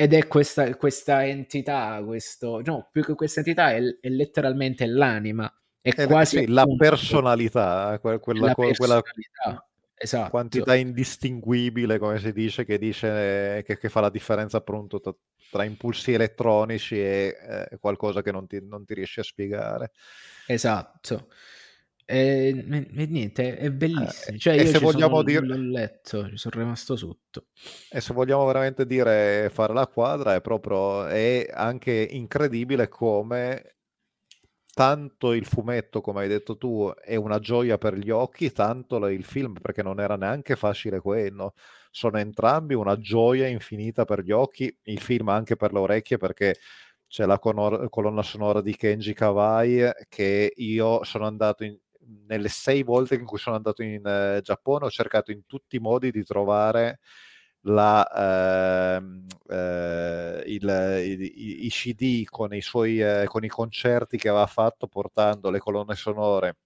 ed è questa, questa entità, questo, no, più che questa entità è, è letteralmente l'anima, è eh, quasi sì, la personalità, quella, la quella, personalità, esatto. quantità indistinguibile, come si dice, che, dice, che, che fa la differenza appunto tra, tra impulsi elettronici e eh, qualcosa che non ti, non ti riesci a spiegare. Esatto. E, e niente, è Eh, bellissimo. Cioè, e io se vogliamo sono, dire- l'ho letto, ci sono rimasto sotto. E se vogliamo veramente dire fare la quadra, è proprio è anche incredibile come tanto il fumetto, come hai detto tu, è una gioia per gli occhi, tanto il film, perché non era neanche facile quello. Sono entrambi una gioia infinita per gli occhi, il film anche per le orecchie, perché c'è la colonna sonora di Kenji Kawai che io sono andato in, nelle sei volte in cui sono andato in eh, Giappone ho cercato in tutti i modi di trovare la, ehm, eh, il, i, i, CD con i suoi eh, con i concerti che aveva fatto portando le colonne sonore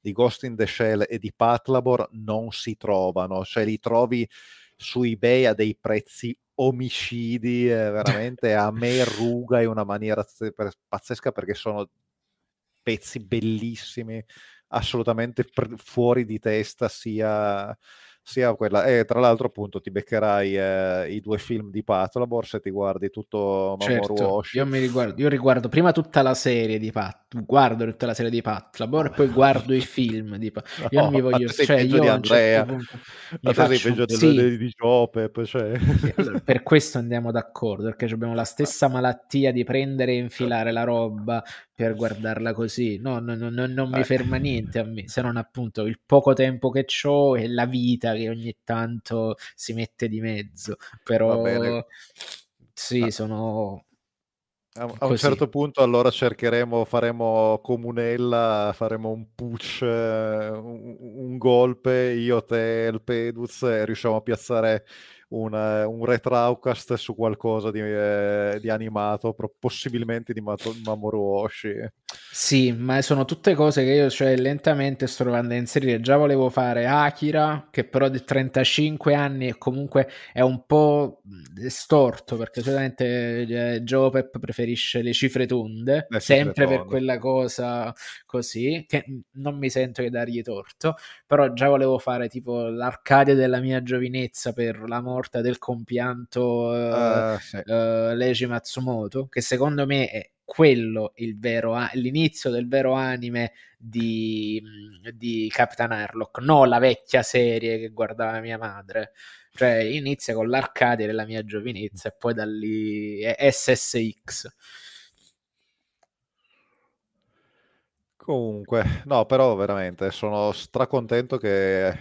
di Ghost in the Shell e di Patlabor non si trovano, cioè li trovi su eBay a dei prezzi omicidi, eh, veramente a me ruga in una maniera pazzesca perché sono pezzi bellissimi, assolutamente pr- fuori di testa, sia, sia quella. E tra l'altro, appunto, ti beccherai eh, i due film di Patlabor se ti guardi tutto Mamoru certo, Oshii. Io mi riguardo, io riguardo prima tutta la serie di Pat, guardo tutta la serie di Patlabor e poi guardo i film di Pat. *laughs* Io non mi voglio, sei cioè io di certo Andrea, ma mi te sei faccio peggio sì, del- di Jopep, cioè. allora, per questo andiamo d'accordo, perché abbiamo la stessa malattia di prendere e infilare la roba per guardarla così. No, no, no, no, non mi Eh. ferma niente a me, se non appunto il poco tempo che ho e la vita che ogni tanto si mette di mezzo. Però sì, Ah. sono A, a un certo punto allora cercheremo, faremo comunella, faremo un push, eh, un, un golpe, io, te, il Peduz, e riusciamo a piazzare un, eh, un retraucast su qualcosa di, eh, di animato, pro- possibilmente di Mato- Mamoru Oshii. Sì, ma sono tutte cose che io cioè, lentamente sto provando a inserire. Già volevo fare Akira, che però di 35 anni e comunque è un po' storto, perché solitamente eh, Jopep preferisce le cifre tonde, Le cifre sempre per tonde. quella cosa così, che non mi sento di dargli torto, però già volevo fare tipo l'Arcadia della mia giovinezza per la morte del compianto eh, Eh, sì. eh, Leiji Matsumoto, che secondo me è quello il vero l'inizio del vero anime di, di Capitan Harlock, non la vecchia serie che guardava mia madre. Cioè, inizia con l'Arcadia della mia giovinezza e poi da lì è SSX. Comunque, no, però veramente sono stracontento che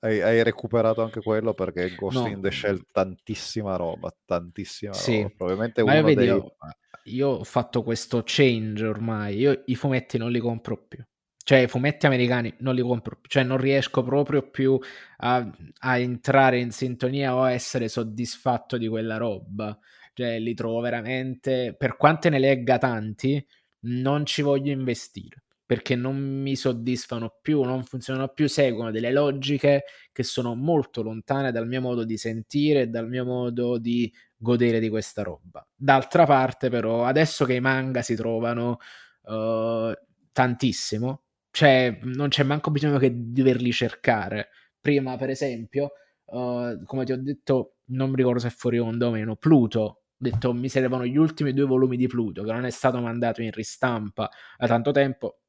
hai, hai recuperato anche quello perché Ghost No. in the Shell tantissima roba, tantissima Sì. roba. Probabilmente Ma io, uno vedi, dei... io, io ho fatto questo change ormai. Io i fumetti non li compro più. Cioè, i fumetti americani non li compro più. Cioè, non riesco proprio più a, a entrare in sintonia o a essere soddisfatto di quella roba. Cioè, li trovo veramente. Per quante ne legga tanti, non ci voglio investire. Perché non mi soddisfano più, non funzionano più, seguono delle logiche che sono molto lontane dal mio modo di sentire e dal mio modo di godere di questa roba. D'altra parte, però, adesso che i manga si trovano uh, tantissimo, cioè non c'è manco bisogno che di doverli cercare. Prima, per esempio, uh, come ti ho detto, non mi ricordo se è fuori onda o meno, Pluto. Ho detto mi servono gli ultimi due volumi di Pluto, che non è stato mandato in ristampa da tanto tempo.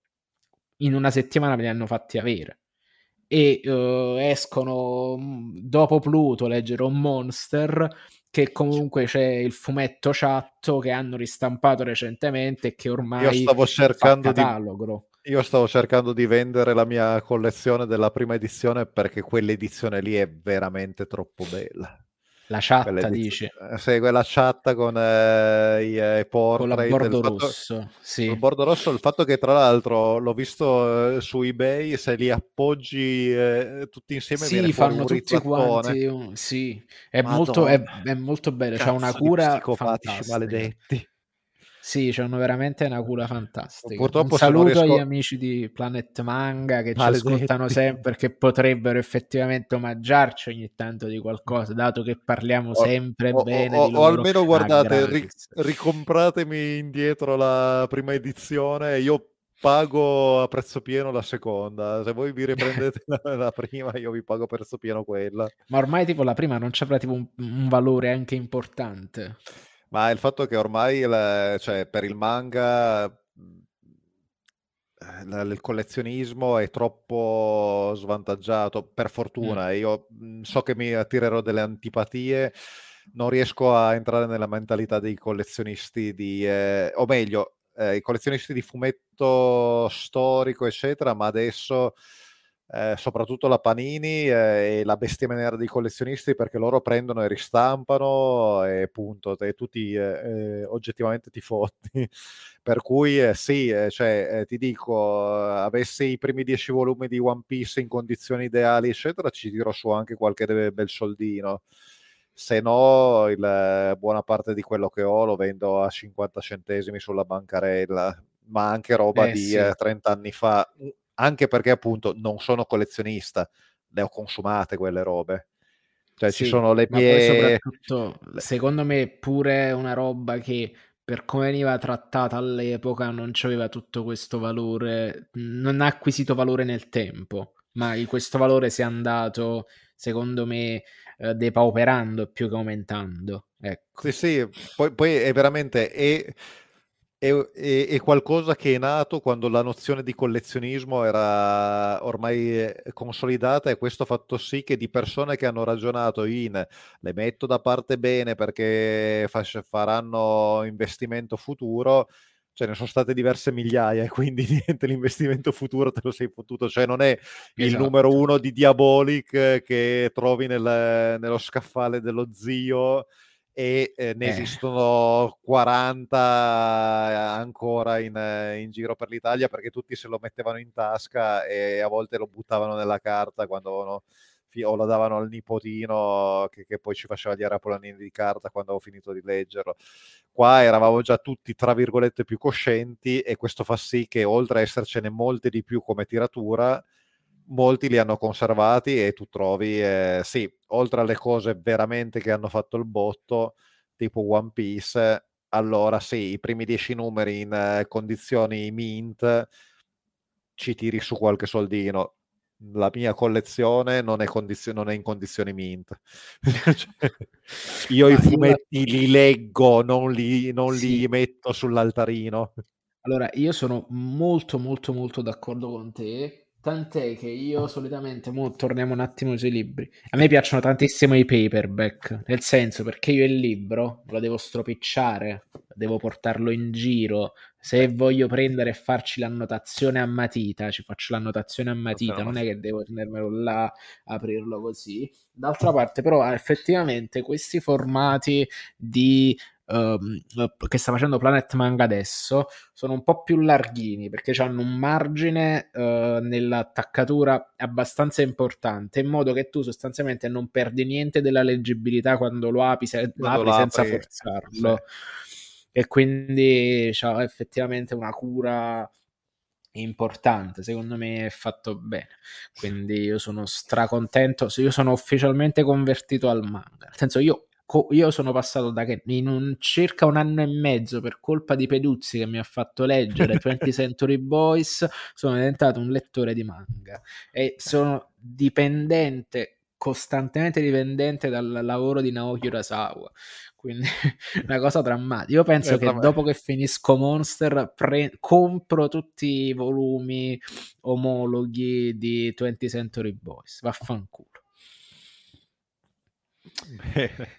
In una settimana me li hanno fatti avere e uh, escono dopo Pluto leggerò Monster che comunque c'è il fumetto chatto che hanno ristampato recentemente e che ormai Io stavo cercando di catalogo. Io stavo cercando di vendere la mia collezione della prima edizione perché quell'edizione lì è veramente troppo bella. La chat dice. Eh, segue la chat con eh, i eh, portrait. Con la bordo rosso, fatto, sì. Il bordo rosso, il fatto che tra l'altro l'ho visto eh, su eBay, se li appoggi eh, tutti insieme sì, fanno tutti quanti, un... sì, è molto, è, è molto, bello, c'è una cura fantastica. maledetti. Sì, c'hanno veramente una cura fantastica. Purtroppo Un saluto riesco... agli amici di Planet Manga che Maledetti. ci ascoltano sempre, che potrebbero effettivamente omaggiarci ogni tanto di qualcosa, dato che parliamo sempre o, bene o, di loro. O almeno guardate, ah, ri- ricompratemi indietro la prima edizione, io pago a prezzo pieno la seconda. Se voi vi riprendete *laughs* la, la, prima, io vi pago a prezzo pieno quella. Ma ormai tipo la prima non c'è tipo un, un valore anche importante. Ma il fatto che ormai il, cioè, per il manga mhmm, il collezionismo è troppo svantaggiato, per fortuna. Mm. Io mhmm, so che mi attirerò delle antipatie, non riesco a entrare nella mentalità dei collezionisti di, eh, o meglio, eh, i collezionisti di fumetto storico, eccetera, ma adesso eh, soprattutto la Panini eh, e la bestia nera dei collezionisti perché loro prendono e ristampano e punto, e tutti eh, oggettivamente ti fotti. *laughs* per cui eh, sì, eh, cioè, ti dico, avessi i primi dieci volumi di One Piece in condizioni ideali, eccetera, ci tiro su anche qualche bel soldino. Se no, il, buona parte di quello che ho lo vendo a 50 centesimi sulla bancarella, ma anche roba di sì. 30 anni fa anche perché appunto non sono collezionista, le ho consumate quelle robe. Cioè sì, ci sono le mie... soprattutto, secondo me, pure una roba che per come veniva trattata all'epoca non aveva tutto questo valore, non ha acquisito valore nel tempo, ma questo valore si è andato, secondo me, eh, depauperando più che aumentando. Ecco. Sì, sì, poi, poi è veramente... È è, è, è, qualcosa che è nato quando la nozione di collezionismo era ormai eh, consolidata e questo ha fatto sì che di persone che hanno ragionato in le metto da parte bene perché faranno investimento futuro, ce ne sono state diverse migliaia e *laughs* quindi niente, l'investimento futuro te lo sei potuto, cioè non è il esatto. numero uno di Diabolic che trovi nel, nello scaffale dello zio e eh, ne eh. esistono 40 ancora in, in, giro per l'Italia perché tutti se lo mettevano in tasca e a volte lo buttavano nella carta quando no, o lo davano al nipotino che, che, poi ci faceva gli arapolanini di carta quando avevo finito di leggerlo. Qua eravamo già tutti, tra virgolette, più coscienti e questo fa sì che oltre a essercene molte di più come tiratura, molti li hanno conservati e tu trovi, eh, sì, oltre alle cose veramente che hanno fatto il botto, tipo One Piece, allora sì, i primi dieci numeri in eh, condizioni mint ci tiri su qualche soldino. La mia collezione non è, condizio- non è in condizioni mint. *laughs* Cioè, io Ma i fumetti io... li leggo, non li, non sì. li metto sull'altarino. Allora, io sono molto molto molto d'accordo con te Tant'è che io solitamente, mo torniamo un attimo sui libri. A me piacciono tantissimo i paperback, nel senso perché io il libro lo devo stropicciare, devo portarlo in giro. Se voglio prendere e farci l'annotazione a matita, ci faccio l'annotazione a matita, non è che devo tenermelo là, aprirlo così. D'altra parte, però, effettivamente questi formati di uh, che sta facendo Planet Manga adesso sono un po' più larghini perché hanno un margine uh, nell'attaccatura abbastanza importante in modo che tu sostanzialmente non perdi niente della leggibilità quando lo apri, se- quando apri senza forzarlo sì. e quindi c'ha effettivamente una cura importante, secondo me è fatto bene. Quindi io sono stracontento. Io sono ufficialmente convertito al manga. Nel senso, io io sono passato da che in un, circa un anno e mezzo per colpa di Peduzzi che mi ha fatto leggere *laughs* 20 Century Boys, sono diventato un lettore di manga e sono dipendente, costantemente dipendente dal lavoro di Naoki Urasawa. Quindi *laughs* una cosa drammatica. Io penso che dopo che finisco Monster pre- compro tutti i volumi omologhi di 20 Century Boys. Vaffanculo. Bene.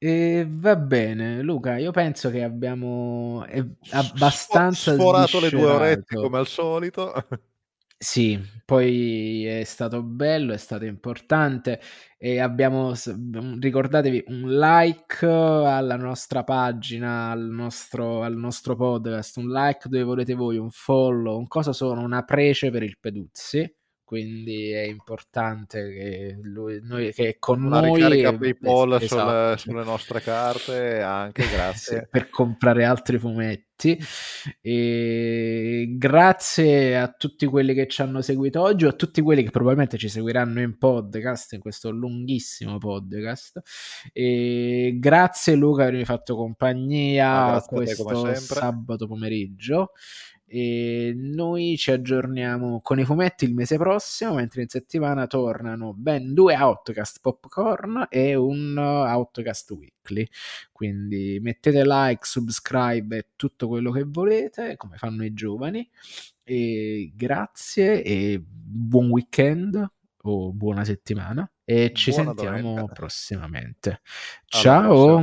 E va bene, Luca. Io penso che abbiamo abbastanza sforato le due orette come al solito. *laughs* Sì, poi è stato bello, è stato importante e abbiamo ricordatevi un like alla nostra pagina, al nostro, al nostro podcast, un like dove volete voi, un follow, un cosa sono, una prece per il Peduzzi quindi è importante che lui noi, che con una noi ricarica PayPal esatto. sulle, sulle, nostre carte anche *laughs* grazie. per comprare altri fumetti. E grazie a tutti quelli che ci hanno seguito oggi a tutti quelli che probabilmente ci seguiranno in podcast in questo lunghissimo podcast. E grazie Luca per avermi fatto compagnia questo sabato pomeriggio e noi ci aggiorniamo con i fumetti il mese prossimo, mentre in settimana tornano ben due Outcast Popcorn e un Outcast Weekly. Quindi mettete like, subscribe e tutto quello che volete, come fanno i giovani. E grazie e buon weekend o buona settimana e ci buona sentiamo domenica. prossimamente. Ciao!